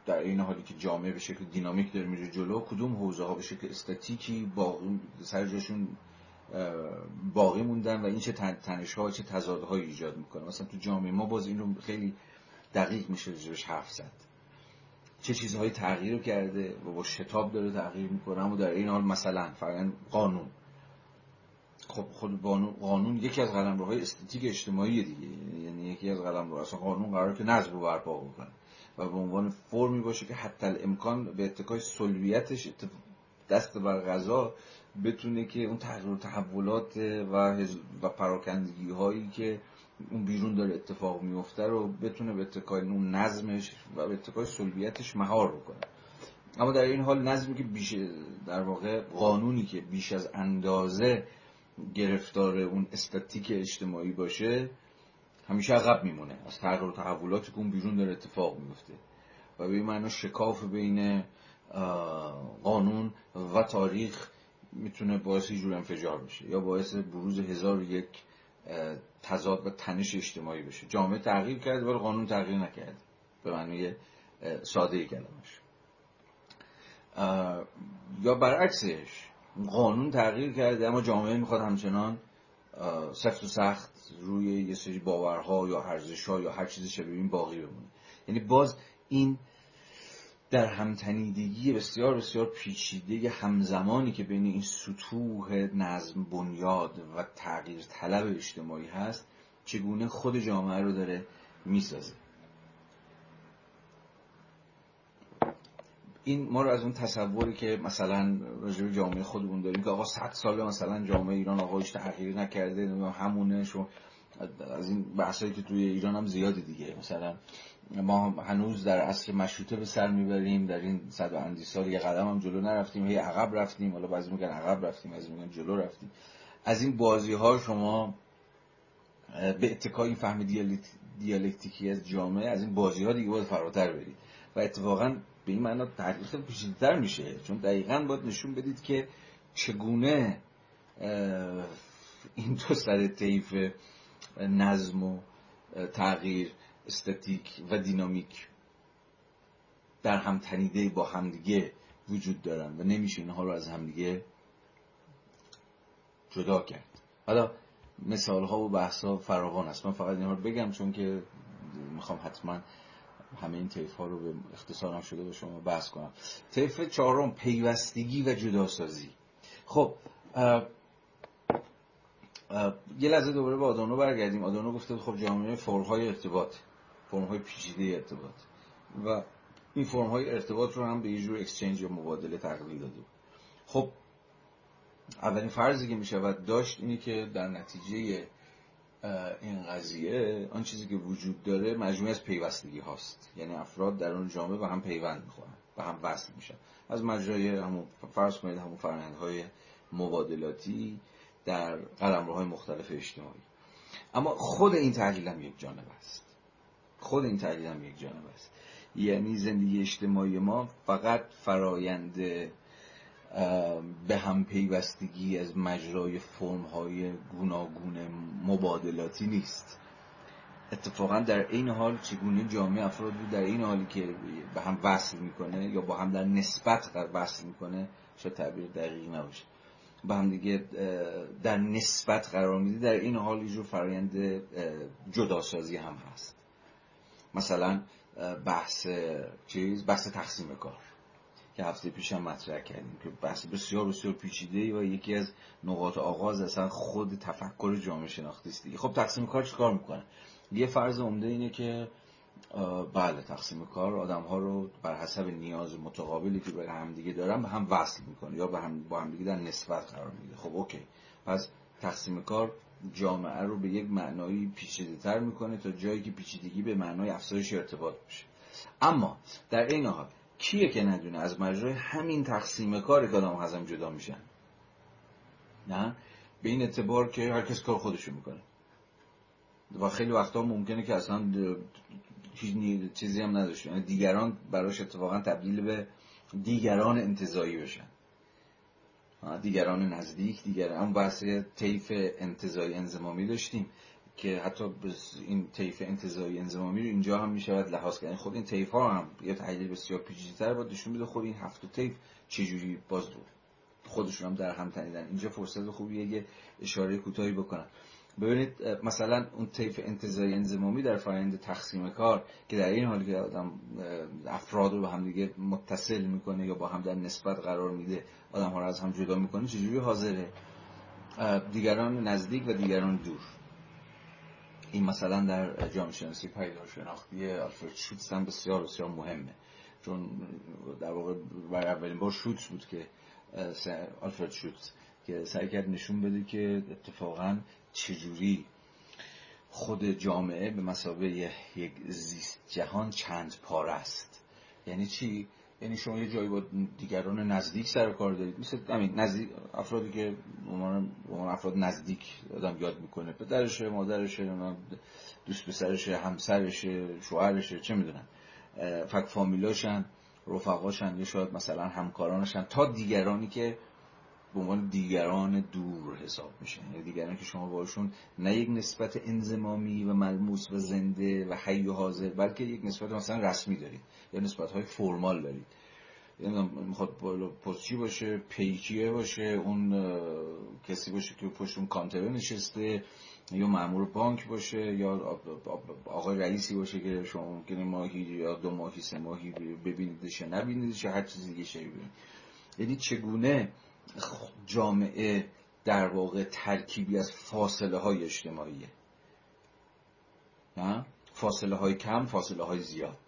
Speaker 1: در این حالی که جامعه به شکل دینامیک داره میره جلو کدوم حوزه ها به شکل استاتیکی باقی سر جاشون باقی موندن و این چه تنش ها چه تضادهایی ایجاد می‌کنه. مثلا تو جامعه ما باز این رو خیلی دقیق میشه رجبش حرف زد. چه چیزهایی تغییر کرده و با شتاب داره تغییر می‌کنه اما در این حال مثلا فرقا قانون. خب خود قانون یکی از قلمروهای استاتیک اجتماعی دیگه. یعنی یکی از قلمروها اصلا قانون قرار که نظم رو برپا بکنه و به عنوان فرمی باشه که حتی امکان به اتکای سلویتش دست بر غذا بتونه که اون تغییر و تحولات و, و پراکندگی هایی که اون بیرون داره اتفاق میفته رو بتونه به اتکای اون نظمش و به اتکای سلبیتش مهار بکنه. اما در این حال نظمی که بیش در واقع قانونی که بیش از اندازه گرفتار اون استاتیک اجتماعی باشه همیشه عقب میمونه. از تغییر و تحولاتی که اون بیرون داره اتفاق میفته و به این معنا شکاف بین قانون و تاریخ می‌تونه باعث جور انفجار بشه یا باعث بروز هزار یک تضاد و تنش اجتماعی بشه. جامعه تغییر کرد ولی قانون تغییر نکرد به معنی ساده کلمش. یا برعکسش قانون تغییر کرده اما جامعه می‌خواد همچنان سفت و سخت روی یه سری باورها یا ارزشها یا هر چیزی شبیه این باقی بمونه. یعنی باز این در همتنیدگی بسیار بسیار پیچیده همزمانی که بین این سطوح نظم بنیاد و تغییر طلب اجتماعی هست چگونه خود جامعه رو داره می‌سازه. این ما رو از اون تصوری که مثلا راجع جامعه خودمون داریم که آقا صد ساله مثلا جامعه ایران آقا تغییر نکرده همونه شو از این بحثایی که توی ایران هم زیاده دیگه. مثلا ما هنوز در اصل مشروطه به سر می‌بریم در این صد و اندی سال یه قدم هم جلو نرفتیم هی عقب رفتیم حالا بعضی میگن عقب رفتیم بعضی میگن جلو رفتیم. از این بازی ها شما به اتکای این فهم دیالکتیکی از جامعه از این بازی ها دیگه باید فراتر برید. و اتفاقا به این معنا تحقیق پیچیده‌تر میشه. چون دقیقا باید نشون بدید که چگونه این دو سر طیف نظم و تغییر استاتیک و دینامیک در هم تنیده با همدیگه وجود دارن و نمیشه اینها رو از همدیگه جدا کرد. حالا مثال ها و بحث ها فراوان است. من فقط اینها رو بگم چون که می‌خوام حتما همه این طیف ها رو به اختصارم شده به شما بحث کنم. طیف چهارم پیوستگی و جداسازی. خب یه لحظه دوباره به آدانو برگردیم. آدانو گفته خب جامعه فرمهای ارتباط فرمهای پیچیده ارتباط. و این فرمهای ارتباط رو هم به یه جور اکسچنج یا مبادله تقلیل داده خب اولین فرضی که می شود داشت اینه که در نتیجه این قضیه آن چیزی که وجود داره مجموعه از پیوستگی هاست. یعنی افراد در اون جامعه به هم پیوند می‌خورن به هم وصل میشن. از مجرای همون فرض کنید همون فرهنگ مبادلاتی در قلمروهای مختلف اجتماعی. اما خود این تحلیل هم یک جانب است. خود این تحلیل هم یک جانب است. یعنی زندگی اجتماعی ما فقط فرایند به هم پیوستگی از مجرای فرم های گوناگون مبادلاتی نیست. اتفاقا در این حال چگونه جامعه افراد رو در این حالی که به هم وصل می‌کنه یا با هم در نسبت وصل می‌کنه شاید تعبیر دقیق نباشه با هم دیگه در نسبت قرار میده در این حال یه فرایند جداسازی هم هست. مثلا بحث چیز بحث تقسیم کار. که هفته پیش هم مطرح کردیم که بحث بسیار بسیار پیچیده و یکی از نقاط آغاز اصلا خود تفکر جامعه شناختی است خب تقسیم کار چیکار می‌کنه؟ یه فرض عمده اینه که بله تقسیم کار آدم ها رو بر حسب نیاز متقابلی که به هم دیگه دارن به هم وصل می‌کنه یا به هم با هم دیگه در نسبت قرار میده خب اوکی. پس تقسیم کار جامعه رو به یک معنایی پیچیده تر می‌کنه تا جایی که پیچیدگی به معنای افزایش ارتباط بشه اما در این حال کیه که ندونه؟ از مجرای همین تقسیم کار که آدم هزم جدا میشن. نه؟ به این اعتبار که هر کس کار خودشو می‌کنه. و خیلی وقتا ممکنه که اصلا هیچ چیزی هم نداشته یعنی دیگران براش اتفاقا تبدیل به دیگران انتظایی بشن. دیگران نزدیک دیگران اون بحث طیف انتظایی انزمامی داشتیم. که حتی این طیف انتظایی انزمامی رو اینجا هم می‌شود لحاظ کرد خود این طیف ها هم یه تحلیل بسیار پیچیده‌تر باید نشون میده خود این هفت طیف چجوری باز خودشون هم در هم تنیدن. اینجا فرصت خوبیه یه اشاره کوتاهی بکنم. ببینید مثلا اون طیف انتظاری انزمامی در فرآیند تقسیم کار که در این حال که آدم افراد رو به هم دیگه متصل می‌کنه یا با هم در نسبت قرار میده آدم ها رو از هم جدا می‌کنه چجوری حاضره؟ دیگران نزدیک و دیگران دور. این مثلا در جامعه شناسی پیدار شناختی آلفرد شوتس هم بسیار بسیار مهمه. چون در واقع برای اولین بار شوتس بود که آلفرد شوتس که سعی کرد نشون بده که اتفاقا چجوری خود جامعه به مسابقه یک زیست جهان چند پاره است. یعنی چی؟ یعنی شما یه جایی با دیگران نزدیک سر کار دارید. مثل همین نزدیک افرادی که عنوان افراد نزدیک آدم یاد می‌کنه. پدرشه مادرشه دوست پسرشه همسرشه شوهرشه چه می‌دونم فک فامیلاشن رفقاشن یا شاید مثلا همکارانشن. تا دیگرانی که به عنوان دیگران دور حساب میشه. یعنی دیگران که شما باشون نه یک نسبت انزمامی و ملموس و زنده و حی و حاضر بلکه یک نسبت مثلا رسمی دارید یا نسبت های فرمال دارید. می‌خواد پستچی باشه پیکیه باشه اون کسی باشه که پشت اون کانتره نشسته یا مامور بانک باشه یا آقای رئیسی باشه که شما ممکنه ماهی یا دو ماهی سه ماهی ببینیدش یا نبینیدش یا هر چیزی دیگه ببینید. یعنی چگونه جامعه در واقع ترکیبی از فاصله های اجتماعیه. فاصله های کم فاصله های زیاد.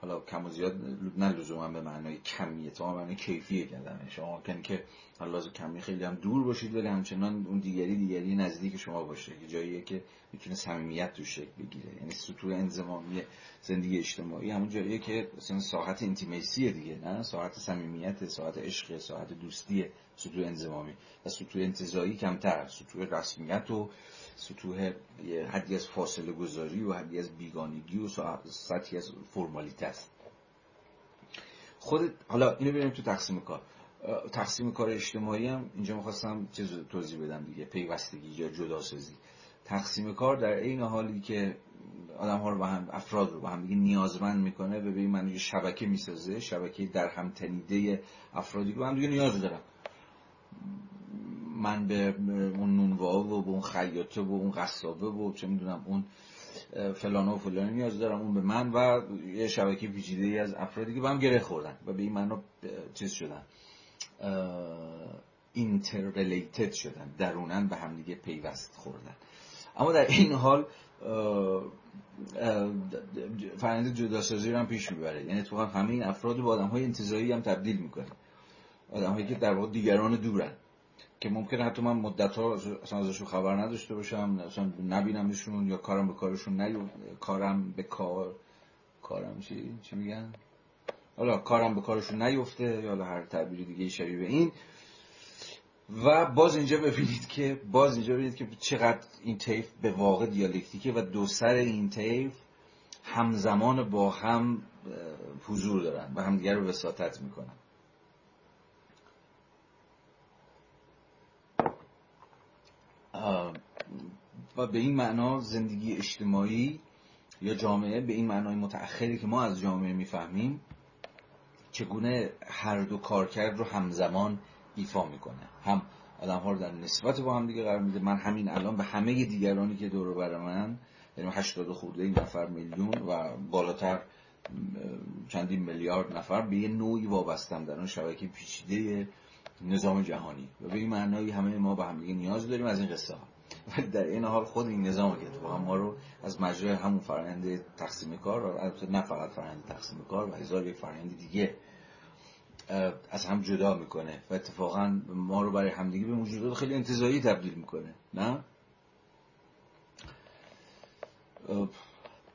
Speaker 1: حالا کم و زیاد نه لزوما به معنای کمیه تا معنای کیفیه کردن شما کن که حالا کمی خیلی هم دور باشید ولی همچنان اون دیگری دیگری نزدیک شما باشه که جاییه که می‌تونه صمیمیت تو شکل بگیره. یعنی سطوح انزمامی زندگی اجتماعی همون جاییه که مثلا ساحت انتیمیسیه دیگه نه؟ ساحت صمیمیت ساحت عشق ساحت دوستی سطوح انزمامی و سطوح انتزاعی کمتر سطوح رسمیت و سطوح حدی از فاصله گذاری و حدی از بیگانگی و سطحی از فرمالیته است. خود حالا اینو بریم تو تقسیم کار. تقسیم کار اجتماعی هم اینجا می‌خواستم چیز توضیح بدم دیگه. پیوستگی یا جداسازی. تقسیم کار در این حالی که آدم ها رو با هم افراد رو با هم دیگه نیازمند می‌کنه و به این معنی شبکه می‌سازه شبکه در هم تنیده افرادی رو هم دیگه نیاز دارم. من به اون نونوا و به اون خیاطه و اون قصابه و چه می‌دونم اون فلان و فلان نیاز دارم اون به من و یه شبکه پیچیده ای از افرادی که با هم گره خوردن و به این معنا چیز شدن اینترریلیتد شدن درونن به هم دیگه پیوست خوردن. اما در این حال فرنده جداسازی رو هم پیش می‌بره. یعنی تو همه این افراد با آدم های انتظایی هم تبدیل می‌کنه آدم هایی که در واقع دیگران دورن. که ممکنه حتی من مدت ها اصلا ازشون خبر نداشته باشم اصلا نبینمشون یا کارم به کارشون نیو کارم به کار کارم چی؟ چی میگن؟ حالا کارم به کارشون نیفته یا حالا هر تعبیر دیگه شبیه به این. و باز اینجا ببینید که باز اینجا ببینید که چقدر این طیف به واقع دیالکتیکه و دو سر این طیف همزمان با هم حضور دارن و همدیگر رو وساطت می‌کنن. و به این معنا زندگی اجتماعی یا جامعه به این معنای متأخری که ما از جامعه می‌فهمیم چگونه هر دو کارکرد رو همزمان ایفا می‌کنه. هم آدم ها رو در نسبت با هم دیگه قرار میده. من همین الان به همه دیگرانی که دور بر من یعنی 80 خورده این نفر میلیون و بالاتر چندین میلیارد نفر به یه نوعی وابستم در اون شبکه پیچیده نظام جهانی. و به این معنایی همه ما به هم دیگه نیاز داریم از این قصه ها ولی در این حال خود این نظام که اتفاقا ما رو از مجرای همون فرآیند تقسیم کار البته نه فقط فرآیند تقسیم کار و هزار یک فرآیند دیگه از هم جدا می‌کنه و اتفاقا ما رو برای همدیگه به موجودات خیلی انتظایی تبدیل می‌کنه نه؟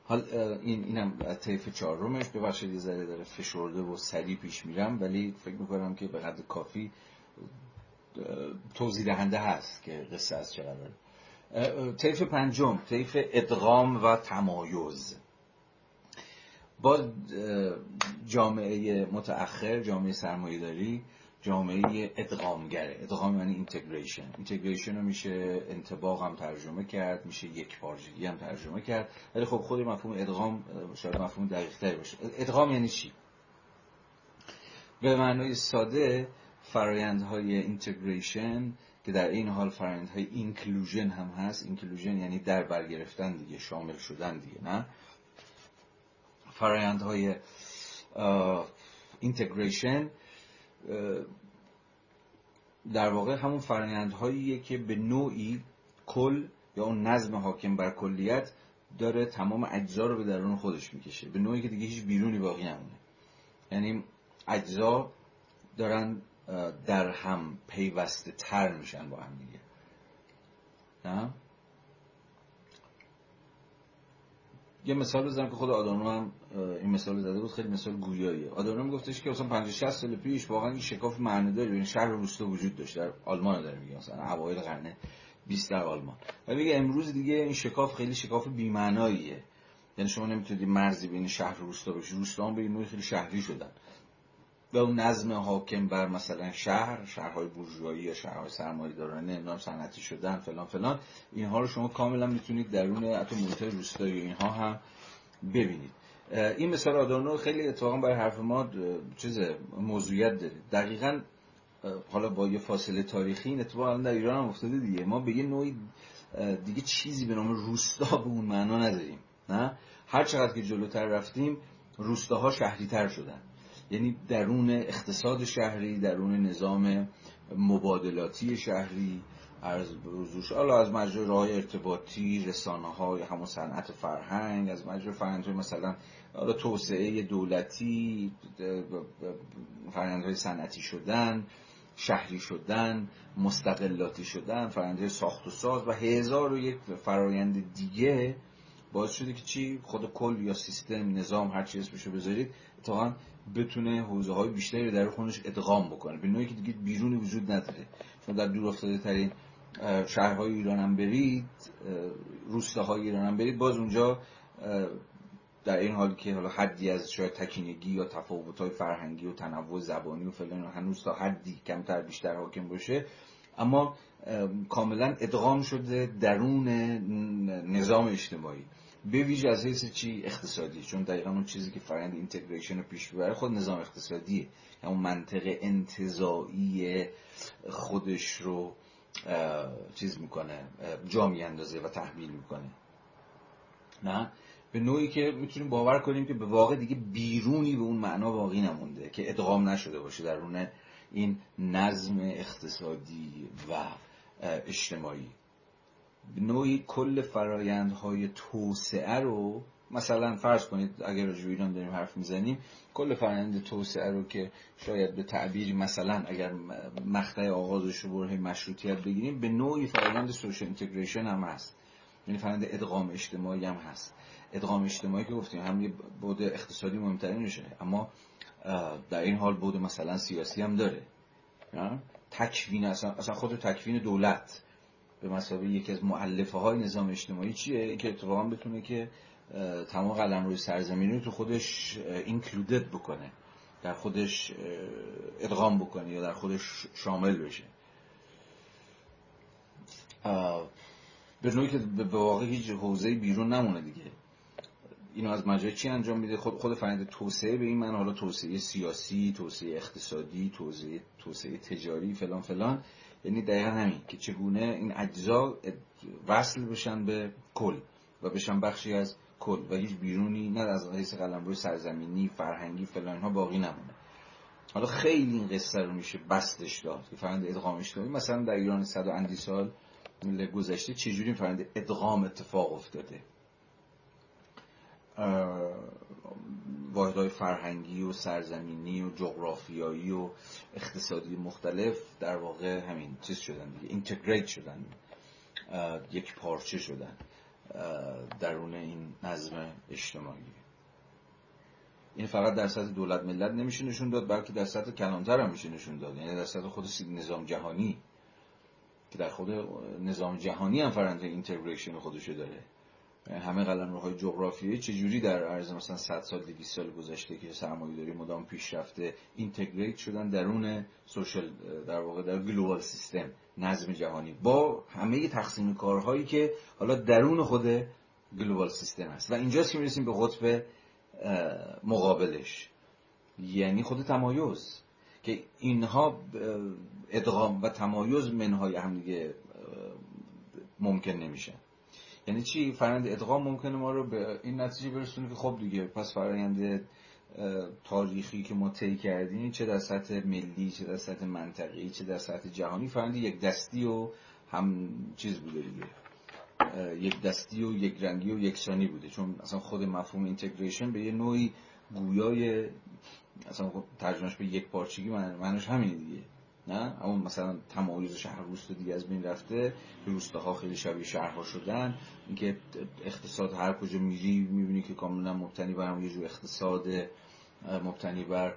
Speaker 1: حال این اینم طیف چهارمش ببخشید یه ذره داره فشرده و سریع پیش میرم ولی فکر می‌کنم که به قدر کافی توضیح دهنده هست که قصه از قراره طیف پنجم طیف ادغام و تمایز. با جامعه متأخر جامعه سرمایه داری جامعه ادغامگره. ادغام یعنی اینتگریشن اینتگریشن رو میشه انتباق هم ترجمه کرد میشه یک پارچگی هم ترجمه کرد. ولی خب خود مفهوم ادغام شاید مفهوم دقیق تری باشه. ادغام یعنی چی؟ به معنای ساده فرایندهای integration که در این حال فرایندهای inclusion هم هست. inclusion یعنی در برگرفتن دیگه شامل شدن دیگه نه؟ فرایندهای integration در واقع همون فرایندهاییه که به نوعی کل یا اون نظم حاکم بر کلیت داره تمام اجزا رو به درون خودش می‌کشه. به نوعی که دیگه هیچ بیرونی باقی نمونه. یعنی اجزا دارن در هم پیوسته تر میشن با هم دیگه. نه؟ یه مثال بزنم که خود آدانو هم این مثال زده بود خیلی مثال گویاییه. آدانو هم که مثلا 50 60 سال پیش واقعا این شکاف معنی بین شهر و روستا وجود داشت. در آلمان داره میگه مثلا اوایل قرن 20 در آلمان. و میگه امروز دیگه این شکاف خیلی شکاف بی‌معناییه. یعنی شما نمی‌تونید مرزی بین شهر و روستا بشه روستا هم به نوعی خیلی شهری شدن. و اون نظم حاکم بر مثلا شهر شهرهای بورژوایی یا شهرهای سرمایه‌دارانه نمی‌دونم صنعتی شدن فلان فلان اینها رو شما کاملا می‌تونید درون حتی محیط روستایی اینها هم ببینید. این مثال آدورنو خیلی اتفاقا برای حرف ما چیز موضوعیت داره. دقیقا حالا با یه فاصله تاریخی این اتفاق در ایران هم افتاده دیگه. ما به یه نوعی دیگه چیزی به نام روستا به اون معنا نداریم نه؟ هر چقدر که جلوتر رفتیم روستاها شهری تر شدن. یعنی درون اقتصاد شهری درون نظام مبادلاتی شهری از بروزوش حالا از مجرای راه ارتباطی رسانه های همون صنعت فرهنگ از مجرای فرهنگ مثلا حالا توسعه دولتی فرهنگ های صنعتی شدن شهری شدن مستقلاتی شدن فرهنگ ساخت و ساز و هزار و یک فرایند دیگه باعث شده که چی؟ خود کل یا سیستم نظام هر چی اسمشو بذارید اتفاقا بتونه حوزه های بیشتری در خودش ادغام بکنه. به نوعی که دیگه بیرونی وجود نداره. چون در دور افتاده ترین شهرهای ایران هم برید روستاهای ایران هم برید باز اونجا در این حالی که حالا حدی از شاید تکینگی یا تفاوت های فرهنگی و تنوع زبانی و فلان هنوز تا حدی کمتر بیشتر حاکم باشه اما کاملا ادغام شده درون نظام اجتماعی. به ویژه از حیث چی اقتصادی؟ چون دقیقا اون چیزی که فرند اینتگریشن رو پیش ببره خود نظام اقتصادیه. همون منطق انتظایی خودش رو چیز می‌کنه جا میاندازه و تحمیل می‌کنه. نه؟ به نوعی که می‌تونیم باور کنیم که به واقع دیگه بیرونی به اون معنا باقی نمونده که ادغام نشده باشه درون این نظم اقتصادی و اجتماعی. نوعی کل فرایندهای توسعه رو مثلا فرض کنید اگر راجع ایران داریم حرف می‌زنیم کل فرآیند توسعه رو که شاید به تعبیری مثلا اگر مقطع آغازش رو برای مشروطیت بگیریم به نوعی فرآیند سوشال اینتگریشن هم هست. یعنی فرآیند ادغام اجتماعی هم هست. ادغام اجتماعی که گفتیم هم یه بود اقتصادی مهمترین میشه اما در این حال بود مثلا سیاسی هم داره. تکوین اصلا, اصلا خود تکوین دولت. به مسابقه یکی از معلفه های نظام اجتماعی چیه؟ که اتفاقا بتونه که تمام قلم روی سرزمینی رو تو خودش اینکلودد بکنه در خودش ادغام بکنه یا در خودش شامل بشه. به نوعی که به واقع هیچ حوزه بیرون نمونه دیگه. اینو از مجرای چی انجام میده؟ خود خود فرآیند توسعه به این من حالا توسعه سیاسی توسعه اقتصادی توسعه توسعه تجاری فلان فلان. یعنی دقیقا همین که چگونه این اجزا وصل بشن به کل و بشن بخشی از کل و هیچ بیرونی نه از حیث روی سرزمینی فرهنگی فلان ها باقی نمونه. حالا خیلی این قصه رو میشه بستش داد که فرند ادغام اجتماعی مثلا در ایران صد و اندی سال گذشته چجوری فرند ادغام اتفاق افتاده؟ واحدهای فرهنگی و سرزمینی و جغرافیایی و اقتصادی مختلف در واقع همین چیز شدن دیگه اینتگریت شدن یک پارچه شدن درون این نظم اجتماعی. این فقط در سطح دولت ملت نمیشه نشون داد بلکه در سطح کلانتر هم میشه نشون داد. یعنی در سطح خود نظام جهانی که در خود نظام جهانی هم فرایند integration خودشو داره. همه قلمروهای جغرافیایی چجوری در عرض مثلا 100 سال 200 سال گذشته که سرمایه‌داری مدام پیشرفته integrate شدن درون social در واقع در global system نظم جهانی؟ با همه تقسیم کارهایی که حالا درون خود global system هست. و اینجاست که می‌رسیم به قطب مقابلش. یعنی خود تمایز. که اینها ادغام و تمایز منهای هم دیگه ممکن نمیشن. یعنی چی؟ فرند ادغام ممکنه ما رو به این نتیجه برسونه که خب دیگه پس فرآیند تاریخی که ما طی کردیم چه در سطح ملی چه در سطح منطقی چه در سطح جهانی فرند یک دستی و هم چیز بوده دیگه. یک دستی و یک رنگی و یکسانی بوده. چون اصلا خود مفهوم اینتگریشن به یه نوعی گویای اصلا خب ترجمهش به یک پارچگی معنیش همینه دیگه. نه؟ اما مثلا تمایز شهر روستا دیگه از بین رفته روستاها خیلی شبیه شهرها شدن. اینکه اقتصاد هر کجا میری می‌بینی که کاملا مبتنی بر یه جور اقتصاد مبتنی بر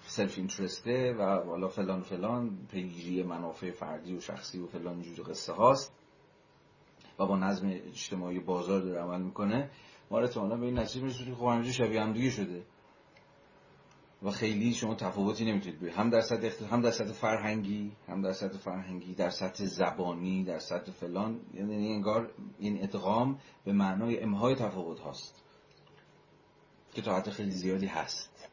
Speaker 1: سلف اینترسته و والا فلان فلان پیگیری منافع فردی و شخصی و فلان اینجور قصه هاست. و با نظم اجتماعی بازار داره عمل می‌کنه. ما به این نتیجه می‌رسیم که خب شبیه هم دیگه شده. و خیلی شما تفاوتی نمی‌تونید ببینید. هم در سطح هم در سطح فرهنگی هم در سطح فرهنگی در سطح زبانی در سطح فلان. یعنی انگار این ادغام به معنای امهای تفاوت هاست که تا حد خیلی زیادی هست.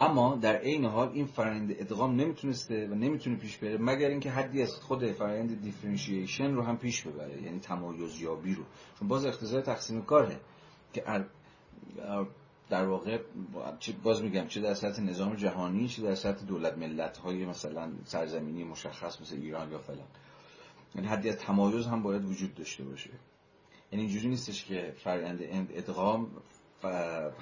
Speaker 1: اما در عین حال این فرآیند ادغام نمی‌تونسته و نمی‌تونه پیش بره مگر اینکه حدی از خود فرآیند دیفرنشییشن رو هم پیش ببره یعنی تمایز یابی رو. چون باز اقتضای تقسیم کاره که در واقع باز میگم چه در سطح نظام جهانی چه در سطح دولت ملت های مثلا سرزمینی مشخص مثل ایران یا فلان. یعنی حدی از تمایز هم باید وجود داشته باشه. یعنی اینجوری نیستش که فرآیند ادغام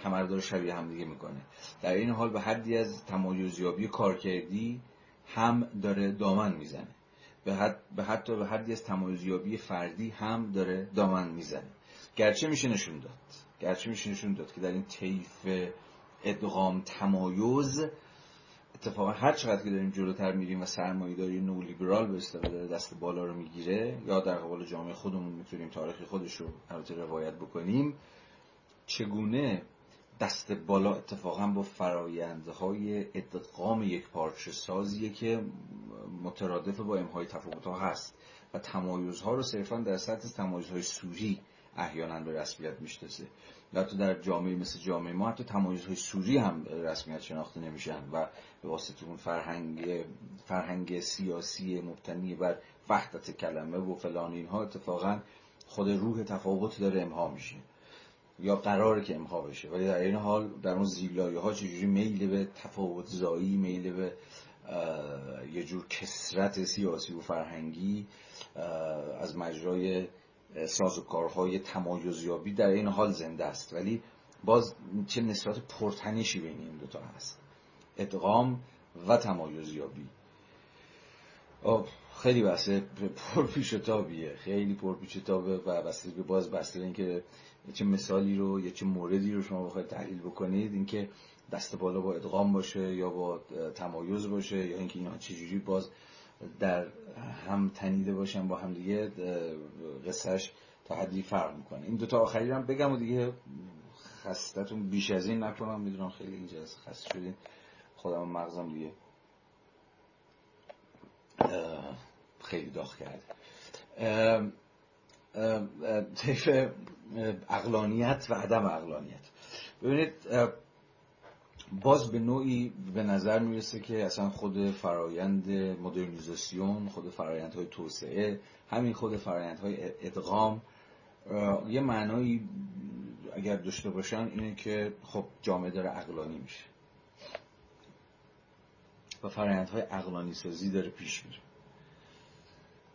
Speaker 1: همه رو شبیه هم دیگه می‌کنه. در این حال به حدی از تمایزیابی کارکردی هم داره دامن می‌زنه. به, حد، به حتی به حدی از تمایزیابی فردی هم داره دامن می‌زنه. گرچه میشه نشون داد. گرچه میشه نشون داد که در این طیف ادغام تمایز اتفاقا هر چقدر که داریم جلوتر میریم و سرمایه‌داری نولیبرال به اصطلاح داره دست بالا رو می‌گیره یا در قبال جامعه خودمون می‌تونیم تاریخ خودش رو روایت بکنیم چگونه دست بالا اتفاقا با فرایندهای ادغام یک پارچه سازیه که مترادف با امهای تفاوت ها هست و تمایزها رو صرفا در سطح تمایزهای سوری احیانا به رسمیت می‌شناسه. و حتی در جامعه مثل جامعه ما حتی تمایزهای سوری هم رسمیت شناخته نمیشن و به واسطه اون فرهنگ فرهنگ سیاسی مبتنی بر وحدت کلمه و فلان اینها اتفاقا خود روح تفاوت داره امها میشه. یا قراره که امها بشه. ولی در این حال در اون زیلایه ها چجوری میل به تفاوت زایی میل به یه جور کسرت سیاسی و فرهنگی از مجرای سازوکارهای تمایزیابی در این حال زنده است. ولی باز چه نسبت پرتنشی بین این دوتا هست. ادغام و تمایزیابی. خیلی بحثه پرپیش تابیه. خیلی پرپیش تابه و بسته به باز بسته اینکه چه مثالی رو یا چه موردی رو شما بخواید تحلیل بکنید. اینکه دست بالا با ادغام باشه یا با تمایز باشه یا اینکه اینا چجوری باز در هم تنیده باشن با هم دیگه قصهش تا حدی فرق می‌کنه. این دوتا آخری هم بگم و دیگه خستتون بیش از این نکنم. می‌دونم خیلی اینجا خسته شدین. خودم مغزم دیگه خیلی داغ کرده. طیف اقلانیت و عدم اقلانیت ببینید باز به نوعی به نظر می‌رسه که اصلا خود فرایند مدرنیزاسیون خود فرایندهای توسعه همین خود فرایندهای ادغام یه معنایی اگر داشته باشن اینه که خب جامعه داره اقلانی میشه. و فرایندهای اقلانی سازی داره پیش میره.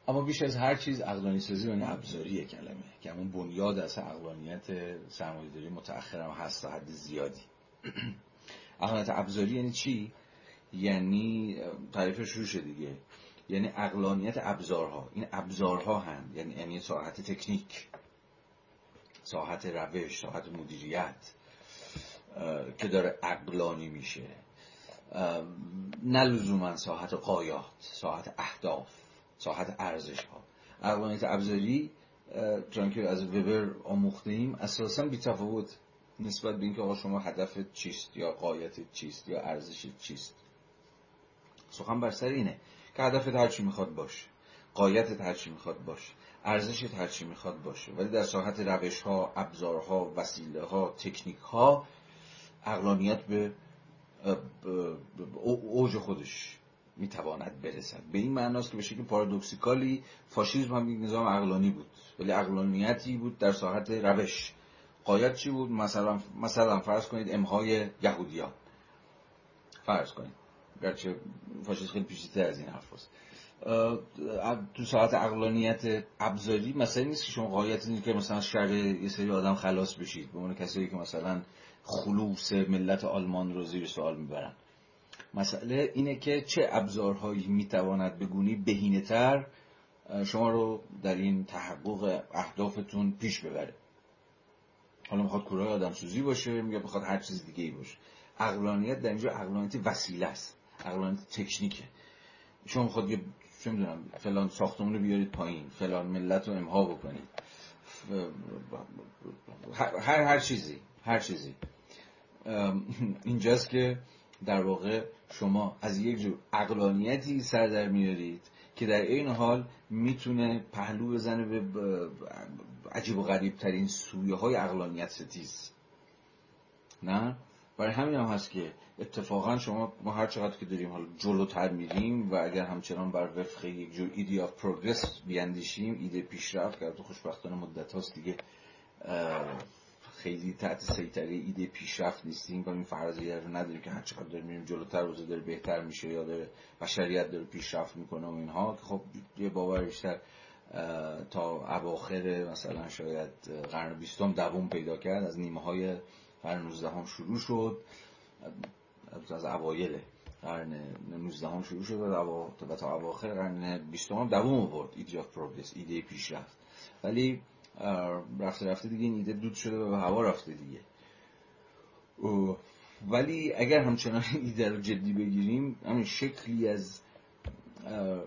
Speaker 1: اما بیش از هر چیز اقلانی سازی یعنی ابزاری کلمه که همون بنیاد از اقلانیت سرمایه‌داری متأخر هم هست تا حد زیادی. اقلانیت ابزاری یعنی چی؟ یعنی تعریفش روشه دیگه. یعنی اقلانیت ابزارها. این ابزارها هم یعنی یعنی ساحت تکنیک. ساحت روش ساحت مدیریت که داره اقلانی میشه. نه لزوما ساحت قایات ساحت اهداف ساحت ارزش ها اقلانیت ابزاری چون که از وبر ایم اساسا بی تفاوت نسبت به اینکه آقا شما هدف چیست یا قایت چیست یا ارزش چیست؟ سخن بر سر اینه که هدفت هرچی می‌خواد باشه قایتت هرچی می‌خواد باشه ارزشت هرچی می‌خواد باشه. ولی در ساحت روش ها ابزارها وسیله ها تکنیک ها اقلانیت به اوج خودش می‌تواند برسد. به این معناست که به شکل پارادوکسیکالی فاشیسم هم یک نظام اقلانی بود. ولی اقلانیتی بود در ساحت روش. قایت چی بود؟ مثلا مثلا فرض کنید امهای یهودیان فرض کنید. گرچه فاشیسم خیلی پیچیده از این حرف هست. تو ساعت اقلانیت ابزاری مثلا نیست که شما قایت اینه که مثلا شر یه سری آدم خلاص بشید. به عنوان کسایی که مثلا خلوص ملت آلمان رو زیر سوال می‌برن. مسئله اینه که چه ابزارهایی می‌تواند بگونی بهینه تر شما رو در این تحقق اهدافتون پیش ببره. حالا می‌خواد کورای آدم سوزی باشه میگه می‌خواد هر چیز دیگه ای باشه. اقلانیت در اینجا اقلانیت وسیله است اقلانیت تکنیکه. شما می‌خواد یه چه می‌دونم فلان ساختمون رو بیارید پایین فلان ملت رو امها بکنید. هر هر چیزی هر چیزی. اینجاست که در واقع شما از یک جور عقلانیتی سر در میارید که در عین حال می‌تونه پهلو بزنه به عجیب و غریب ترین سویه های عقلانیت ستیز. نه؟ برای همین هم هست که اتفاقا شما ما هر چقدر که داریم حالا جلوتر میریم و اگر همچنان بر وفق یک جور idea of progress بیاندیشیم ایده پیشرفت که تو خوشبختانه مدت هاست دیگه خیلی تحت سیطره ایده پیشرفت نیستیم. و این فرضیه رو نداریم که هر چقدر داریم میریم جلوتر روزه داره بهتر میشه یا داره بشریت داره پیشرفت می‌کنه و اینها. که خب یه باور بیشتر تا اواخر مثلا شاید قرن بیستم دوم پیدا کرد از نیمه های قرن 19 هم شروع شد. از اوایل قرن 19 هم شروع شد و تا اواخر قرن 20 هم دوم آورد ایده آف پروگرس ایده پیشرفت. ولی رفته رفته دیگه این ایده دود شده و به هوا رفته دیگه. ولی اگر همچنان ایده رو جدی بگیریم همین شکلی از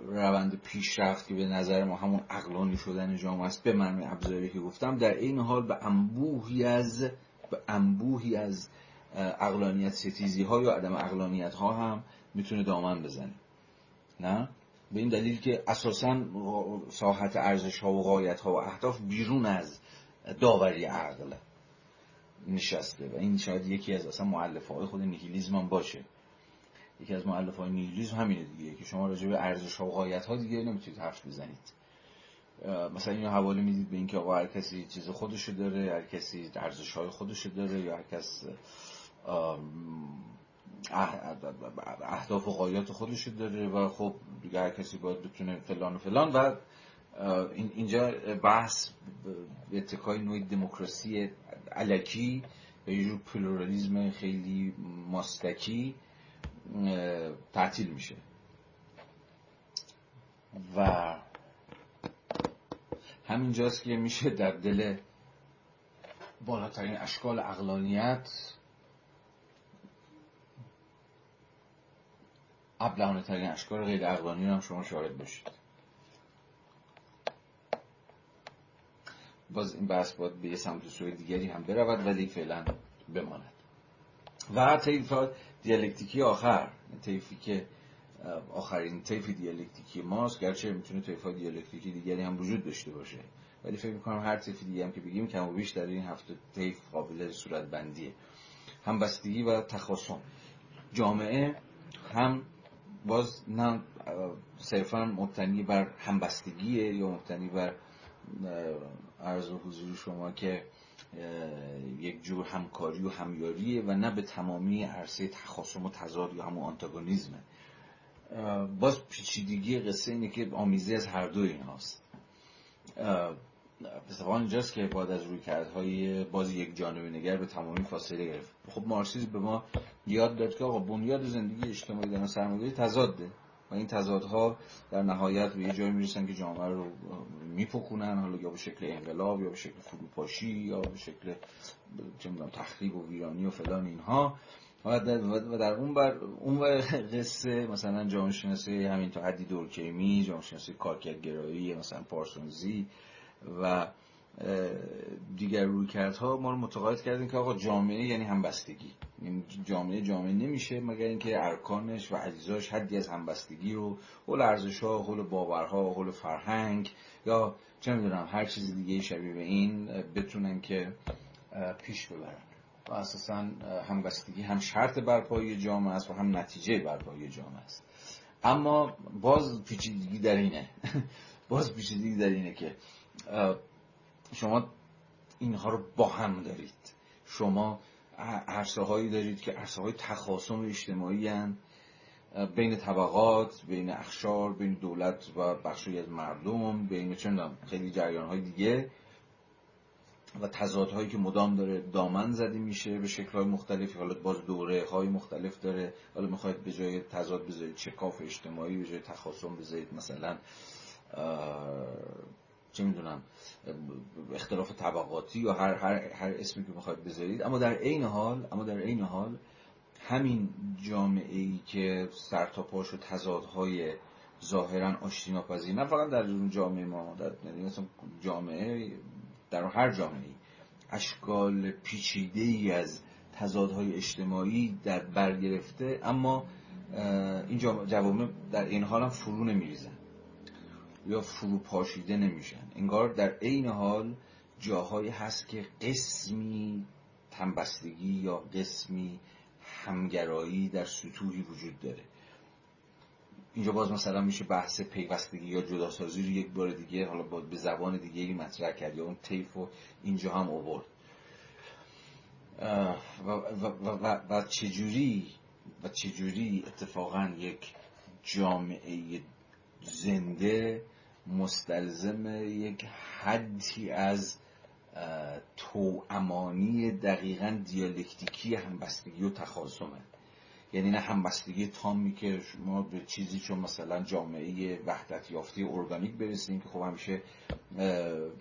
Speaker 1: روند پیشرفت که به نظر ما همون اقلانی شدن جامعه است. به معنی ابزاری که گفتم در این حال به انبوهی از به انبوهی از اقلانیت ستیزی ها یا عدم اقلانیت ها هم می‌تونه دامن بزنه. نه؟ به این دلیل که اساسا ساحت ارزش ها و غایت ها و اهداف بیرون از داوری عقل نشسته و این شاید یکی از اصلا معلف های خود نیهیلیزم هم باشه. یکی از معلف های نیهیلیزم همینه دیگه که شما راجع به ارزش ها و غایت ها دیگه نمی‌تونید حرف بزنید. مثلا اینو حواله می‌دید به اینکه آقا هر کسی چیز خودشو داره هر کسی ارزش های خودشو داره یا هر کس اهداف و قایات خودشو داره و خب دیگه هر کسی باید بتونه فلان و فلان. و اینجا بحث به اتکای نوعی دموکراسی علکی و یه جور پلورالیزم خیلی ماستکی تعطیل میشه. و همینجاست که میشه در دل بالاترین اشکال اقلانیت ابلهانه ترین اشکال غیر اقلانی هم شما شاهد باشید. باز این بحث باید به یه سمت سوی دیگری هم برود ولی فعلا بماند. و دیالکتیکی آخر. طیفی که آخرین طیف دیالکتیکی ماست گرچه می‌تونه طیف دیالکتیکی دیگری هم وجود داشته باشه. ولی فکر می‌کنم هر طیف دیگه هم که بگیم کم و بیش در این هفته طیف قابل صورت بندیه همبستگی و تخاصم. جامعه هم باز نه صرفا مبتنی بر همبستگیه یا مبتنی بر عرض و حضور شما که یک جور همکاری و همیاریه و نه به تمامی عرصه تخاصم و تضاد یا همون آنتاگونیزمه. باز پیچیدگی قصه اینه که آمیزه از هر دو این هاست اتفاقا اینجاست که باید از روی کردهای باز یک جانبه نگر به تمامی فاصله گرفت. خب مارکسیسم به ما یاد داد که آقا بنیاد زندگی اجتماعی در سرمایه‌داری تضاده. این تضادها در نهایت به یه جایی می‌رسن که جامعه رو میپکونن حالا یا به شکل انقلاب یا به شکل فروپاشی یا به شکل چه تخریب و ویرانی و فلان اینها. و در اون بر اون بر قصه مثلا جامعه شناسی همین تا حدی دورکیمی جامعه شناسی کارکردگرایی مثلا پارسونزی و دیگر رویکردها ما رو متقاعد کردیم که آقا جامعه یعنی همبستگی. این جامعه جامعه نمیشه مگر اینکه ارکانش و اجزاش حدی از همبستگی رو حول ارزش ها حول باورها حول فرهنگ یا چه می‌دونم هر چیز دیگه شبیه به این بتونن که پیش ببرن. و اساسا همبستگی هم شرط برپایی جامعه است و هم نتیجه برپایی جامعه است. اما باز پیچیدگی در اینه. باز پیچیدگی در اینه که شما اینها رو با هم دارید. شما عرصه هایی دارید که عرصه های تخاصم اجتماعی هن. بین طبقات بین اخشار بین دولت و بخشی از مردم بین چندم خیلی جریان های دیگه و تضادهایی که مدام داره دامن زدی میشه به شکل های مختلفی حالا باز دوره های مختلف داره. حالا می‌خواید به جای تضاد بذارید چکاف اجتماعی به جای تخاصم بذارید مثلا چه می‌دونم اختلاف طبقاتی یا هر, هر, هر اسمی که می‌خواید بذارید. اما در عین حال اما در عین حال همین جامعه ای که سر تا پاش و تضادهای ظاهرا آشتی نه فقط در جامعه ما در یعنی جامعه در هر جامعه اشکال پیچیده ای از تضادهای اجتماعی در برگرفته اما این جوامع در این حال هم فرو نمیریزن. یا فرو پاشیده نمیشن. انگار در عین حال جاهایی هست که قسمی تنبستگی یا قسمی همگرایی در سطوحی وجود داره. اینجا باز مثلا میشه بحث پیوستگی یا جداسازی رو یک بار دیگه حالا با به زبان دیگه ای مطرح کرد یا اون طیف رو اینجا هم آورد. و, و, و, و, چجوری و چجوری اتفاقا یک جامعه زنده مستلزم یک حدی از امانی دقیقا دیالکتیکی همبستگی و تخاصمه. یعنی نه همبستگی تامی که ما به چیزی چون مثلا جامعه وحدت یافته ارگانیک برسیم که خب همیشه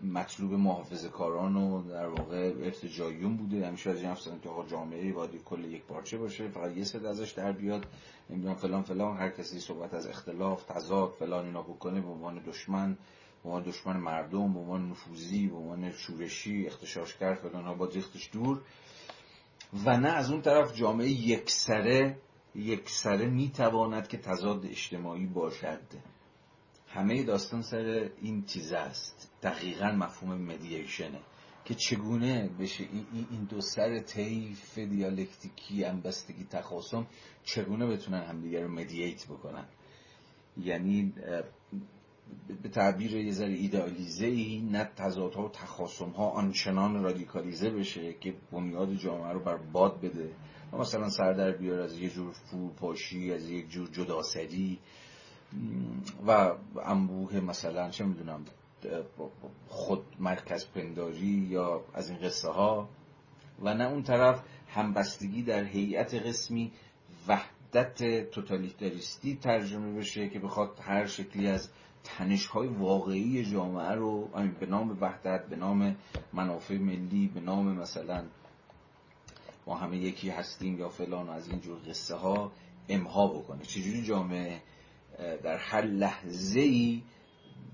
Speaker 1: مطلوب محافظه کاران و در واقع ارتجاییون بوده. همیشه از این که جامعه باید کل یک پارچه باشه فقط یه سد ازش در بیاد نمی‌دونم فلان فلان هر کسی صحبت از اختلاف تضاد فلان اینا بکنه به عنوان دشمن به عنوان دشمن مردم به عنوان نفوذی به عنوان شورشی اختشاشگر فلان ها با دور. و نه از اون طرف جامعه یکسره یکسره می‌تواند که تضاد اجتماعی باشد. همه داستان سر این چیز است. دقیقا مفهوم مدییشنه که چگونه بشه این دو سر طیف دیالکتیکی انبستگی تخاصم چگونه بتونن همدیگه رو مدییت بکنن؟ یعنی به تعبیر یه ذره ایدئالیزه ای نه تضادها و تخاصم ها آنچنان رادیکالیزه بشه که بنیاد جامعه رو بر باد بده. و مثلا سر در بیار از یه جور فروپاشی از یک جور جداسری و انبوه مثلا چه می‌دونم خود مرکز پنداری یا از این قصه ها و نه اون طرف همبستگی در هیئت قسمی وحدت توتالیتاریستی ترجمه بشه که بخواد هر شکلی از تنش های واقعی جامعه رو به نام وحدت به نام منافع ملی به نام مثلا ما همه یکی هستیم یا فلان از این جور قصه ها امها بکنه. چجوری جامعه در هر لحظه ای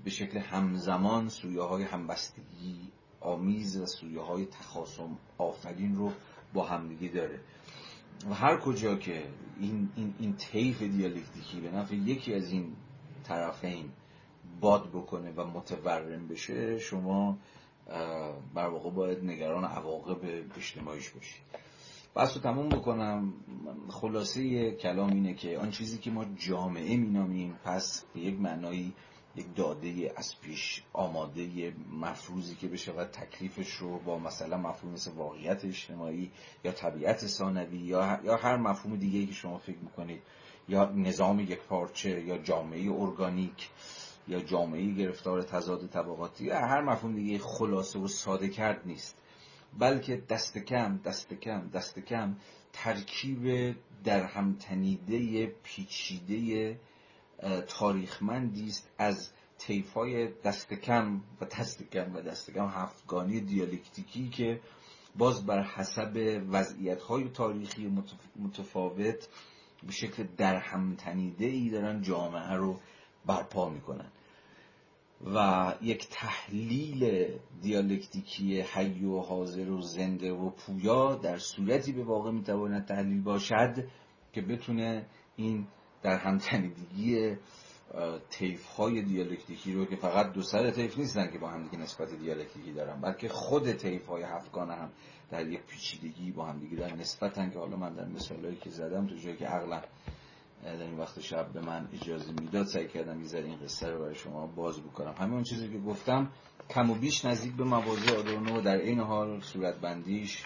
Speaker 1: به شکل همزمان سویه های همبستگی آمیز و سویه های تخاصم آفرین رو با همدیگه داره. و هر کجا که این, این, این طیف دیالکتیکی به نفع یکی از این طرفین باد بکنه و متورم بشه شما بر واقع باید نگران عواقب اجتماعیش باشید بس رو تموم بکنم. خلاصه کلام اینه که آن چیزی که ما جامعه مینامیم پس به یک معنایی یک داده از پیش آماده مفروضی که بشه و تکلیفش رو با مثلا مفهوم مثل واقعیت اجتماعی یا طبیعت ثانوی یا, یا هر مفهوم دیگه که شما فکر می‌کنید یا نظام یک پارچه یا جامعه ارگانیک یا جامعه گرفتار تضاد طبقاتی یا هر مفهوم دیگه خلاصه و ساده کرد نیست. بلکه دست کم دست کم دست کم ترکیب در هم تنیده پیچیده تاریخمندی است از طیفای دست کم و دست کم و دست کم هفتگانی دیالکتیکی که باز بر حسب وضعیت های تاریخی متفاوت به شکل در تنیده ای دارن جامعه رو برپا می‌کنن. و یک تحلیل دیالکتیکی حی و حاضر و زنده و پویا در صورتی به واقع می‌تواند تحلیل باشد که بتونه این در همتنیدگی تیف های دیالکتیکی رو که فقط دو سر تیف نیستن که با هم دیگه نسبت دیالکتیکی دارن بلکه خود تیف های هفتگانه هم در یک پیچیدگی با هم دیگه در نسبتن که حالا من در مثالهایی که زدم تو جایی که عقلا در این وقت شب به من اجازه می‌داد سعی کردم یه این قصه رو برای شما باز بکنم. همه اون چیزی که گفتم کم و بیش نزدیک به مواضع آدورنو در این حال صورت بندیش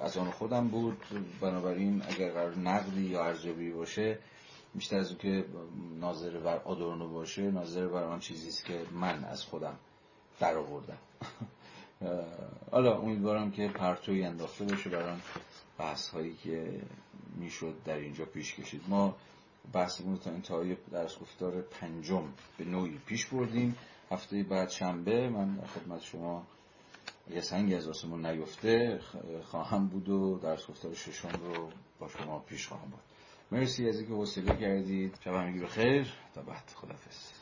Speaker 1: از آن خودم بود. بنابراین اگر قرار نقدی یا ارزیابی باشه بیشتر از اون که ناظر بر آدورنو باشه ناظر بر آن چیزی است که من از خودم در آوردم حالا امیدوارم که پرتوی انداخته باشه برای بحث هایی که می‌شد در اینجا پیش کشید. ما بحثمون تا انتهای درس گفتار پنجم به نوعی پیش بردیم. هفته بعد شنبه من خدمت شما یه سنگی از آسمون نیفته خواهم بود و درس گفتار ششم رو با شما پیش خواهم بود. مرسی از اینکه حوصله کردید. شب همگی بخیر. تا بعد. خدافظ